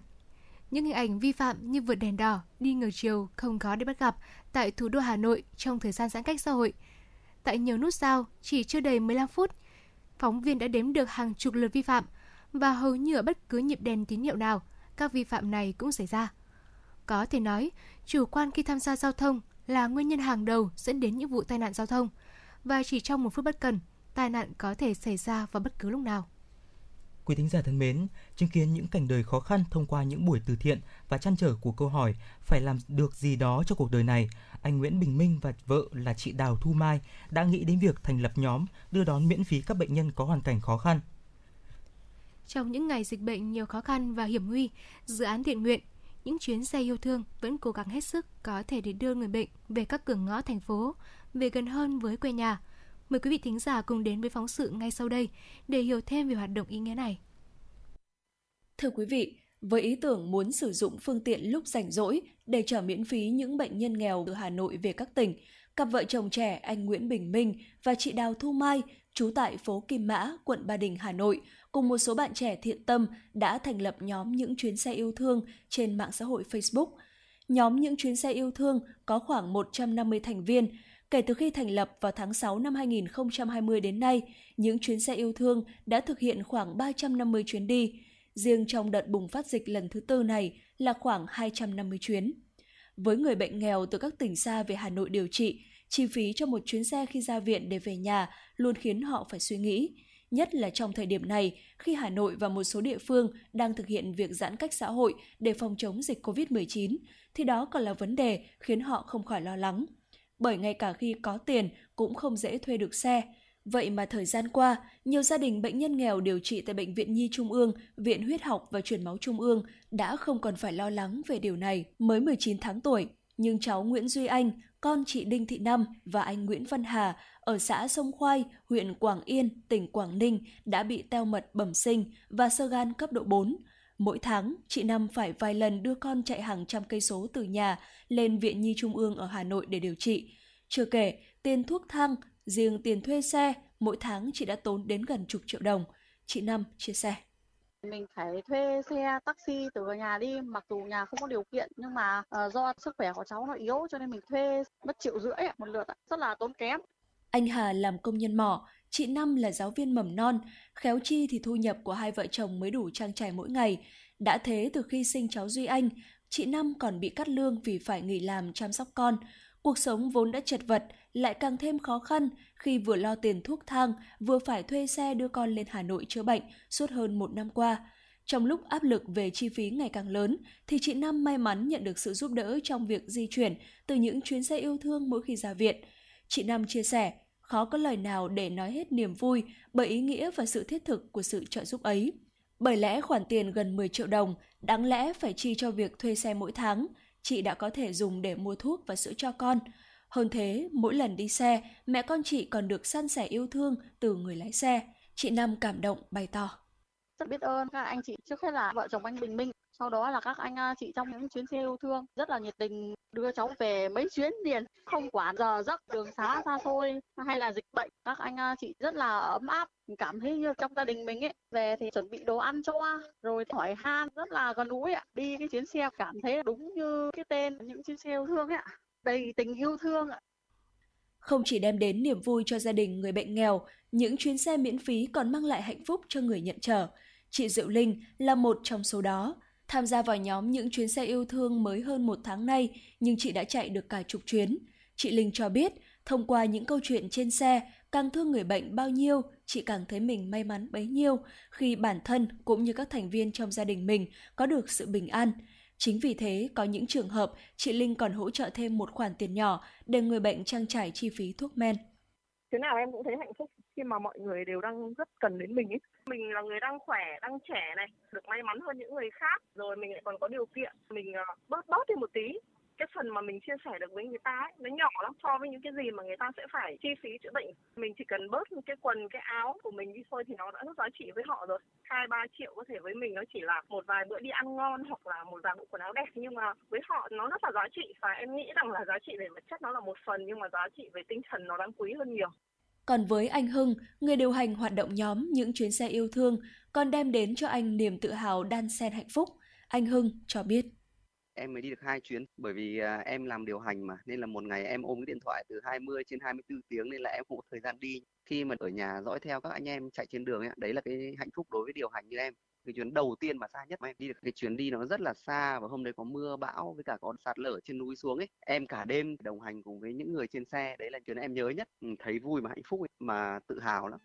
Những hình ảnh vi phạm như vượt đèn đỏ, đi ngược chiều không có để bắt gặp tại thủ đô Hà Nội trong thời gian giãn cách xã hội. Tại nhiều nút giao, chỉ chưa đầy 15 phút, phóng viên đã đếm được hàng chục lượt vi phạm và hầu như ở bất cứ nhịp đèn tín hiệu nào, các vi phạm này cũng xảy ra. Có thể nói, chủ quan khi tham gia giao thông là nguyên nhân hàng đầu dẫn đến những vụ tai nạn giao thông. Và chỉ trong một phút bất cần, tai nạn có thể xảy ra vào bất cứ lúc nào. Quý thính giả thân mến, chứng kiến những cảnh đời khó khăn thông qua những buổi từ thiện và chăn trở của câu hỏi phải làm được gì đó cho cuộc đời này, anh Nguyễn Bình Minh và vợ là chị Đào Thu Mai đã nghĩ đến việc thành lập nhóm đưa đón miễn phí các bệnh nhân có hoàn cảnh khó khăn. Trong những ngày dịch bệnh nhiều khó khăn và hiểm nguy, dự án thiện nguyện những chuyến xe yêu thương vẫn cố gắng hết sức có thể để đưa người bệnh về các cửa ngõ thành phố, về gần hơn với quê nhà. Mời quý vị thính giả cùng đến với phóng sự ngay sau đây để hiểu thêm về hoạt động ý nghĩa này. Thưa quý vị, với ý tưởng muốn sử dụng phương tiện lúc rảnh rỗi để chở miễn phí những bệnh nhân nghèo từ Hà Nội về các tỉnh, cặp vợ chồng trẻ anh Nguyễn Bình Minh và chị Đào Thu Mai, trú tại phố Kim Mã, quận Ba Đình, Hà Nội, cùng một số bạn trẻ thiện tâm đã thành lập nhóm những chuyến xe yêu thương trên mạng xã hội Facebook. Nhóm những chuyến xe yêu thương có khoảng 150 thành viên. Kể từ khi thành lập vào tháng 6 năm 2020 đến nay, những chuyến xe yêu thương đã thực hiện khoảng 350 chuyến đi. Riêng trong đợt bùng phát dịch lần thứ tư này là khoảng 250 chuyến. Với người bệnh nghèo từ các tỉnh xa về Hà Nội điều trị, chi phí cho một chuyến xe khi ra viện để về nhà luôn khiến họ phải suy nghĩ nhất là trong thời điểm này khi Hà Nội và một số địa phương đang thực hiện việc giãn cách xã hội để phòng chống dịch COVID-19, thì đó còn là vấn đề khiến họ không khỏi lo lắng. Bởi ngay cả khi có tiền cũng không dễ thuê được xe. Vậy mà thời gian qua, nhiều gia đình bệnh nhân nghèo điều trị tại Bệnh viện Nhi Trung ương, Viện Huyết học và Truyền máu Trung ương đã không còn phải lo lắng về điều này. Mới 19 tháng tuổi, nhưng cháu Nguyễn Duy Anh, con chị Đinh Thị Năm và anh Nguyễn Văn Hà ở xã Sông Khoai, huyện Quảng Yên, tỉnh Quảng Ninh đã bị teo mật bẩm sinh và sơ gan cấp độ 4. Mỗi tháng, chị Năm phải vài lần đưa con chạy hàng trăm cây số từ nhà lên Viện Nhi Trung ương ở Hà Nội để điều trị. Chưa kể, tiền thuốc thang, riêng tiền thuê xe, mỗi tháng chị đã tốn đến gần chục triệu đồng. Chị Năm chia sẻ. Mình phải thuê xe taxi từ nhà đi, mặc dù nhà không có điều kiện nhưng mà uh, do sức khỏe của cháu nó yếu cho nên mình thuê mất triệu rưỡi một lượt, rất là tốn kém. Anh Hà làm công nhân mỏ, chị Năm là giáo viên mầm non, khéo chi thì thu nhập của hai vợ chồng mới đủ trang trải mỗi ngày. Đã thế từ khi sinh cháu Duy Anh, chị Năm còn bị cắt lương vì phải nghỉ làm chăm sóc con. Cuộc sống vốn đã chật vật, lại càng thêm khó khăn khi vừa lo tiền thuốc thang, vừa phải thuê xe đưa con lên Hà Nội chữa bệnh suốt hơn một năm qua. Trong lúc áp lực về chi phí ngày càng lớn, thì chị Năm may mắn nhận được sự giúp đỡ trong việc di chuyển từ những chuyến xe yêu thương mỗi khi ra viện. Chị Năm chia sẻ, khó có lời nào để nói hết niềm vui bởi ý nghĩa và sự thiết thực của sự trợ giúp ấy. Bởi lẽ khoản tiền gần 10 triệu đồng đáng lẽ phải chi cho việc thuê xe mỗi tháng, chị đã có thể dùng để mua thuốc và sữa cho con. Hơn thế, mỗi lần đi xe, mẹ con chị còn được săn sẻ yêu thương từ người lái xe. Chị Năm cảm động bày tỏ. Rất biết ơn các anh chị, trước hết là vợ chồng anh Bình Minh, sau đó là các anh à, chị trong những chuyến xe yêu thương. Rất là nhiệt tình đưa cháu về mấy chuyến liền. Không quản giờ giấc đường xá xa xôi hay là dịch bệnh. Các anh à, chị rất là ấm áp cảm thấy như trong gia đình mình ấy. Về thì chuẩn bị đồ ăn cho rồi hỏi han rất là gần gũi ạ. Đi cái chuyến xe cảm thấy đúng như cái tên những chuyến xe yêu thương ấy ạ đầy tình yêu thương ạ không chỉ đem đến niềm vui cho gia đình người bệnh nghèo, những chuyến xe miễn phí còn mang lại hạnh phúc cho người nhận trở. Chị Diệu Linh là một trong số đó. Tham gia vào nhóm những chuyến xe yêu thương mới hơn một tháng nay, nhưng chị đã chạy được cả chục chuyến. Chị Linh cho biết, thông qua những câu chuyện trên xe, càng thương người bệnh bao nhiêu, chị càng thấy mình may mắn bấy nhiêu khi bản thân cũng như các thành viên trong gia đình mình có được sự bình an. Chính vì thế, có những trường hợp, chị Linh còn hỗ trợ thêm một khoản tiền nhỏ để người bệnh trang trải chi phí thuốc men. Thế nào em cũng thấy hạnh phúc khi mà mọi người đều đang rất cần đến mình ấy. Mình là người đang khỏe, đang trẻ này, được may mắn hơn những người khác, rồi mình lại còn có điều kiện, mình ờ, bớt bớt đi một tí. Cái phần mà mình chia sẻ được với người ta ấy, nó nhỏ lắm so với những cái gì mà người ta sẽ phải chi phí chữa bệnh mình chỉ cần bớt cái quần cái áo của mình đi thôi thì nó đã rất giá trị với họ rồi hai ba triệu có thể với mình nó chỉ là một vài bữa đi ăn ngon hoặc là một vài bộ quần áo đẹp nhưng mà với họ nó rất là giá trị và em nghĩ rằng là giá trị về vật chất nó là một phần nhưng mà giá trị về tinh thần nó đáng quý hơn nhiều Còn với anh Hưng, người điều hành hoạt động nhóm những chuyến xe yêu thương còn đem đến cho anh niềm tự hào đan xen hạnh phúc. Anh Hưng cho biết em mới đi được hai chuyến. Bởi vì à, em làm điều hành mà nên là một ngày em ôm cái điện thoại từ 20 trên 24 tiếng nên là em không có thời gian đi. Khi mà ở nhà dõi theo các anh em chạy trên đường ấy, đấy là cái hạnh phúc đối với điều hành như em. Cái chuyến đầu tiên mà xa nhất mà em đi được cái chuyến đi nó rất là xa và hôm đấy có mưa bão với cả có sạt lở trên núi xuống ấy. Em cả đêm đồng hành cùng với những người trên xe đấy là chuyến em nhớ nhất. Ừ, thấy vui mà hạnh phúc ấy, mà tự hào lắm.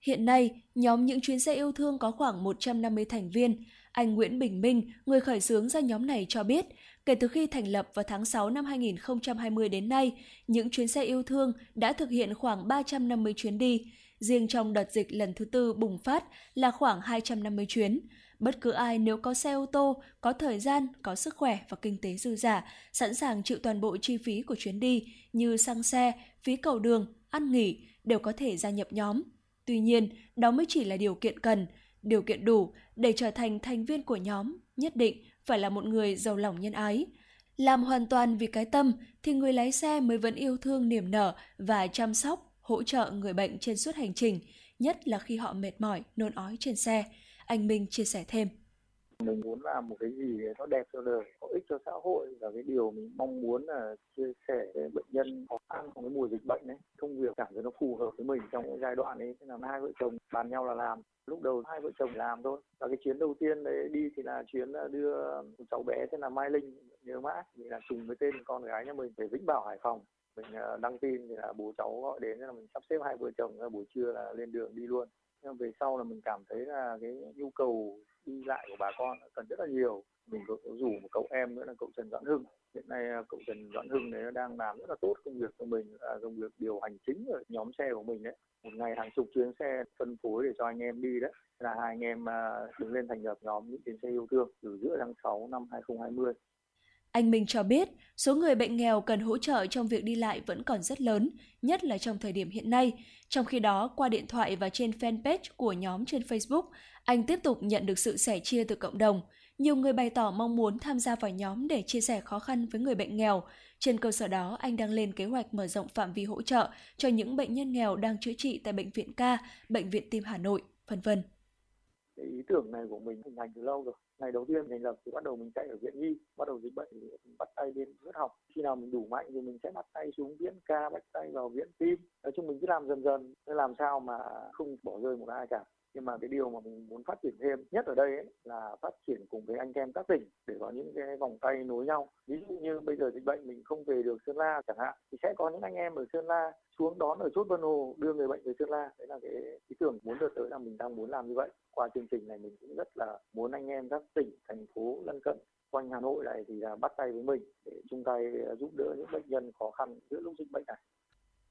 Hiện nay, nhóm những chuyến xe yêu thương có khoảng 150 thành viên. Anh Nguyễn Bình Minh, người khởi xướng ra nhóm này cho biết, kể từ khi thành lập vào tháng 6 năm 2020 đến nay, những chuyến xe yêu thương đã thực hiện khoảng 350 chuyến đi. Riêng trong đợt dịch lần thứ tư bùng phát là khoảng 250 chuyến. Bất cứ ai nếu có xe ô tô, có thời gian, có sức khỏe và kinh tế dư giả, sẵn sàng chịu toàn bộ chi phí của chuyến đi như xăng xe, phí cầu đường, ăn nghỉ đều có thể gia nhập nhóm. Tuy nhiên, đó mới chỉ là điều kiện cần, điều kiện đủ để trở thành thành viên của nhóm, nhất định phải là một người giàu lòng nhân ái. Làm hoàn toàn vì cái tâm thì người lái xe mới vẫn yêu thương niềm nở và chăm sóc, hỗ trợ người bệnh trên suốt hành trình, nhất là khi họ mệt mỏi, nôn ói trên xe. Anh Minh chia sẻ thêm mình muốn làm một cái gì nó đẹp cho đời có ích cho xã hội. Và cái điều mình mong muốn là chia sẻ với bệnh nhân khó khăn trong cái mùa dịch bệnh đấy, công việc cảm thấy nó phù hợp với mình trong cái giai đoạn ấy. Thế là hai vợ chồng bàn nhau là làm. Lúc đầu hai vợ chồng làm thôi. Và cái chuyến đầu tiên đấy đi thì là chuyến ờ, đưa một cháu bé tên là Mai Linh nhớ mãi. Mình là trùng với tên con gái nhà mình về Vĩnh Bảo Hải Phòng. Mình ờ, đăng tin thì là bố cháu gọi đến thế là mình sắp xếp hai vợ chồng ờ, buổi trưa là lên đường đi luôn. Nhưng về sau là mình cảm thấy là cái nhu cầu đi lại của bà con cần rất là nhiều. Mình có có rủ một cậu em nữa là cậu Trần Doãn Hưng. Hiện nay à, cậu Trần Doãn Hưng đấy đang làm rất là tốt công việc của mình là công việc điều hành chính ở nhóm xe của mình đấy. Một ngày hàng chục chuyến xe phân phối để cho anh em đi đấy. Là hai anh em à, đứng lên thành lập nhóm những chuyến xe yêu thương từ giữa tháng 6 năm 2020 anh Minh cho biết, số người bệnh nghèo cần hỗ trợ trong việc đi lại vẫn còn rất lớn, nhất là trong thời điểm hiện nay. Trong khi đó, qua điện thoại và trên fanpage của nhóm trên Facebook, anh tiếp tục nhận được sự sẻ chia từ cộng đồng. Nhiều người bày tỏ mong muốn tham gia vào nhóm để chia sẻ khó khăn với người bệnh nghèo. Trên cơ sở đó, anh đang lên kế hoạch mở rộng phạm vi hỗ trợ cho những bệnh nhân nghèo đang chữa trị tại Bệnh viện Ca, Bệnh viện Tim Hà Nội, vân vân. ý tưởng này của mình hình thành từ lâu rồi ngày đầu tiên thành lập thì bắt đầu mình chạy ở viện nhi, bắt đầu dịch bệnh thì mình bắt tay lên huyết học. Khi nào mình đủ mạnh thì mình sẽ bắt tay xuống viện ca, bắt tay vào viện tim. Nói chung mình cứ làm dần dần để làm sao mà không bỏ rơi một ai cả nhưng mà cái điều mà mình muốn phát triển thêm nhất ở đây ấy, là phát triển cùng với anh em các tỉnh để có những cái vòng tay nối nhau. Ví dụ như bây giờ dịch bệnh mình không về được sơn la chẳng hạn thì sẽ có những anh em ở sơn la xuống đón ở chốt vân hồ đưa người bệnh về sơn la. Đấy là cái ý tưởng muốn được tới là mình đang muốn làm như vậy. Qua chương trình này mình cũng rất là muốn anh em các tỉnh thành phố lân cận quanh hà nội này thì là bắt tay với mình để chung tay giúp đỡ những bệnh nhân khó khăn giữa lúc dịch bệnh này.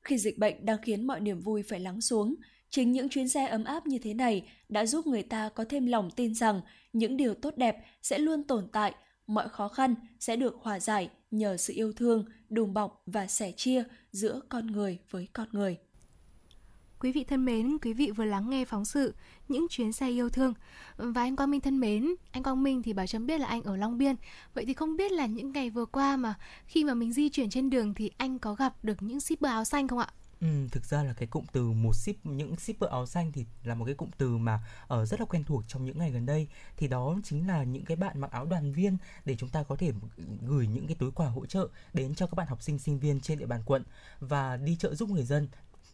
Khi dịch bệnh đang khiến mọi niềm vui phải lắng xuống, chính những chuyến xe ấm áp như thế này đã giúp người ta có thêm lòng tin rằng những điều tốt đẹp sẽ luôn tồn tại, mọi khó khăn sẽ được hòa giải nhờ sự yêu thương, đùm bọc và sẻ chia giữa con người với con người. Quý vị thân mến, quý vị vừa lắng nghe phóng sự Những chuyến xe yêu thương Và anh Quang Minh thân mến, anh Quang Minh thì bảo chấm biết là anh ở Long Biên Vậy thì không biết là những ngày vừa qua mà khi mà mình di chuyển trên đường thì anh có gặp được những shipper áo xanh không ạ? Ừ, thực ra là cái cụm từ một ship những shipper áo xanh thì là một cái cụm từ mà ở rất là quen thuộc trong những ngày gần đây. Thì đó chính là những cái bạn mặc áo đoàn viên để chúng ta có thể gửi những cái túi quà hỗ trợ đến cho các bạn học sinh sinh viên trên địa bàn quận và đi chợ giúp người dân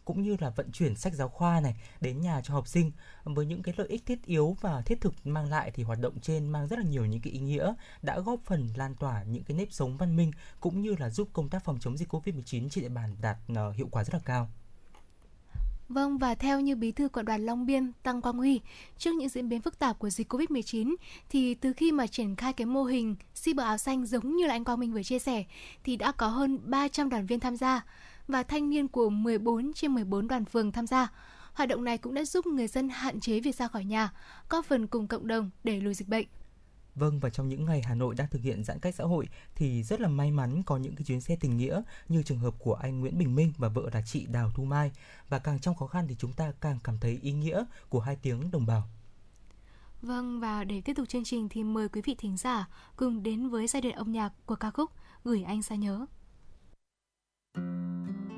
cũng như là vận chuyển sách giáo khoa này đến nhà cho học sinh với những cái lợi ích thiết yếu và thiết thực mang lại thì hoạt động trên mang rất là nhiều những cái ý nghĩa đã góp phần lan tỏa những cái nếp sống văn minh cũng như là giúp công tác phòng chống dịch Covid-19 trên địa bàn đạt ờ, hiệu quả rất là cao. Vâng và theo như bí thư quận đoàn Long Biên Tăng Quang Huy, trước những diễn biến phức tạp của dịch Covid-19 thì từ khi mà triển khai cái mô hình shipper áo xanh giống như là anh Quang Minh vừa chia sẻ thì đã có hơn 300 đoàn viên tham gia và thanh niên của 14 trên 14 đoàn phường tham gia. Hoạt động này cũng đã giúp người dân hạn chế việc ra khỏi nhà, góp phần cùng cộng đồng đẩy lùi dịch bệnh. Vâng và trong những ngày Hà Nội đang thực hiện giãn cách xã hội thì rất là may mắn có những cái chuyến xe tình nghĩa như trường hợp của anh Nguyễn Bình Minh và vợ là chị Đào Thu Mai và càng trong khó khăn thì chúng ta càng cảm thấy ý nghĩa của hai tiếng đồng bào. Vâng và để tiếp tục chương trình thì mời quý vị thính giả cùng đến với giai đoạn âm nhạc của ca khúc Gửi anh xa nhớ. Thank you.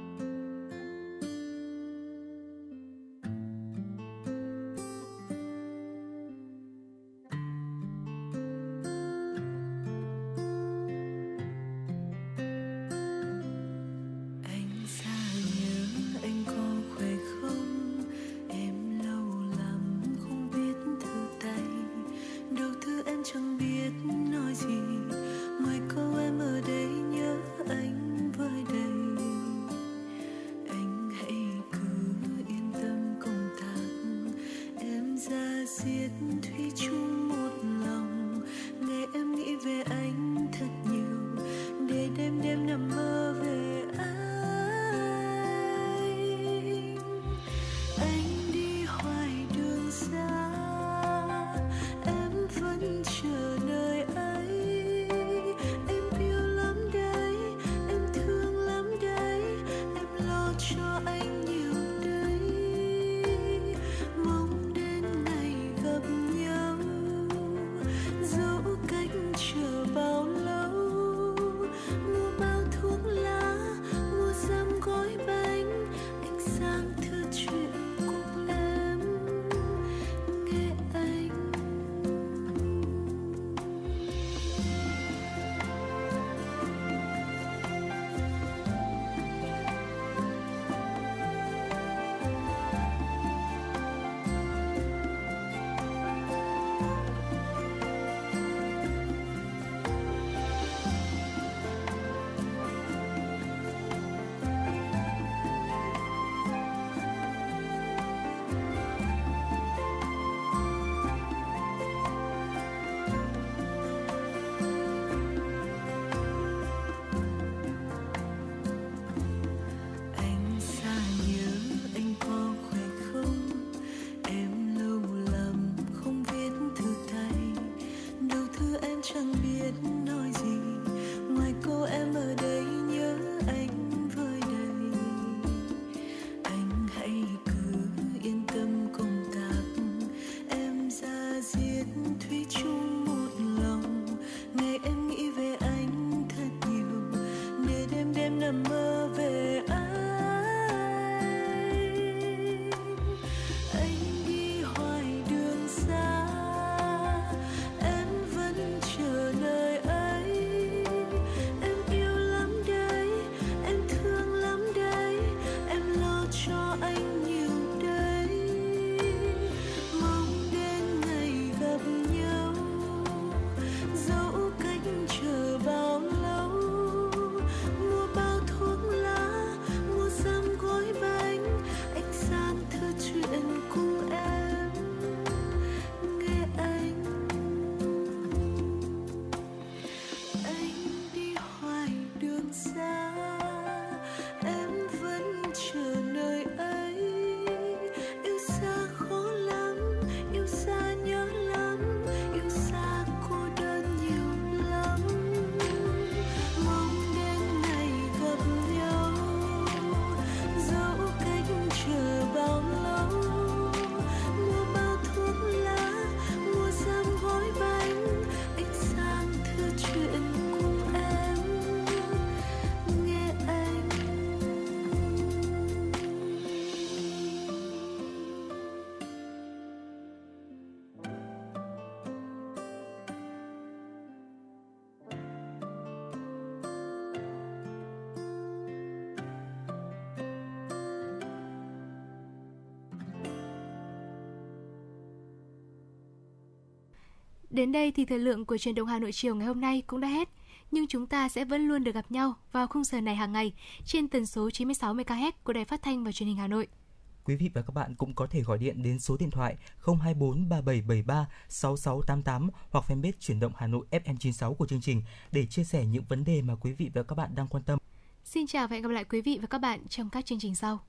Đến đây thì thời lượng của truyền động Hà Nội chiều ngày hôm nay cũng đã hết. Nhưng chúng ta sẽ vẫn luôn được gặp nhau vào khung giờ này hàng ngày trên tần số 96 MHz của Đài Phát thanh và Truyền hình Hà Nội. Quý vị và các bạn cũng có thể gọi điện đến số điện thoại 024 3773 6688 hoặc fanpage chuyển động Hà Nội FM96 của chương trình để chia sẻ những vấn đề mà quý vị và các bạn đang quan tâm. Xin chào và hẹn gặp lại quý vị và các bạn trong các chương trình sau.